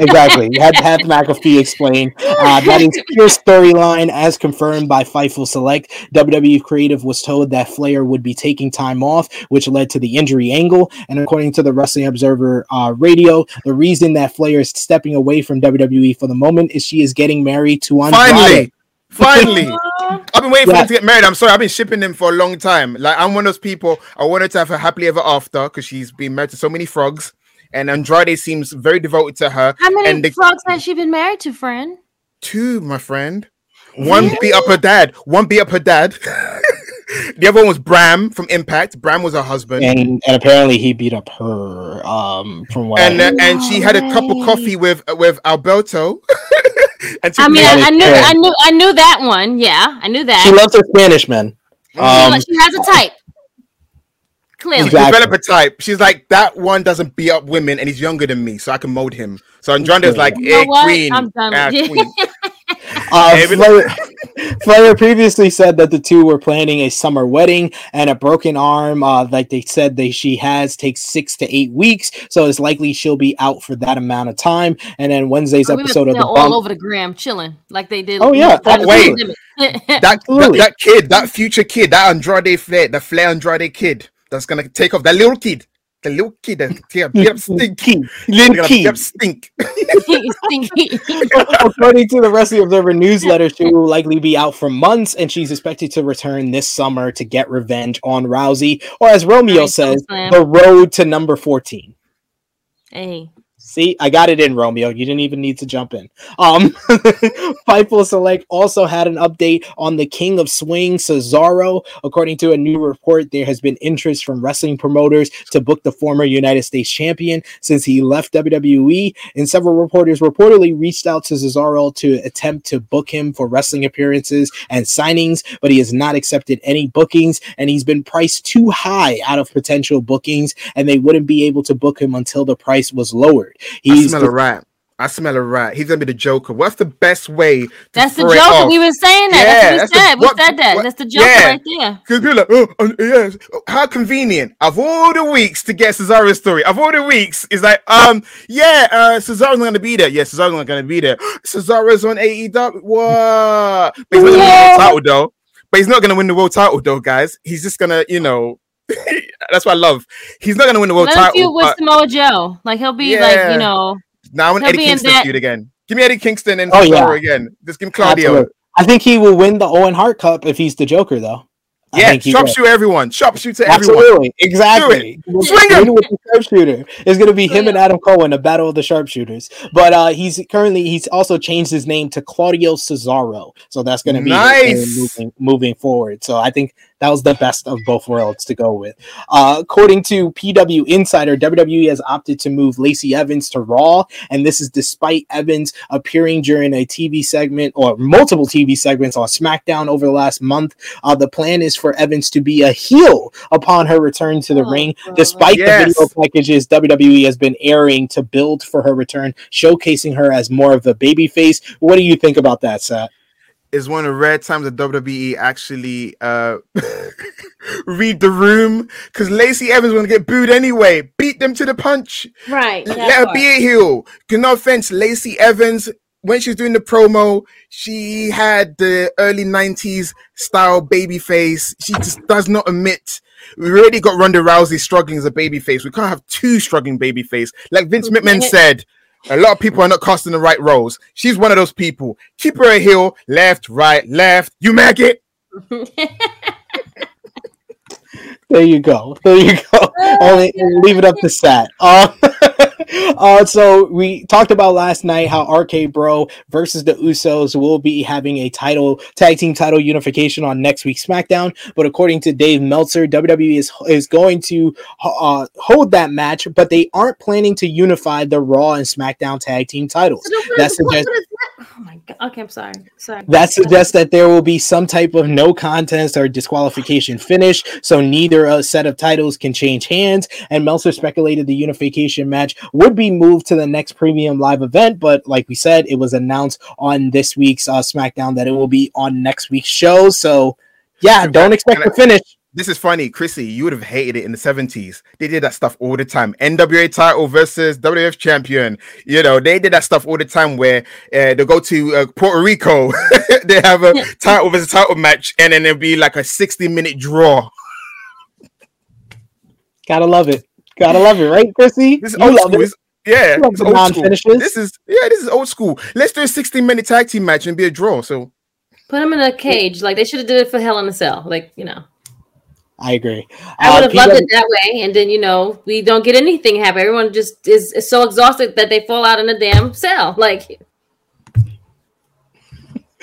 exactly. You had to have McAfee explain. Uh, that is pure storyline as confirmed by Fightful Select. WWE Creative was told that Flair would be taking time off, which led to the injury angle. And according to the Wrestling Observer uh, Radio, the reason that Flair is stepping away from WWE for the moment is she is getting married to Andrade. Finally, finally. I've been waiting for Yeah. them to get married. I'm sorry, I've been shipping them for a long time. Like I'm one of those people. I wanted to have her happily ever after because she's been married to so many frogs, and Andrade seems very devoted to her. How many and the frogs has she been married to, friend? two, my friend. One beat up her dad. One beat up her dad. the other one was Bram from Impact. Bram was her husband. And, and apparently he beat up her um from what and I uh, and she had a cup of coffee with with Alberto. and I mean, I, I knew. I knew, I knew that one. Yeah, I knew that. she loves her Spanish men. Um, she has a type. Clearly, she Exactly. developed a type. She's like that one doesn't beat up women, and he's younger than me, so I can mold him. So Andrade's like, You know hey, queen, I'm done with you. queen. Uh, Hey, but- Flair, Flair previously said that the two were planning a summer wedding, and a broken arm, uh, like they said, they she has takes six to eight weeks, so it's likely she'll be out for that amount of time. And then Wednesday's Oh, we episode of the all Bump. over the gram, chilling like they did. Oh, yeah. during the Wait. That, that that kid, that future kid, that Andrade Flair, the Flair Andrade kid, that's gonna take off that little kid, the little kid that's gonna beat stink. Key, They're gonna Key. beat up stink. Stinky. According to the Wrestling Observer newsletter, she will likely be out for months, and she's expected to return this summer to get revenge on Rousey, or as Romeo Nice, says, the road to number fourteen. hey, See, I got it in Romeo. You didn't even need to jump in. Um, Fightful Select also had an update on the King of Swing, Cesaro. According to a new report, there has been interest from wrestling promoters to book the former United States champion since he left WWE. And several reporters reportedly reached out to Cesaro to attempt to book him for wrestling appearances and signings, but he has not accepted any bookings, and he's been priced too high out of potential bookings, and they wouldn't be able to book him until the price was lowered. I He's smell a rat. I smell a rat. He's gonna be the Joker. What's the best way? To That's the throw it Joker. off? We were saying that. Yeah, That's that's what the- we said. we what- said that. what- That's the Joker yeah. right there. Because people are like, oh, uh, yes, how convenient. Of all the weeks to get Cesaro's story, of all the weeks, is like, um, yeah, uh, Cesaro's not gonna be there. Yeah, Cesaro's not gonna be there. Cesaro's on AEW. What? But he's not gonna win the world title though. But he's not gonna win the world title though, guys. He's just gonna, you know, that's what I love. He's not gonna win the world Let him title. feud with but- Samoa Joe. Like he'll be like, you know, Now I want Eddie Kingston that- feud again. Give me Eddie Kingston and Oh, Cesaro yeah. again. Just give him Claudio. Absolutely. I think he will win the Owen Hart Cup if he's the Joker, though. I Yeah, think he will. sharpshoot everyone. Sharpshoot to everyone. Absolutely, exactly. Swing him! With the sharpshooter. It's going to be him and Adam Cole, in a battle of the sharpshooters. But uh, he's currently he's also changed his name to Claudio Cesaro, so that's going to be Nice. moving moving forward. So I think that was the best of both worlds to go with. Uh, according to PW Insider, WWE has opted to move Lacey Evans to Raw, and this is despite Evans appearing during a TV segment or multiple TV segments on SmackDown over the last month. Uh, the plan is for Evans to be a heel upon her return to the Oh, ring, despite Yes. the video packages WWE has been airing to build for her return, showcasing her as more of a babyface. What do you think about that, Seth? Is one of the rare times that WWE actually uh read the room because Lacey Evans want to get booed anyway. Beat them to the punch. right. Let her be a heel. No offense, Lacey Evans. When she was doing the promo, she had the early '90s style baby face. She just does not admit. We already got Ronda Rousey struggling as a baby face. We can't have two struggling baby face. Like Vince McMahon said, a lot of people are not casting the right roles. She's one of those people. Keep her a heel, left, right, left. You maggot. There you go. There you go. Only leave it up to Sat. Uh, uh, so we talked about last night how RK Bro versus the Usos will be having a title tag team title unification on next week's SmackDown. But according to Dave Meltzer, WWE is is going to uh, hold that match, but they aren't planning to unify the Raw and SmackDown tag team titles. That suggests Oh my god. Okay, I'm sorry. Sorry. that suggests that there will be some type of no contest or disqualification finish, so neither a set of titles can change hands. And Meltzer speculated the unification match would be moved to the next premium live event, but like we said, it was announced on this week's uh, SmackDown that it will be on next week's show. So, yeah, don't expect Can to finish. This is funny, Chrissy. You would have hated it in the 70s. They did that stuff all the time. NWA title versus WWF champion. You know, they did that stuff all the time where uh, they go to uh, Puerto Rico. they have a title versus title match, and then there'll be like a 60 minute draw. Gotta love it. Gotta love it, right, Chrissy? This is You old love school. it. Yeah, You love it's the old school. non-finishes. This is yeah, this is old school. Let's do a 60 minute tag team match and be a draw. So Put them in a cage. Like they should have did it for Hell in a Cell. Like you know, I agree. I Uh, would have loved PW it that way. And then you know, we don't get anything happen. Everyone just is, is so exhausted that they fall out in a damn cell. Like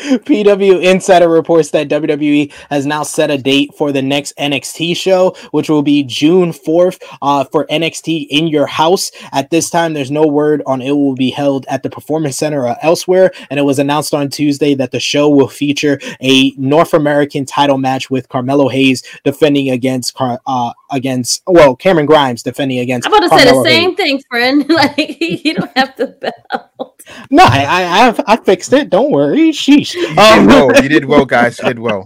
PW Insider reports that WWE has now set a date for the next NXT show, which will be June 4th uh, for NXT in your house. At this time, there's no word on it will be held at the Performance Center or elsewhere. And it was announced on Tuesday that the show will feature a North American title match with Carmelo Hayes defending against Car- uh, against well Cameron Grimes defending against. I'm about to say the same Hayes. thing, friend. like you don't have to belt. No, I, I I I fixed it. Don't worry. Sheesh. you did Um, well. You did well, guys. You did well.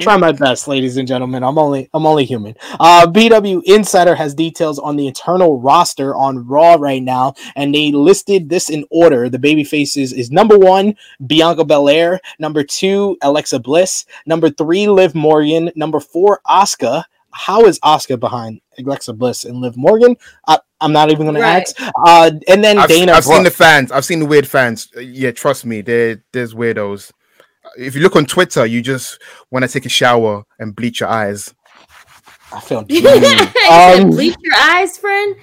try my best, ladies and gentlemen. I'm only I'm only human. Uh, PW Insider has details on the internal roster on Raw right now, and they listed this in order. The baby faces is number one, Bianca Belair, number two, Alexa Bliss, number three, Liv Morgan, number four, Asuka. How is Asuka behind Alexa Bliss and Liv Morgan? I, I'm not even going Right. to ask. Uh, and then I've, Dana. I've seen the fans. I've seen the weird fans. Uh, Yeah, trust me, there there's weirdos. If you look on Twitter, you just want to take a shower and bleach your eyes. I feel. you Um, bleach your eyes, friend.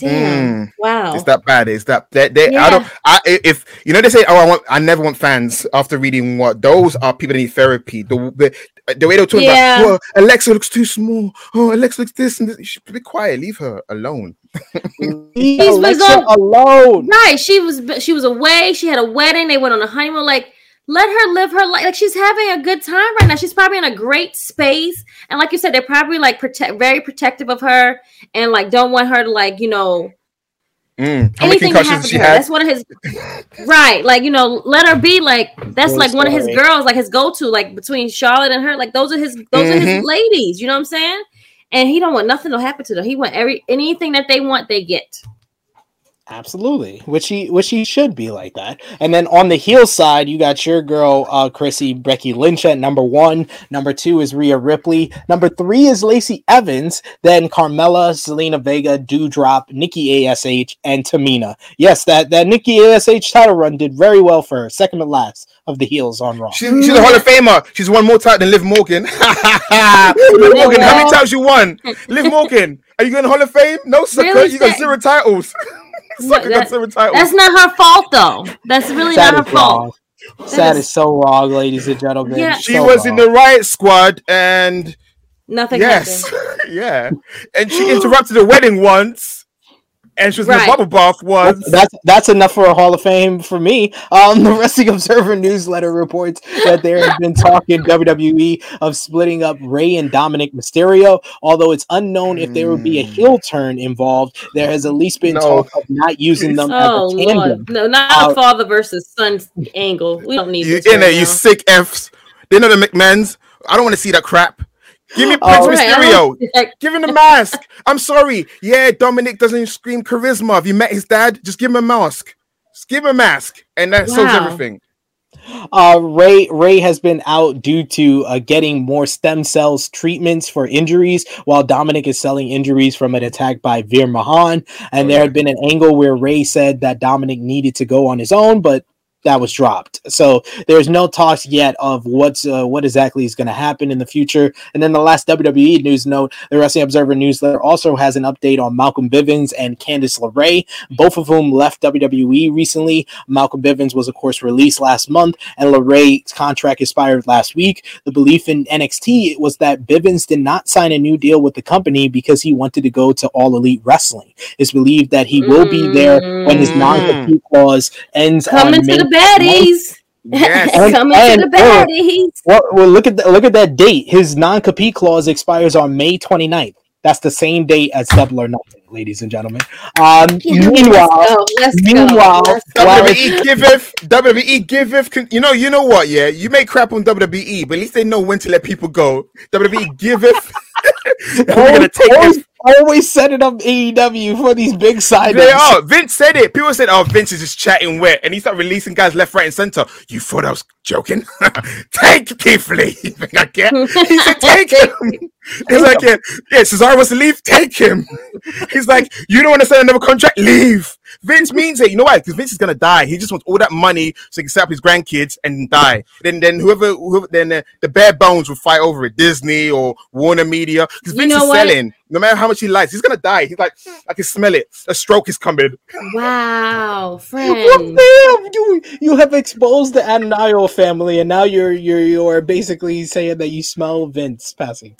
Damn. Mm. Wow. It's that bad. It's that they, they I don't I if you know they say oh I want I never want fans after reading what those are people that need therapy. The the, the way they're talking Yeah. about oh, Alexa looks too small. Oh Alexa looks this and this. You should be quiet. Leave her alone. Leave He's Alexa alone. Right. She was she was away. She had a wedding. They went on a honeymoon. Like, let her live her life. Like she's having a good time right now. She's probably in a great space. And like you said, they're probably like protect very protective of her and like don't want her to like, you know, Mm. How many anything can concussions happen she to her. had? That's one of his right. Like you know, let her be like that's Good like one of his girls, like his go to, like between Charlotte and her. Like those are his those are Mhm. his ladies. You know what I'm saying? And he don't want nothing to happen to them. He want every anything that they want, they get. Absolutely, which he which he should be like that. And then on the heel side, you got your girl uh Chrissy Becky Lynch at number one. Number two is Rhea Ripley. Number three is Lacey Evans. Then Carmella, Zelina Vega, Doudrop, Nikki Ash, and Tamina. Yes, that that Nikki Ash title run did very well for her. Second to last of the heels on Raw. She's, she's a Hall of Famer. She's won more titles than Liv Morgan. Liv Morgan, how many times you won? Liv Morgan, are you going to Hall of Fame? No, sucker. Really? You got zero titles. sucker that- got zero titles. That's not her fault though. That's really That not is her fault. wrong. That is- is so wrong, ladies and gentlemen. Yeah. she So was in the Riot Squad, and Nothing yes, yeah, and she interrupted the wedding once, and she was in Right. the bubble bath once. That's that's enough for a Hall of Fame for me. Um, the Wrestling Observer newsletter reports that there have been talk in WWE of splitting up Rey and Dominic Mysterio. Although it's unknown if there would be a Hmm. heel turn involved, there has at least been No. talk of not using them Oh as a tandem. lord, no, not Uh, a father versus son angle. We don't need You this in there, right you sick f's. They know the McMahons. I don't want to see that crap. Give me Prince Oh, Right, Mysterio. don't- like, Give him the mask. I'm sorry. Yeah, Dominic doesn't scream charisma. Have you met his dad? Just give him a mask. Just give him a mask, and that solves everything. Uh, Rey Rey has been out due to uh, getting more stem cells treatments for injuries, while Dominic is selling injuries from an attack by Veer Mahaan. And there had been an angle where Rey said that Dominic needed to go on his own, but that was dropped. So there's no talks yet of what's uh, what exactly is going to happen in the future. And then the last WWE news note: the Wrestling Observer newsletter also has an update on Malcolm Bivens and Candice LeRae, both of whom left WWE recently. Malcolm Bivens was, of course, released last month, and LeRae's contract expired last week. The belief in NXT was that Bivens did not sign a new deal with the company because he wanted to go to All Elite Wrestling. It's believed that he will be there when his Mm. non-compete clause ends. Coming on May baddies. Yes. And- Coming and- to the baddies. Well, well, look at that. Look at that date. His non-compete clause expires on May 29th. That's the same date as Double or Nothing, ladies and gentlemen. Um, meanwhile, let's go. Let's meanwhile, go. Let's WWE giveth WWE giveth. You know, you know what? Yeah, you may crap on WWE, but at least they know when to let people go. WWE giveth. We're gonna take always, always set it up AEW for these big signings. They are. Vince said it. People said, "Oh, Vince is just chatting wet," and he started releasing guys left, right, and center. You thought I was joking? take Keith Lee. You think I care? He said, "Take him." He's like, "Yeah, yeah." Cesaro wants to leave. Take him. He's like, "You don't want to sign another contract? Leave." Vince means it. You know why? Because Vince is gonna die. He just wants all that money so he can set up his grandkids and die. Then, then whoever, whoever then uh, the bare bones will fight over it. Disney or Warner Media. Because You Vince know is what? selling. No matter how much he likes, he's gonna die. He's like, I can smell it. A stroke is coming. Wow, Well, friend. damn, you you have exposed the Ananiel family, and now you're you're you're basically saying that you smell Vince passing.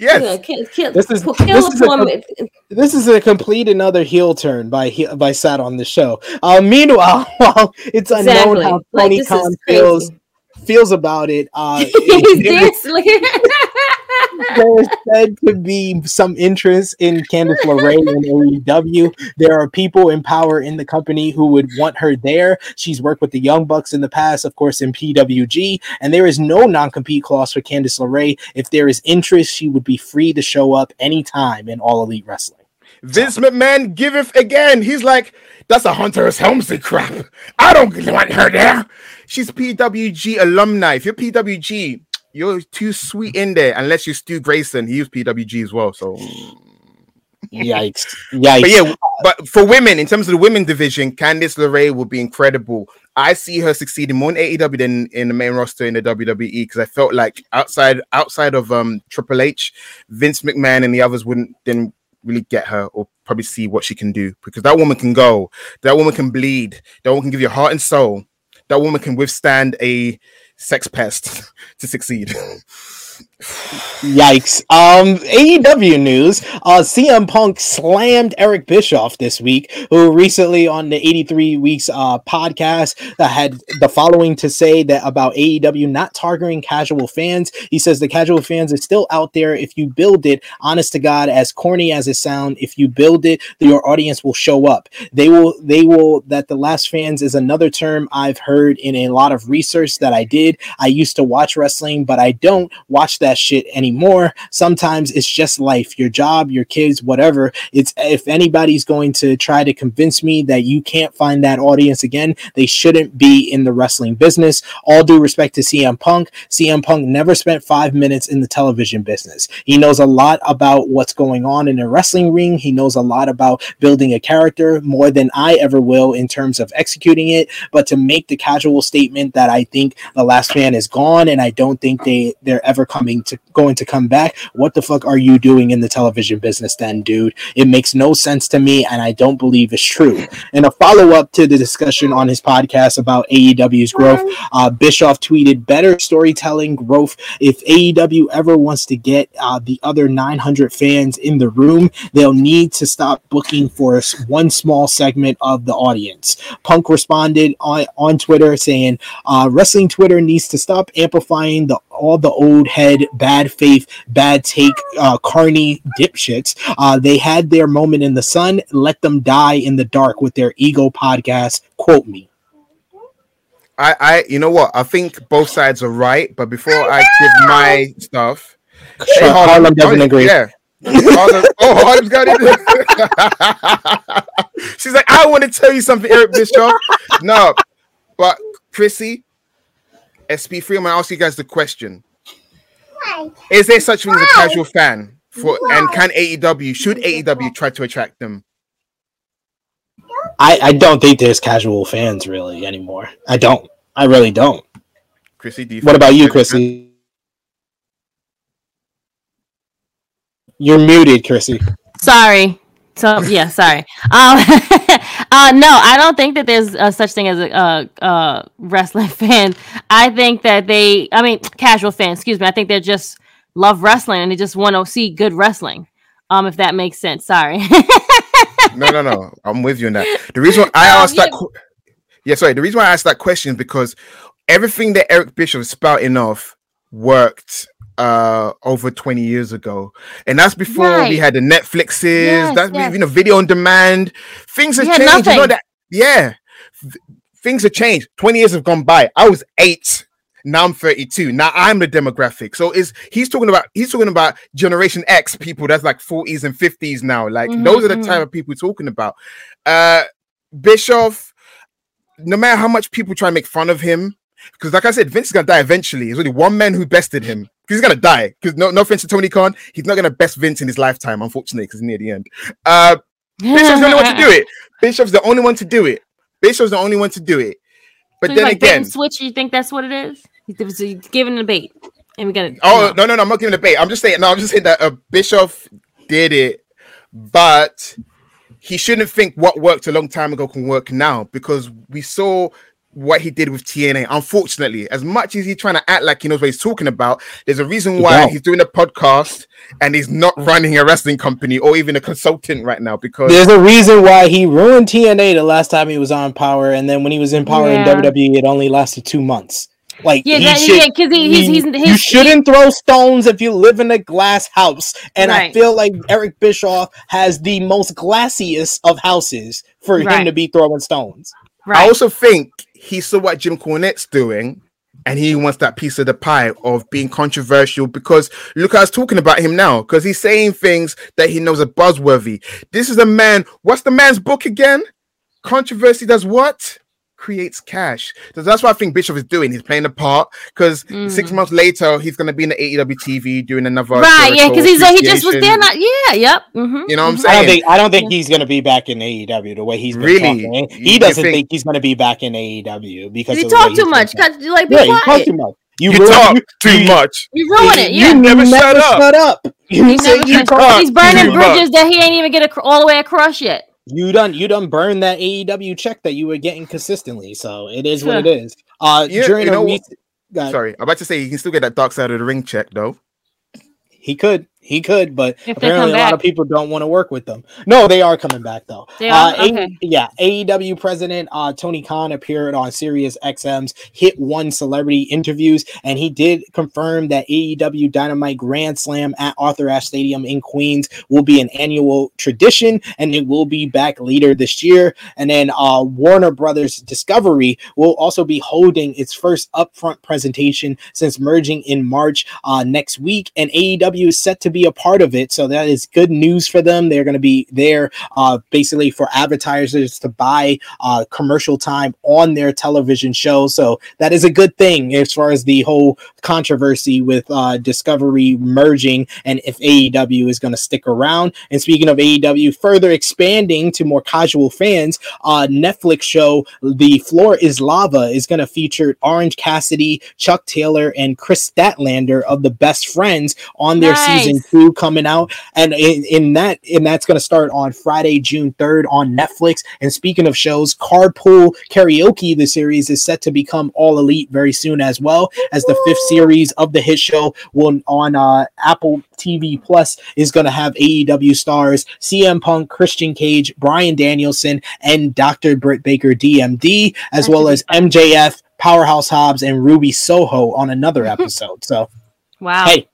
Yes. Yeah, kill, kill, This is- kill this a is a- This is a complete another heel turn by by Sat on the show. Uh, meanwhile, while it's unknown Exactly. how Like, Tony is Khan feels feels about it, uh, He's there- dancing. Look at there's said to be some interest in Candice LeRae in AEW. There are people in power in the company who would want her there. She's worked with the Young Bucks in the past, of course, in PWG, and there is no non-compete clause for Candice LeRae. If there is interest, she would be free to show up anytime in All Elite Wrestling. Vince McMahon giveth again. He's like, that's a Hunter's Helmsley crap. I don't want her there. She's PWG alumni. If you're PWG, you're too sweet in there. Unless you're Stu Grayson, he was PWG as well. So, Yikes! Yikes! but yeah, but for women, in terms of the women division, Candice LeRae will be incredible. I see her succeeding more in AEW than in the main roster in the WWE because I felt like outside outside of um Triple H, Vince McMahon and the others wouldn't didn't really get her or probably see what she can do because that woman can go, that woman can bleed, that woman can give you heart and soul, that woman can withstand a sex pest to succeed. Yikes. Um, AEW news. Uh, CM Punk slammed Eric Bischoff this week, who recently on the 83 Weeks uh, podcast that had the following to say that about AEW not targeting casual fans. He says the casual fans is still out there. If you build it, honest to God, as corny as it sound, if you build it, your audience will show up. They will, they will, that the lapsed fans is another term I've heard in a lot of research that I did. I used to watch wrestling, but I don't watch that shit anymore. Sometimes it's just life, your job, your kids, whatever. It's if anybody's going to try to convince me that you can't find that audience again, they shouldn't be in the wrestling business. All due respect to CM Punk, CM Punk never spent five minutes in the television business. He knows a lot about what's going on in a wrestling ring. He knows a lot about building a character more than I ever will in terms of executing it. But to make the casual statement that I think the last man is gone and I don't think they they're ever coming to going to come back. What the fuck are you doing in the television business then, dude? It makes no sense to me, and I don't believe it's true. And a follow up to the discussion on his podcast about AEW's growth, uh, Bischoff tweeted, "Better storytelling growth. If AEW ever wants to get uh, the other 900 fans in the room, they'll need to stop booking for one small segment of the audience." Punk responded on, on Twitter saying, uh, "Wrestling Twitter needs to stop amplifying the all the old head bad faith, bad take, uh, carny dipshits. Uh, they had their moment in the sun. Let them die in the dark with their ego podcast. Quote me. I, I, you know what? I think both sides are right, but before I, give my stuff, Sure, Harlem, Harlem doesn't agree. Yeah. Harlem, oh, Harlem's got it. She's like, I want to tell you something, Eric Bischoff. No, but Chrissy, SP3, I'm gonna ask you guys the question. Is there such thing as a casual fan for and can AEW should AEW try to attract them? I, I don't think there's casual fans really anymore. I don't. I really don't. Chrissy, do you what about you, Chrissy? You're muted, Chrissy. Sorry. So yeah, sorry. Um, uh, no, I don't think that there's a such thing as a, a, wrestling fan. I think that they, I mean, casual fans. Excuse me. I think they just love wrestling and they just want to see good wrestling. Um, if that makes sense. Sorry. no, no, no. I'm with you on that. The reason why I um, asked yeah. that, yeah, sorry. The reason why I asked that question because everything that Eric Bischoff is spouting off worked uh over 20 years ago. And that's before right. we had the netflixes yes, that's yes. you know video on demand. Things have changed you know that yeah. Th- things have changed. 20 years have gone by. I was eight. Now i'm 32 now i'm the demographic. So is he's talking about he's talking about generation x people. That's like 40s and 50s now. Like mm-hmm, those are the mm-hmm. type of people talking about. Uh bischoff no matter how much people try to make fun of him because, like I said, Vince is gonna die eventually. There's only one man who bested him. He's gonna die. Because no, no offense to Tony Khan, he's not gonna best Vince in his lifetime, unfortunately, because near the end. Uh, Bischoff's the only one to do it. Bischoff's the only one to do it. Bischoff's the only one to do it. But so then like again, switch. You think that's what it is? He's giving a bait, and we got to. Oh no, no, no! I'm not giving a bait. I'm just saying. No, I'm just saying that uh, Bishop did it, but he shouldn't think what worked a long time ago can work now because we saw what he did with TNA. Unfortunately, as much as he's trying to act like he knows what he's talking about, there's a reason why he's doing a podcast and he's not running a wrestling company or even a consultant right now. Because there's a reason why he ruined TNA the last time he was on Power, and then when he was in Power yeah. in WWE, it only lasted two months. Like yeah, that, should, yeah, because he, he's, he's, he's, you shouldn't throw stones if you live in a glass house. And right. I feel like Eric Bischoff has the most glassiest of houses for right. him to be throwing stones. Right. I also think he saw what Jim Cornette's doing and he wants that piece of the pie of being controversial because look I was talking about him now because he's saying things that he knows are buzzworthy. This is a man. What's the man's book again? Controversy does what? Creates cash. So that's what I think Bischoff is doing. He's playing a part because mm. six months later he's gonna be in the AEW TV doing another right. Yeah, because he's he just was there. Not yeah. Yep. Mm-hmm. You know what I'm saying? I don't think I don't think he's gonna be back in AEW the way he's really. Talking. He doesn't think... think... he's gonna be back in AEW because he talk too much. Like be yeah, quiet. talk too much. You, you talk too much. You ruin it. Yeah. You never, never shut, up. shut up. You he say you talk He's burning bridges much. that he ain't even get all the way across yet. You done you done burned that AEW check that you were getting consistently. So it is what it is. Uh yeah, during you know, recent, sorry, I'm about to say you can still get that dark side of the ring check though. he could. He could, but If apparently a lot of people don't want to work with them. No, they are coming back though. They are? Uh, A- yeah, AEW president uh, Tony Khan appeared on Sirius XM's Hit One Celebrity interviews, and he did confirm that AEW Dynamite Grand Slam at Arthur Ashe Stadium in Queens will be an annual tradition, and it will be back later this year. And then uh, Warner Brothers Discovery will also be holding its first upfront presentation since merging in March uh, next week, and AEW is set to be a part of it. So that is good news for them. They're going to be there uh, basically for advertisers to buy uh, commercial time on their television show. So that is a good thing as far as the whole controversy with uh, Discovery merging and if AEW is going to stick around. And speaking of AEW, further expanding to more casual fans, uh, Netflix show The Floor is Lava is going to feature Orange Cassidy, Chuck Taylor, and Kris Statlander of the Best Friends on their Nice. season two coming out. And in, in that, and that's going to start on Friday, June 3rd on Netflix. And speaking of shows, Carpool Karaoke, the series is set to become all elite very soon as well as the fifth series of the hit show will on uh, Apple TV Plus is going to have AEW stars CM Punk, Christian Cage, Bryan Danielson, and Dr. Britt Baker DMD, as That well as. MJF, Powerhouse Hobbs, and Ruby Soho on another episode. So Wow. hey,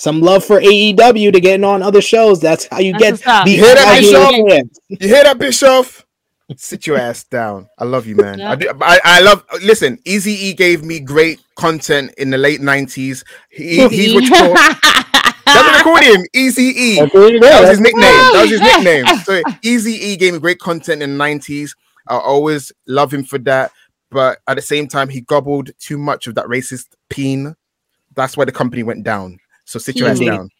some love for AEW to getting on other shows. That's how you That's get the You hear that, casual Bischoff? You hear that, Bischoff? Sit your ass down. I love you, man. Yeah. I, do, I, I love. Listen, Easy E gave me great content in the late nineties. He, he's what you call. That's what they called him, Easy E. That was his nickname. That was his nickname. So Easy E gave me great content in the nineties. I always love him for that. But at the same time, he gobbled too much of that racist peen. That's why the company went down. So sit your ass down.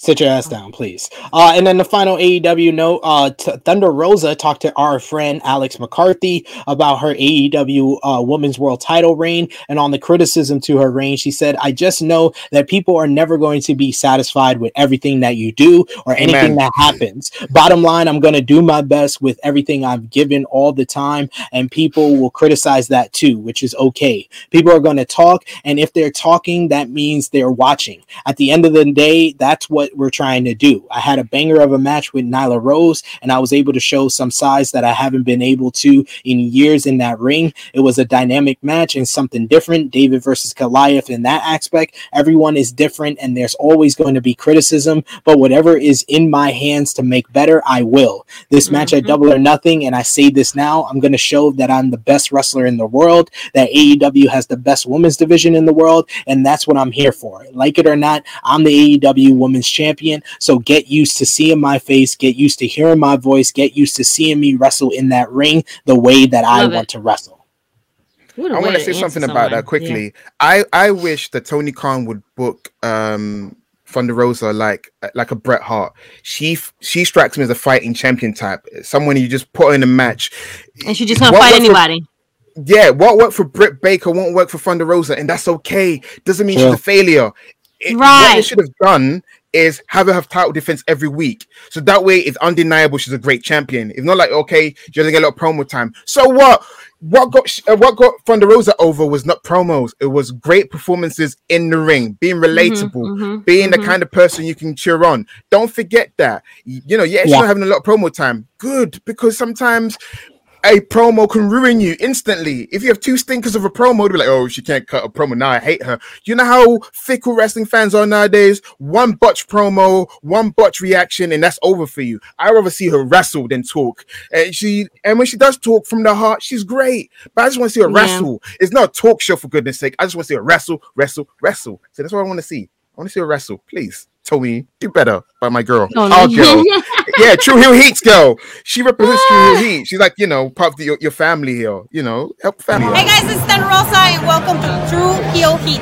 Sit your ass down, please. Uh, and then the final AEW note: uh, T- Thunder Rosa talked to our friend Alex McCarthy about her AEW uh, Women's World Title reign, and on the criticism to her reign, she said, "I just know that people are never going to be satisfied with everything that you do or anything Amen. that happens. Bottom line, I'm going to do my best with everything I've given all the time, and people will criticize that too, which is okay. People are going to talk, and if they're talking, that means they're watching. At the end of the day, that's what we're trying to do. I had a banger of a match with Nyla Rose, and I was able to show some size that I haven't been able to in years in that ring. It was a dynamic match and something different. David versus Goliath in that aspect. Everyone is different, and there's always going to be criticism, but whatever is in my hands to make better, I will. This match at Mhm. Double or Nothing, and I say this now, I'm going to show that I'm the best wrestler in the world, that AEW has the best women's division in the world, and that's what I'm here for. Like it or not, I'm the AEW Women's Champion, so get used to seeing my face, get used to hearing my voice, get used to seeing me wrestle in that ring the way that I Love want it. to wrestle. What a I way want to say answer something about someone. that quickly. I I wish that Tony Khan would book um Thunder Rosa like like a Bret Hart. She she strikes me as a fighting champion type. Someone you just put in a match. And she just gonna What fight worked for- anybody. yeah, what worked for Britt Baker won't work for Thunder Rosa, and that's okay. Doesn't mean True. she's a failure. It- What Right. they should have done is have her have title defense every week, so that way it's undeniable she's a great champion. It's not like okay, she doesn't get a lot of promo time. So what? What got uh, what got Thunder Rosa over was not promos. It was great performances in the ring, being relatable, mhm, being the mhm. kind of person you can cheer on. Don't forget that. You know, yeah, she's Yeah. not having a lot of promo time. Good, because sometimes a promo can ruin you instantly. If you have two stinkers of a promo, be like, oh, she can't cut a promo. Now I hate her. You know how fickle wrestling fans are nowadays? One botch promo, one botch reaction, and that's over for you. I rather see her wrestle than talk. And she and when she does talk from the heart, she's great. But I just want to see her Yeah. wrestle. It's not a talk show for goodness sake. I just want to see her wrestle, wrestle, wrestle. So that's what I want to see. I want to see her wrestle. Please, Tony, do better by my girl. Tony. Our girl yeah, True Heel Heat's girl. She represents True Hill Heat. She's like, you know, part of the, your, your family here. You know, help family. Hey guys, it's Thunder Rosa and welcome to True Heel Heat.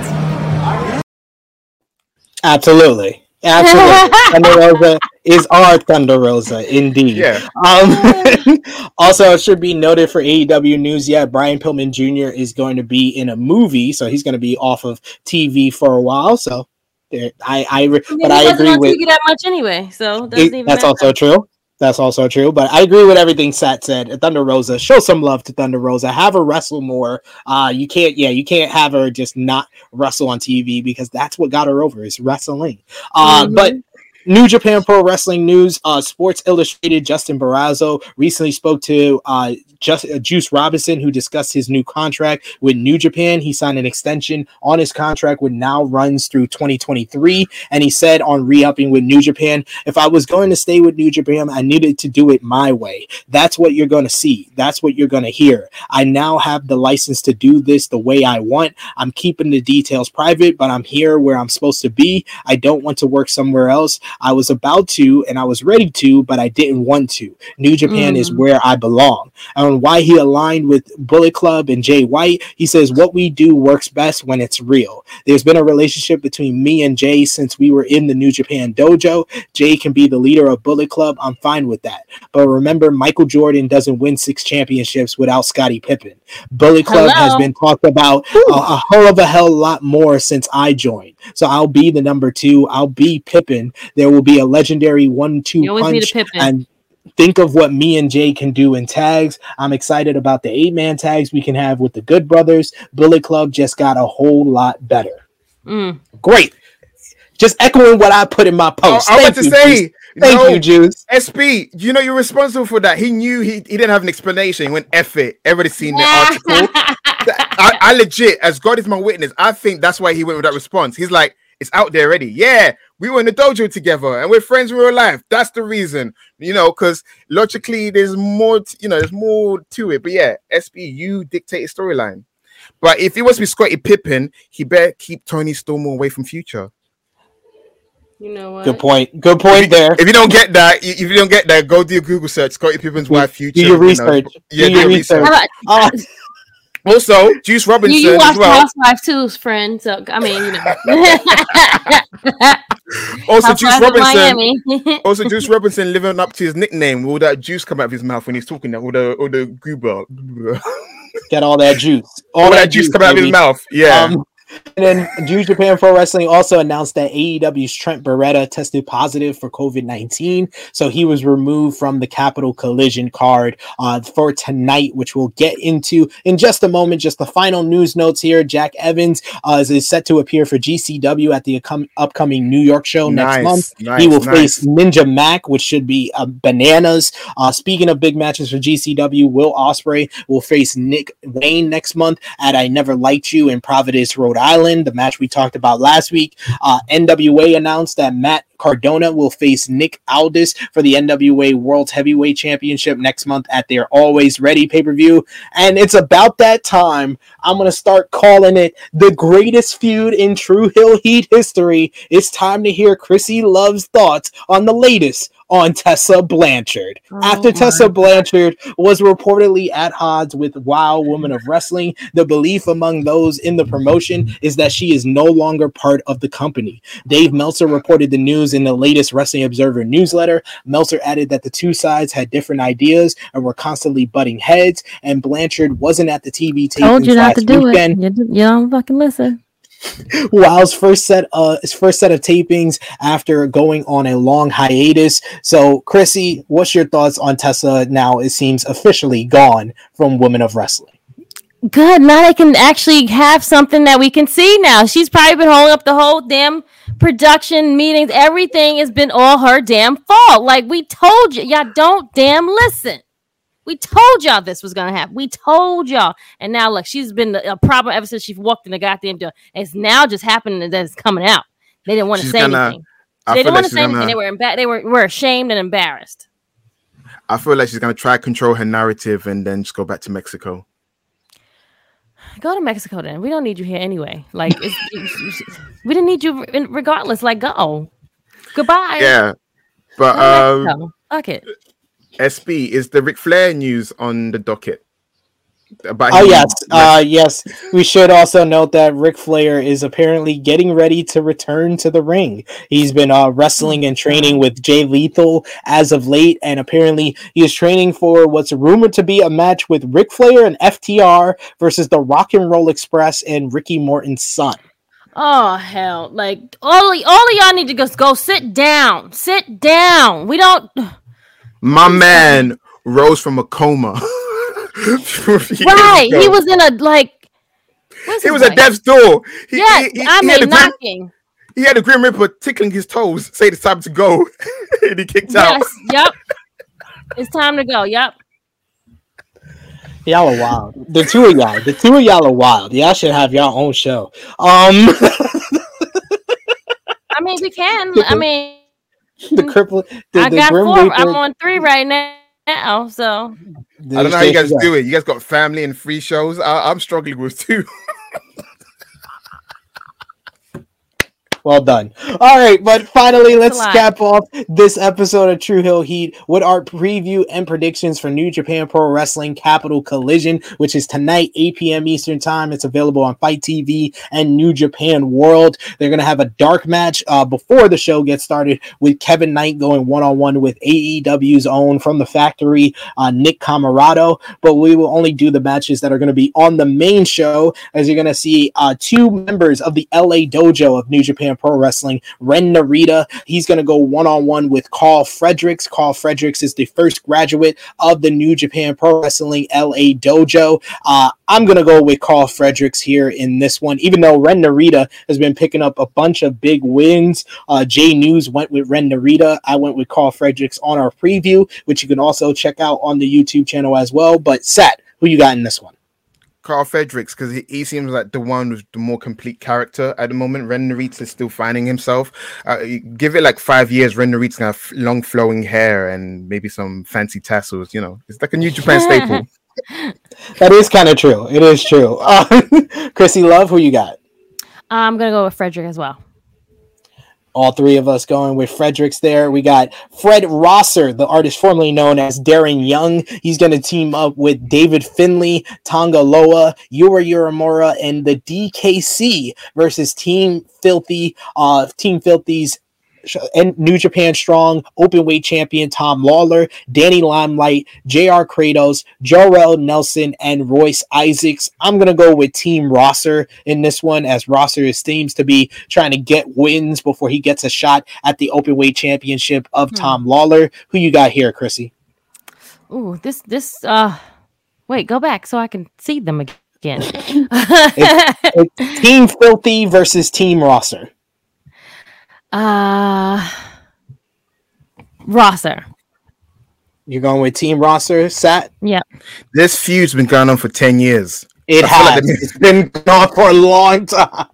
Absolutely. Absolutely. Thunder Rosa is our Thunder Rosa, indeed. Yeah. Um, also, it should be noted for AEW news. Yeah, Brian Pillman Jr. is going to be in a movie, so he's going to be off of TV for a while. So, there, I, I, I mean, but I agree with. TV that much anyway, so it it- that's matter. also true. That's also true, but I agree with everything Sat said. Thunder Rosa, show some love to Thunder Rosa. Have her wrestle more. Uh, you can't, yeah, you can't have her just not wrestle on TV because that's what got her over is wrestling. Uh, Mhm. but New Japan Pro Wrestling News, uh, Sports Illustrated, Justin Barrasso recently spoke to uh, just, uh, Juice Robinson, who discussed his new contract with New Japan. He signed an extension on his contract, which now runs through 2023. And he said on re upping with New Japan, if I was going to stay with New Japan, I needed to do it my way. That's what you're going to see. That's what you're going to hear. I now have the license to do this the way I want. I'm keeping the details private, but I'm here where I'm supposed to be. I don't want to work somewhere else. I was about to and I was ready to, but I didn't want to. New Japan is Mm. where I belong. And why he aligned with Bullet Club and Jay White, he says, What we do works best when it's real. There's been a relationship between me and Jay since we were in the New Japan dojo. Jay can be the leader of Bullet Club. I'm fine with that. But remember, Michael Jordan doesn't win six championships without Scottie Pippen. Bullet Club has been talked about a, a hell of a hell lot more since I joined. So I'll be the number two. I'll be Pippen. There will be a legendary one-two You need a punch, and think of what me and Jay can do in tags. I'm excited about the eight-man tags we can have with the Good Brothers. Bullet Club just got a whole lot better. Mm. Great. Just echoing what I put in my Oh, post. I want Thank to say, Juice. Thank no, you, Juice. SP, you know you're responsible for that. He knew he, he didn't have an explanation. He went F it. Everybody seen the article. I, I legit, as God is my witness, I think that's why he went with that response. He's like, it's out there already. Yeah, we were in the dojo together and we're friends in real life. That's the reason, you know, because logically there's more, t- you know, there's more to it. But yeah, SP, you dictate his storyline. But if he wants to be Scottie Pippen, he better keep Toni Storm away from Future. You know what? Good point. Good point there. If you don't get that, if you don't get that, go do a Google search. Scottie Pippen's wife, Future. Do your you know. research. Yeah, do do your your research. research. How about- Also, Juice Robinson you, you watch as well. Housewives too, friend. So I mean, you know. Also, Juice Housewives of Robinson. Miami. Also, Juice Robinson living up to his nickname. Will that juice come out of his mouth when he's talking? All the all the goober, get all that juice. all that juice come out of his mouth. Yeah. Um, and then New Japan Pro Wrestling also announced that AEW's Trent Beretta tested positive for COVID 19. So he was removed from the Capital Collision card uh, for tonight, which we'll get into in just a moment. Just the final news notes here Jack Evans uh, is, set to appear for GCW at the upcoming New York show next Nice, month. nice, he will nice. face Ninja Mac, which should be uh, bananas. Uh, speaking of big matches for GCW, Will Ospreay will face Nick Wayne next month at I Never Liked You in Providence, Rhode Island, the match we talked about last week. Uh, NWA announced that Matt Cardona will face Nick Aldis for the NWA World Heavyweight Championship next month at their Always Ready pay per view. And it's about that time. I'm going to start calling it the greatest feud in True Heel Heat history. It's time to hear Chrissy Love's thoughts on the latest on Tessa Blanchard. Oh After Oh Tessa my Blanchard was reportedly at odds with Wow Woman of Wrestling, the belief among those in the promotion is that she is no longer part of the company. Dave Meltzer reported the news in the latest Wrestling Observer newsletter. Meltzer added that the two sides had different ideas and were constantly butting heads, and Blanchard wasn't at the TV Told tapings you not last to do weekend. it. You, you don't fucking listen. Wow's first set uh his first set of tapings after going on a long hiatus. So Chrissy, what's your thoughts on Tessa now it seems officially gone from Women of Wrestling? Good. Now they can actually have something that we can see now. She's probably been holding up the whole damn production meetings. Everything has been all her damn fault. Like we told you, y'all don't damn listen. We told y'all this was gonna happen. We told y'all, and now look, she's been a problem ever since she walked in the goddamn door. It's now just happening that it's coming out. They didn't want to say gonna- anything. I they didn't want to say anything. gonna. They were emba- they were, were ashamed and embarrassed. I feel like she's gonna try to control her narrative and then just go back to Mexico. Go to Mexico then. We don't need you here anyway. Like we didn't need you regardless. Like go, goodbye. Yeah. But um. Fuck it. SB is the Ric Flair news on the docket. About Oh him- yes, uh yes. We should also note that Ric Flair is apparently getting ready to return to the ring. He's been uh, wrestling and training with Jay Lethal as of late, and apparently he is training for what's rumored to be a match with Ric Flair and FTR versus the Rock and Roll Express and Ricky Morton's son. Oh hell! Like all of, all of y'all need to just go sit down. Sit down. We don't. My man rose from a coma. right. He was in a like. He was at name? death's door. He, Yes, he, he, I he mean had the grim, knocking. he had the grim reaper tickling his toes. Say it's time to go, and he kicked out. Yep. It's time to go. Yep. Y'all are wild. The two of y'all, the two of y'all are wild. Y'all should have your own show. Um, I mean, we can. I mean, the cripple, the, I the got Grim four. Reaper- I'm on three right now. Now, So I don't know how you guys do it. You guys got family and free shows. I, I'm struggling with two. Well done. All right, but finally, let's cap off this episode of True Heel Heat with our preview and predictions for New Japan Pro Wrestling Capital Collision, which is tonight, 8 p.m. Eastern Time. It's available on FITE TV and New Japan World. They're going to have a dark match uh, before the show gets started with Kevin Knight going one on one with AEW's own from the factory, uh, Nick Comoroto. But we will only do the matches that are going to be on the main show, as you're going to see uh, two members of the LA Dojo of New Japan Pro Wrestling, Ren Narita. He's going to go one on one with Karl Fredericks. Karl Fredericks is the first graduate of the New Japan Pro Wrestling LA Dojo. Uh, I'm going to go with Karl Fredericks here in this one, even though Ren Narita has been picking up a bunch of big wins. Uh, Jay News went with Ren Narita. I went with Karl Fredericks on our preview, which you can also check out on the YouTube channel as well. But Sat, who you got in this one? Karl Fredericks, because he, he seems like the one with the more complete character at the moment. Ren Narita is still finding himself. Uh, give it like five years, Ren Narita's gonna have long flowing hair and maybe some fancy tassels. You know, it's like a New Japan staple. That is kind of true. It is true. Uh, Chrissy Love, who you got? I'm gonna go with Frederick as well. All three of us going with Fredericks there. We got Fred Rosser, the artist formerly known as Darren Young. He's going to team up with David Finlay, Tonga Loa, Yuya Uemura, and the DKC versus Team Filthy. Uh, Team Filthy's and New Japan Strong Openweight Champion Tom Lawlor, Danny Limelight, J.R. Kratos, Jorel Nelson, and Royce Isaacs. I'm gonna go with Team Rosser in this one, as Rosser is seems to be trying to get wins before he gets a shot at the Openweight Championship of Tom Lawlor. Who you got here, Chrissy? Ooh, this this uh wait, go back so I can see them again. It's Team Filthy versus Team Rosser. Uh Rosser. You're going with Team Rosser, Sat? Yeah. this feud's been going on for ten years. It I feel like has. It's been gone for a long time.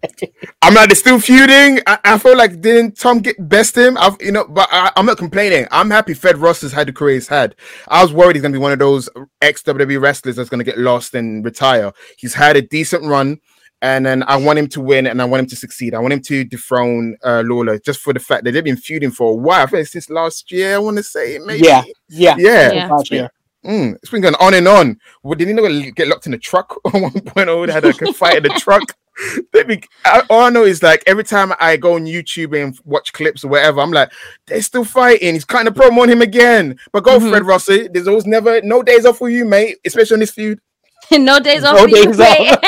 I'm like, they're still feuding. I, I feel like didn't Tom get best him? I've, you know, but I, I'm not complaining. I'm happy Fred Ross has had the career he's had. I was worried he's gonna be one of those ex WWE wrestlers that's gonna get lost and retire. He's had a decent run, and then I want him to win and I want him to succeed. I want him to dethrone uh, Lawlor just for the fact that they've been feuding for a while. I think since last year. I want to say maybe. Yeah, yeah, yeah. Yeah. Last year. Mm, it's been going on and on. Well, did he not get locked in a truck at one point? Or they had like a fight in the truck. They be, I, all I know is like every time I go on YouTube and watch clips or whatever, I'm like, they're still fighting. He's kind of promo on him again. But go, Mhm. Fred Rossi. There's always never no days off for you, mate. Especially on this feud. no days off No for you, days mate.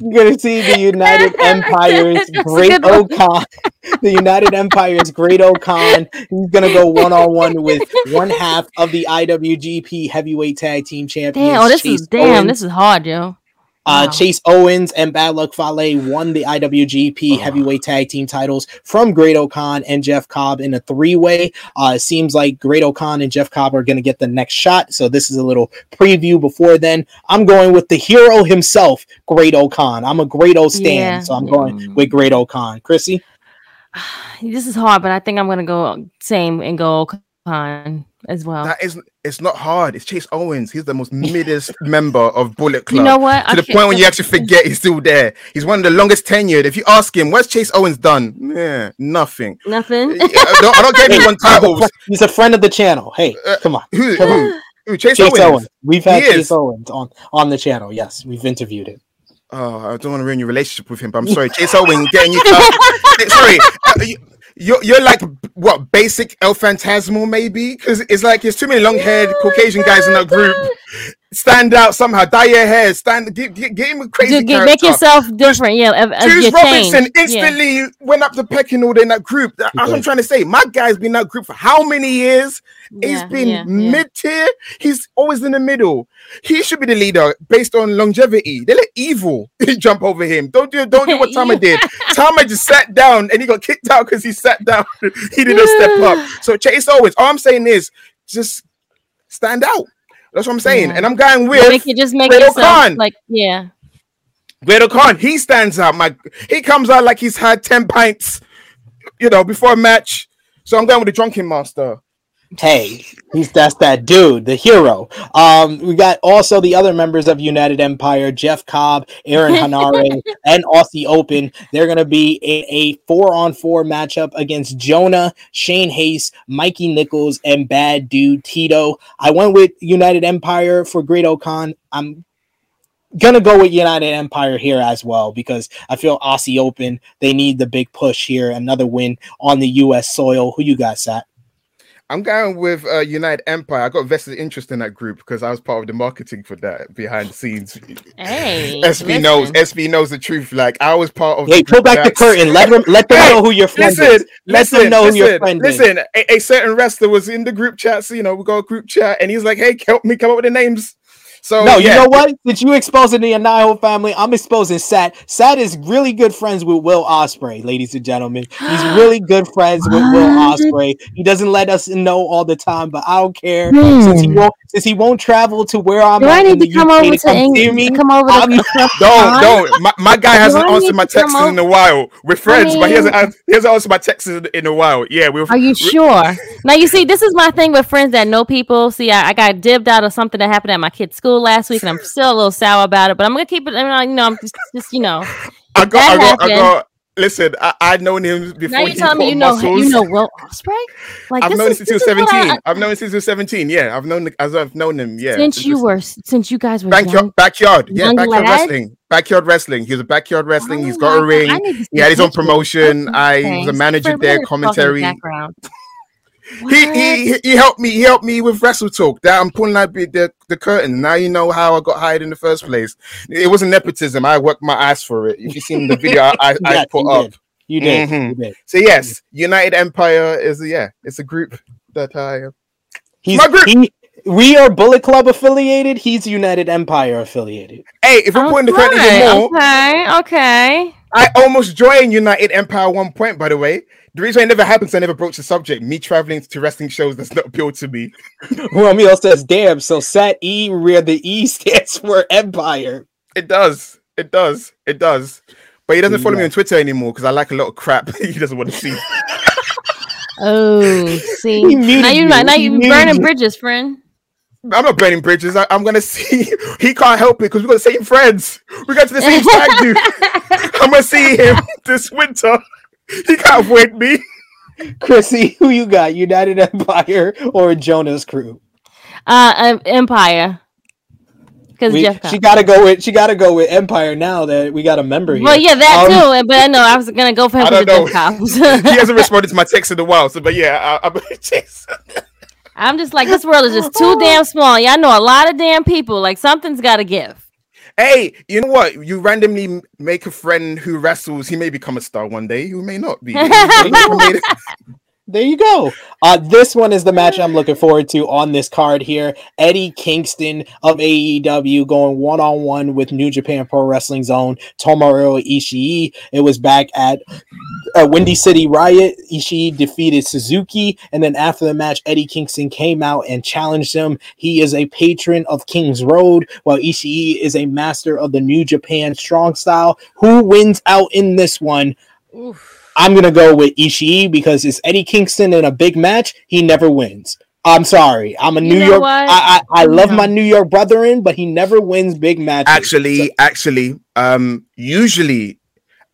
You're gonna see the United Empire's Great. O'Khan. The United Empire's Great O'Khan. He's gonna go one on one with one half of the IWGP Heavyweight Tag Team Champions. Damn, oh, this Chase is damn, Owens. this is hard, yo. Uh, Wow. Chase Owens and Bad Luck Fale won the IWGP Heavyweight Tag Team titles from Great O'Khan and Jeff Cobb in a three way. Uh, it seems like Great O'Khan and Jeff Cobb are going to get the next shot. So, this is a little preview before then. I'm going with the hero himself, Great O'Khan. I'm a Great O stand, Yeah, so I'm yeah. going with Great O'Khan. Chrissy? This is hard, but I think I'm gonna go same and go Khan as well. That is, it's not hard. It's Chase Owens. He's the most middest member of Bullet Club. you know what? to I the point when you actually forget he's still there. He's one of the longest tenured. If you ask him, what's Chase Owens done? Yeah, nothing. nothing. I, don't, I don't get anyone He's a titles. He's a friend of the channel. Hey, Uh, come on. Who, Come who, who? Chase, Chase Owens. Owens. We've had He Chase is. Owens on, on the channel. Yes, we've interviewed him. Oh, I don't want to ruin your relationship with him, but I'm sorry. Chase Owens getting you. sorry. Uh, you, you're, you're like what basic El Phantasmo maybe because it's like there's too many long haired Caucasian guys in that group. Stand out somehow, dye your hair, stand, give, give, give him a crazy Just get, character. make yourself different. Yeah, uh, Juice you Robinson change. Yeah. instantly went up the pecking order in that group. That's what I'm trying to say. My guy's been in that group for how many years? He's been yeah, yeah. mid tier. He's always in the middle. He should be the leader based on longevity. They let evil jump over him. Don't do don't do what Tama did. Tama just sat down and he got kicked out because he sat down. he didn't step up. So Chase Owens, all I'm saying is just stand out. That's what I'm saying. Yeah. And I'm going with make it just make Great Khan. like yeah. Guido Khan, he stands out. My he comes out like he's had 10 pints, you know, before a match. So I'm going with the drunken master. Hey, he's that's that dude, the hero. Um, we got also the other members of United Empire, Jeff Cobb, Aaron Hanare, and Aussie Open. They're gonna be a, a four-on-four matchup against Jonah, Shane Haste, Mikey Nichols, and Bad Dude Tito. I went with United Empire for Great O'Khan. I'm gonna go with United Empire here as well because I feel Aussie Open. They need the big push here. Another win on the U.S. soil. Who you got, Sat? I'm going with uh, United Empire. I got vested interest in that group because I was part of the marketing for that behind the scenes. Hey, SB knows. SB knows the truth. Like I was part of. Hey, pull back the curtain. Let them let them Hey, know who your friend Listen, is. Let listen, them know who your listen, is. listen. A, a certain wrestler was in the group chat. So you know, we got a group chat, and he's like, "Hey, help me come up with the names." So No, you know what? Since you exposing the Anaho family, I'm exposing Sat. Sat is really good friends with Will Ospreay, ladies and gentlemen. He's really good friends with Will Ospreay. He doesn't let us know all the time, but I don't care since he Hmm. won't since he won't travel to where I'm Do I at in need to the come UK over to to come see England? me. Come over to Don't, don't. My, my guy hasn't answered my to texts in over? a while. We're friends, but he hasn't. mean- an- He hasn't answered my texts in, in a while. Yeah, we're. Are you sure? now you see, this is my thing with friends that know people. See, I, I got dibbed out of something that happened at my kid's school last week, and I'm still a little sour about it. But I'm gonna keep it. I mean, you know, I'm just, just you know. I got, I got, I happened- got. Listen, I, I'd known him before Now you're telling me you know muscles. you know Will Ospreay? Like I've known him since he was this is what I- seventeen. I've known him since he was seventeen. Yeah, I've known as I've known him. Yeah, since you this- were since you guys were backyard, young. backyard, yeah, backyard lad? wrestling, backyard wrestling. He was a backyard wrestling. He's oh got a ring. I He had his own promotion. I was a manager there, commentary. background. He, he he- he helped me. He helped me with Wrestle Talk. That I'm pulling out the, the the curtain. Now you know how I got hired in the first place. It wasn't nepotism. I worked my ass for it. If you've seen the video I, I, I put you up. did. You did. Mhm. You did. So yes, United Empire is yeah, it's a group that I. uh, He's, My group. he- we are Bullet Club affiliated. He's United Empire affiliated. Hey, if we're putting the curtain even Okay, more, okay, okay. I almost joined United Empire one point. By the way, the reason why it never happens, I never broached the subject. Me traveling to wrestling shows does not appeal to me. well, Romeo says, "Damn." So Sat E, where the E stands for Empire. It does. It does. It does. But he doesn't follow me on Twitter anymore because I like a lot of crap he doesn't want to see. Oh, see. He now you you. now you muted burning you. bridges, friend. I'm not burning bridges. I, am gonna see. He can't help it because we got the same friends. We got to the same stag do. I'm gonna see him this winter. He can't avoid me. Chrissy, who you got? United Empire or Jonah's crew? Uh, um, Empire. Because We- Jeff. she got got to go with she got to go with Empire now that we got a member here. well, yeah, that Um, too. But I know I was gonna go for him I don't know. He hasn't responded to my text in a while. So, but yeah, I, I'm I'm just like this world is just too damn small. Y'all know a lot of damn people. Like something's got to give. Hey, you know what? You randomly make a friend who wrestles. He may become a star one day. He may not be. There you go. Uh, this one is the match I'm looking forward to on this card here. Eddie Kingston of AEW going one on one with New Japan Pro Wrestling Zone Tomohiro Ishii. It was back at uh, Windy City Riot. Ishii defeated Suzuki, and then after the match, Eddie Kingston came out and challenged him. He is a patron of King's Road, while Ishii is a master of the New Japan Strong Style. Who wins out in this one? I'm gonna go with Ishii because it's Eddie Kingston in a big match. He never wins. I'm sorry. I'm a You New York. what? I I, I love Yeah. my New York brethren, but he never wins big matches. actually, actually, um, usually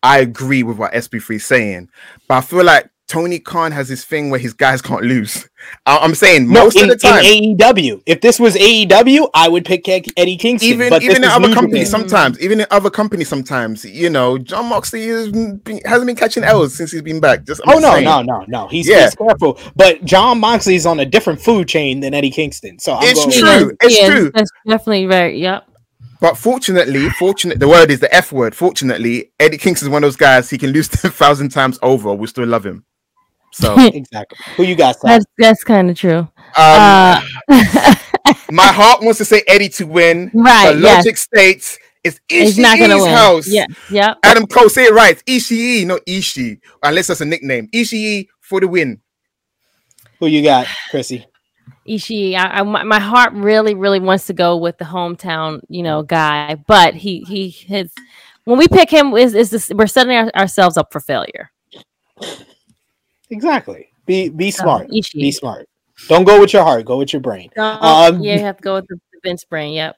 I agree with what SP3 is saying, but I feel like Tony Khan has his thing where his guys can't lose. I- I'm saying No, most in, of the time, in AEW. If this was AEW, I would pick Eddie Kingston. even but even in other companies, sometimes even in other companies, sometimes you know, Jon Moxley has been, hasn't been catching L's since he's been back. Just I'm Oh no, saying. no, no, no. He's, Yeah. he's careful, but Jon Moxley is on a different food chain than Eddie Kingston. So I'm It's going true. with- It's true. That's definitely very. Yep. But fortunately, fortunate the word is the F word. Fortunately, Eddie Kingston is one of those guys he can lose ten thousand times over. We still love him. So exactly. Who you got? Sal? That's that's kind of true. um, Uh, my heart wants to say Eddie to win. Right, But yes. logic states it's he's not gonna Ishii's win. house. Yeah. Yep. Adam Cole, say it right. It's Ishii, not Ishii. Unless that's a nickname. Ishii for the win. Who you got, Chrissy? Ishii, I, I, my my heart really, really wants to go with the hometown, you know, guy, but he he his when we pick him is is this, we're setting our, ourselves up for failure. Exactly. Be be smart. Be smart. Don't go with your heart. Go with your brain. Um, Um, yeah, you have to go with the, the Vince brain. Yep.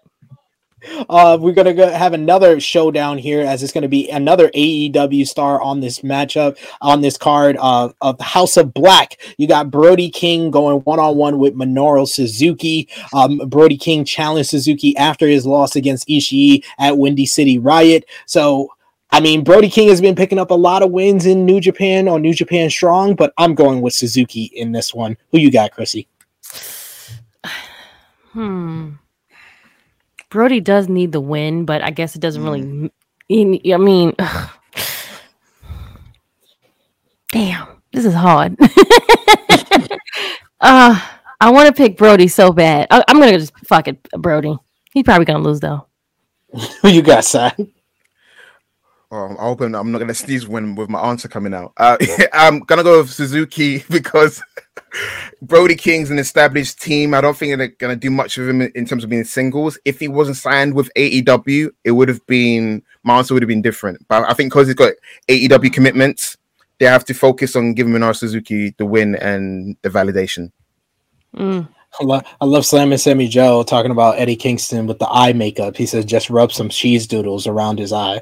Uh, we're gonna go have another showdown here, as it's gonna be another AEW star on this matchup on this card uh, of House of Black. You got Brody King going one on one with Minoru Suzuki. Um, Brody King challenged Suzuki after his loss against Ishii at Windy City Riot. So. I mean, Brody King has been picking up a lot of wins in New Japan on New Japan Strong, but I'm going with Suzuki in this one. Who you got, Chrissy? Hmm. Brody does need the win, but I guess it doesn't really. Mm. I mean, damn, this is hard. uh, I want to pick Brody so bad. I, am gonna just fuck it, Brody. He's probably gonna lose though. Who you got, Sai? Oh, I hope I'm I'm not gonna sneeze when with my answer coming out. Uh, I'm gonna go with Suzuki because Brody King's an established team. I don't think they're gonna do much of him in terms of being singles. If he wasn't signed with AEW, it would have been my answer would have been different. But I think because he's got AEW commitments, they have to focus on giving Minoru Suzuki the win and the validation. Mm. I love, I love slamming Sammy Joe talking about Eddie Kingston with the eye makeup. He says just rub some cheese doodles around his eye.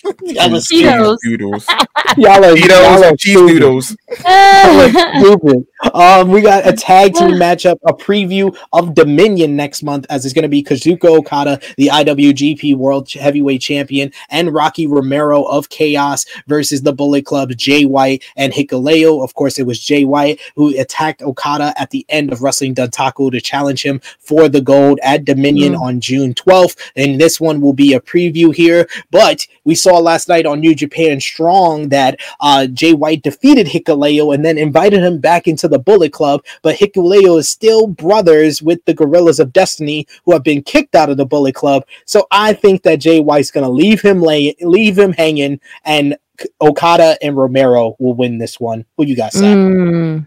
Y'all are stupid. Cheetos. Doodles, Y'all are, y'all are cheese stupid. doodles. Y'all are stupid. Um, we got a tag team matchup, a preview of Dominion next month, as it's going to be Kazuka Okada, the IWGP World Heavyweight Champion, and Rocky Romero of Chaos versus the Bullet Club, Jay White and Hikuleo. Of course, it was Jay White who attacked Okada at the end of Wrestling Dontaku to challenge him for the gold at Dominion on June 12th. And this one will be a preview here. But we saw last night on New Japan Strong that uh, Jay White defeated Hikuleo and then invited him back into the Bullet Club. But Hikuleo is still brothers with the Gorillas of Destiny, who have been kicked out of the Bullet Club. So I think that Jay White's going to leave him lay, leave him hanging, and Okada and Romero will win this one. Who you got, Sam? Mm.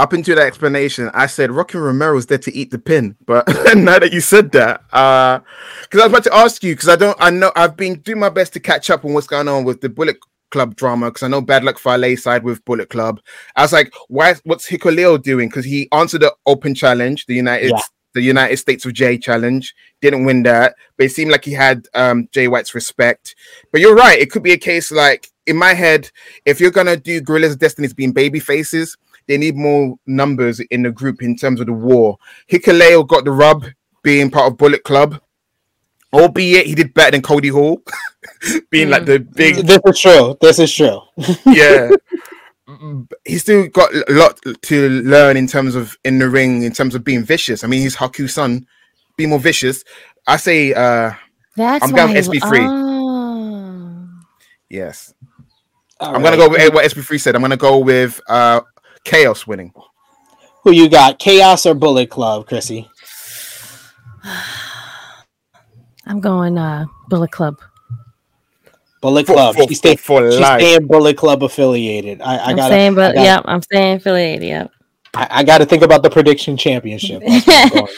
Up into that explanation, I said Rocky Romero's there to eat the pin. But now that you said that, uh, because I was about to ask you, because I don't, I know I've been doing my best to catch up on what's going on with the Bullet Club drama, because I know Bad Luck Fale side with Bullet Club. I was like, why? What's Hikuleo doing? Because he answered the Open Challenge, the United. Yeah. The United States of J challenge didn't win that, but it seemed like he had um, Jay White's respect. But you're right; it could be a case like in my head, if you're gonna do Gorillas of Destiny's being baby faces, they need more numbers in the group in terms of the war. Hikuleo got the rub being part of Bullet Club, albeit he did better than Cody Hall, being like the big This is true. This is true. yeah. He still got a lot to learn in terms of in the ring, in terms of being vicious. I mean, he's Haku's son. Be more vicious. I say uh That's I'm going SB3. Oh. yes. I'm gonna go with what SP3 said. I'm gonna go with uh Chaos winning. Who you got? Chaos or Bullet Club, Chrissy? I'm going uh Bullet Club. Bullet For- Club. for- she's staying, for she's life. staying Bullet Club affiliated. I, I I'm got saying, but I gotta, yeah, I'm saying affiliated. Yep. I, I got to think about the prediction championship. That's where I'm going.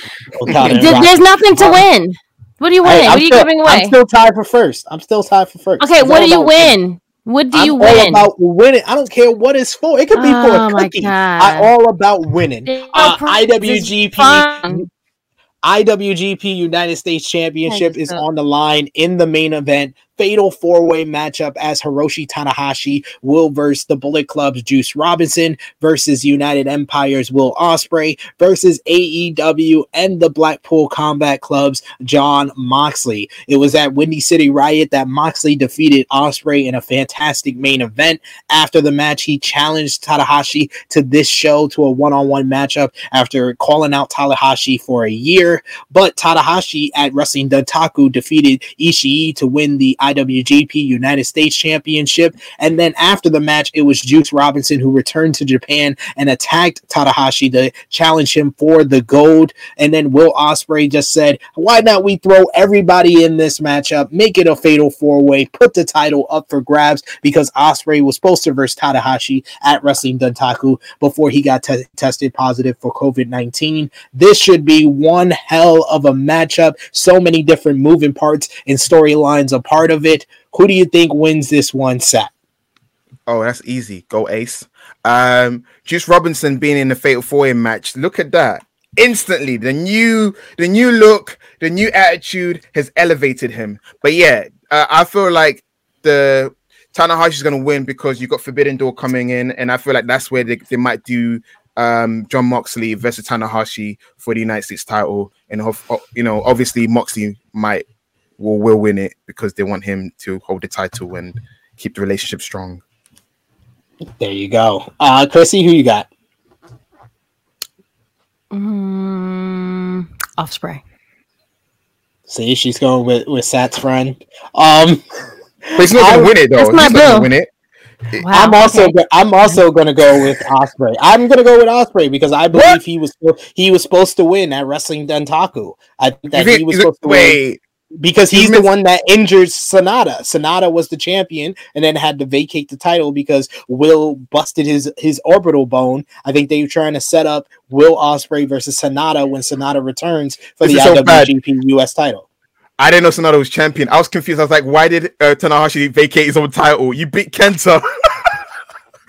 Okada and There- Rocky. There's nothing to win. What are you Hey, winning? I'm what are you still- giving away? I'm still tied for first. I'm still tied for first. okay, It's what do you about win? What do I'm you all win? about winning. I don't care what it's for. It could be for Oh a cookie. God. I all about winning. Uh, IWGP. IWGP United States Championship is on the line in the main event. Fatal four way matchup as Hiroshi Tanahashi will versus the Bullet Club's Juice Robinson versus United Empire's Will Ospreay versus AEW and the Blackpool Combat Club's Jon Moxley. It was at Windy City Riot that Moxley defeated Ospreay in a fantastic main event. After the match, he challenged Tanahashi to this show to a one on one matchup after calling out Tanahashi for a year. But Tanahashi at Wrestling Dontaku defeated Ishii to win the IWGP United States Championship. And then after the match, it was Juice Robinson who returned to Japan and attacked Tanahashi to challenge him for the gold. And then Will Ospreay just said, "Why not we throw everybody in this matchup, make it a fatal four way, put the title up for grabs because Ospreay was supposed to verse Tanahashi at Wrestling Dontaku before he got te- tested positive for COVID 19. This should be one hell of a matchup. So many different moving parts and storylines a part of it. Who do you think wins this one set? Oh, that's easy. Go Ace. Um, Juice Robinson being in the Fatal Four Way match. Look at that. Instantly, the new, the new look, the new attitude has elevated him. But yeah, uh, I feel like the Tanahashi is going to win because you got Forbidden Door coming in, and I feel like that's where they, they might do um Jon Moxley versus Tanahashi for the United States title, and you know, obviously Moxley might will will win it because they want him to hold the title and keep the relationship strong. There you go. Uh, Chrissy, who you got? Mm, Ospreay. See, she's going with with Sat's friend. Um, But he's not going to win it though. that's He's my not going bill. to win it. Wow, I'm also okay. I'm also gonna go with Ospreay. I'm gonna go with Ospreay because I believe What? he was he was supposed to win at Wrestling Dontaku. I think that think- he was you think- supposed to win wait, because he's the one that injured Sanada. Sanada was the champion and then had to vacate the title because Will busted his his orbital bone. I think they were trying to set up Will Ospreay versus Sanada when Sanada returns for This the is so bad. IWGP US title. I didn't know Sanada was champion. I was confused. I was like, why did uh, Tanahashi vacate his own title? You beat Kenta.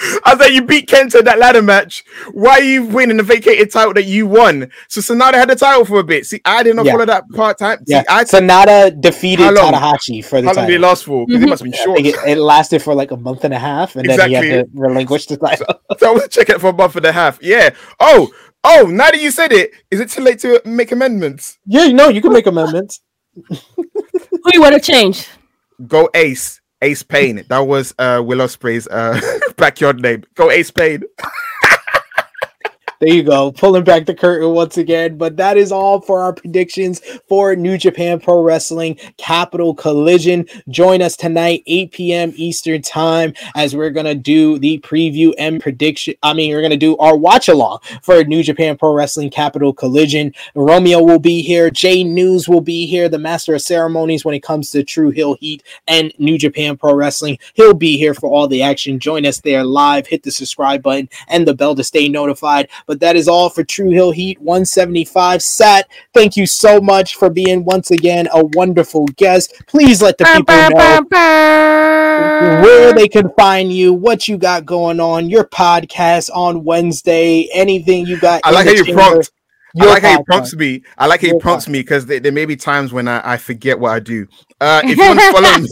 I was like, you beat Kenta in that ladder match. Why are you winning the vacated title that you won? So Sanada had the title for a bit. See, I didn't Yeah. follow that part time. See, Yeah, I Sanada defeated How long? Tanahashi for the how long did it title. last for? 'Cause it mm-hmm. must have been short. it, it lasted for like a month and a half, and then he had to relinquish the title. So I was checking it for a month and a half. Yeah. Oh, oh, now that you said it, is it too late to make amendments? Yeah, you know, you can make amendments. Who you want to change? Go Ace. Ace Payne. That was uh Will Ospreay's uh backyard name. Go Ace Payne. There you go, pulling back the curtain once again. But that is all for our predictions for New Japan Pro Wrestling Capital Collision. Join us tonight, 8 p.m. Eastern Time, as we're gonna do the preview and prediction. I mean, we're gonna do our watch along for New Japan Pro Wrestling Capital Collision. Romeo will be here, Jay News will be here, the master of ceremonies when it comes to True Heel Heat and New Japan Pro Wrestling. He'll be here for all the action. Join us there live. Hit the subscribe button and the bell to stay notified. But that is all for True Heel Heat 175. Sat, thank you so much for being once again a wonderful guest. Please let the people know where they can find you, what you got going on, your podcast on Wednesday, anything you got. I in like the how you chamber. I like how he prompts me. I like how he prompts me because there, there may be times when I, I forget what I do. Uh, if you want to follow me,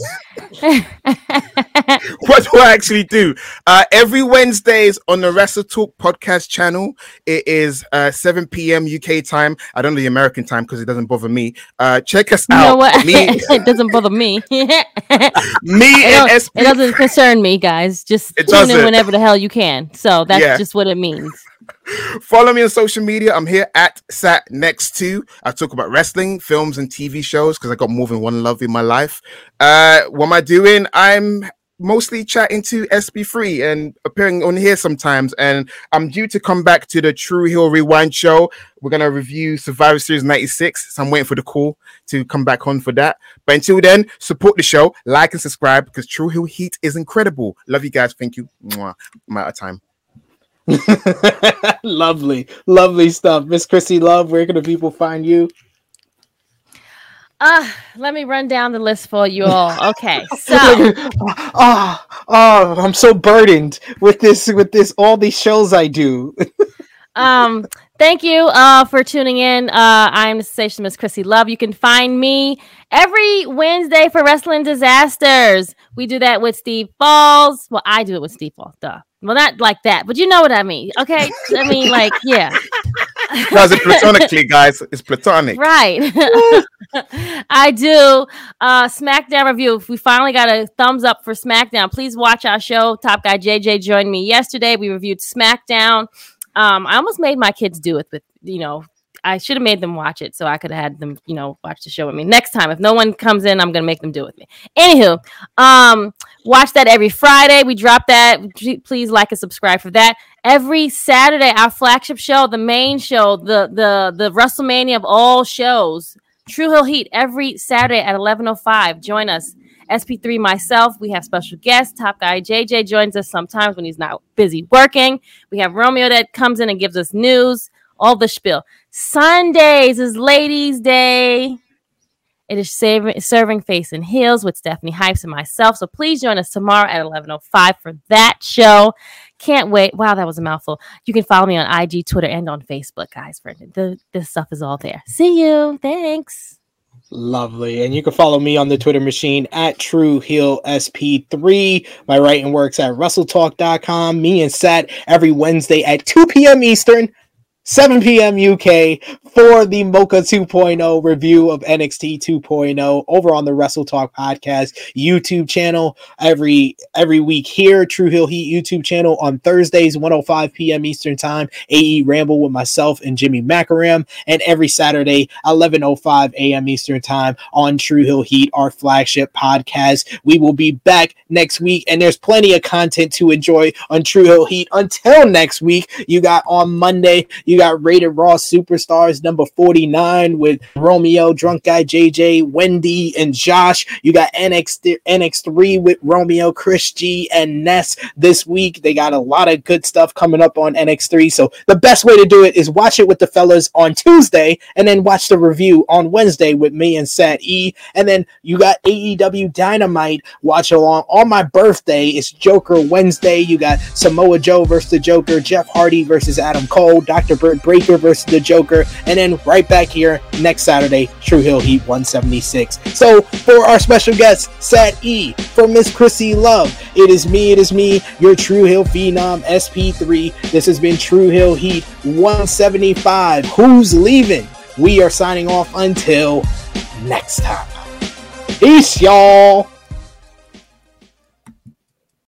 what do I actually do? Uh, every Wednesdays on the Wrestle Talk podcast channel, it is uh, 7 p.m. UK time. I don't know the American time because it doesn't bother me. Uh, check us You out. know what? Me, it doesn't bother me. it, me and SP. it doesn't concern me, guys. Just It tune in doesn't. whenever the hell you can. So that's Yeah. just what it means. Follow me on social media. I'm here at Sat Next to. I talk about wrestling, films, and TV shows because I got more than one love in my life. Uh, what am I doing? I'm mostly chatting to SP3 and appearing on here sometimes. And I'm due to come back to the True Heel Rewind show. We're gonna review Survivor Series 96. So I'm waiting for the call to come back on for that. But until then, support the show, like and subscribe because True Heel Heat is incredible. Love you guys. Thank you. Mwah. I'm out of time. lovely, lovely stuff. Miss Chrissy Love, where can the people find you? Uh, let me run down the list for you all. Okay, so oh, oh, I'm so burdened with this, with this, all these shows I do. um Thank you uh, for tuning in. Uh, I'm the sensation Miss Chrissy Love. You can find me every Wednesday for Wrestling Disasters. We do that with Steve Falls. Well, I do it with Steve Falls. Duh. Well, not like that, but you know what I mean. Okay. I mean, like, yeah. No, it's platonically, guys. It's platonic. Right. I do. Uh SmackDown review. If we finally got a thumbs up for SmackDown, please watch our show. Top guy JJ joined me yesterday. We reviewed SmackDown. Um, I almost made my kids do it with, you know, I should have made them watch it so I could have had them, you know, watch the show with me. Next time, if no one comes in, I'm gonna make them do it with me. Anywho, um, watch that every Friday. We drop that. Please like and subscribe for that. Every Saturday, our flagship show, the main show, the the the WrestleMania of all shows, True Heel Heat, every Saturday at 11:05. Join us. SP3 myself, we have special guests. Top guy JJ joins us sometimes when he's not busy working. We have Romeo that comes in and gives us news, all the spiel. Sundays is Ladies' Day. It is saving, serving face and heels with Stephanie Hypes and myself. So please join us tomorrow at 11.05 for that show. Can't wait. Wow, that was a mouthful. You can follow me on IG, Twitter, and on Facebook, guys. The, this stuff is all there. See you. Thanks. Lovely. And you can follow me on the Twitter machine at True Heel SP3. My writing works at WrestleTalk.com. Me and Sat every Wednesday at 2 p.m. Eastern. 7 p.m. UK for the Mocha 2.0 review of NXT 2.0 over on the Wrestle Talk podcast YouTube channel every every week here True Heel Heat YouTube channel on Thursdays 105 p.m. Eastern Time AE Ramble with myself and Jimmy Macaram and every Saturday 11:05 a.m. Eastern Time on True Heel Heat our flagship podcast we will be back next week and there's plenty of content to enjoy on True Heel Heat until next week you got on Monday you got Rated Raw Superstars number 49 with Romeo, Drunk Guy JJ, Wendy, and Josh. You got NX NX3 with Romeo, Chris G, and Ness this week. They got a lot of good stuff coming up on NX3. So the best way to do it is watch it with the fellas on Tuesday and then watch the review on Wednesday with me and Sat E. And then you got AEW Dynamite. Watch along on my birthday. It's Joker Wednesday. You got Samoa Joe versus the Joker, Jeff Hardy versus Adam Cole, Dr. Breaker versus the Joker, and then right back here next Saturday, True Heel Heat 176. So for our special guest, Sat E, for Miss Chrissy Love, it is me, it is me, your True Heel Phenom SP3. This has been True Heel Heat 175. Who's leaving? We are signing off until next time. Peace, y'all.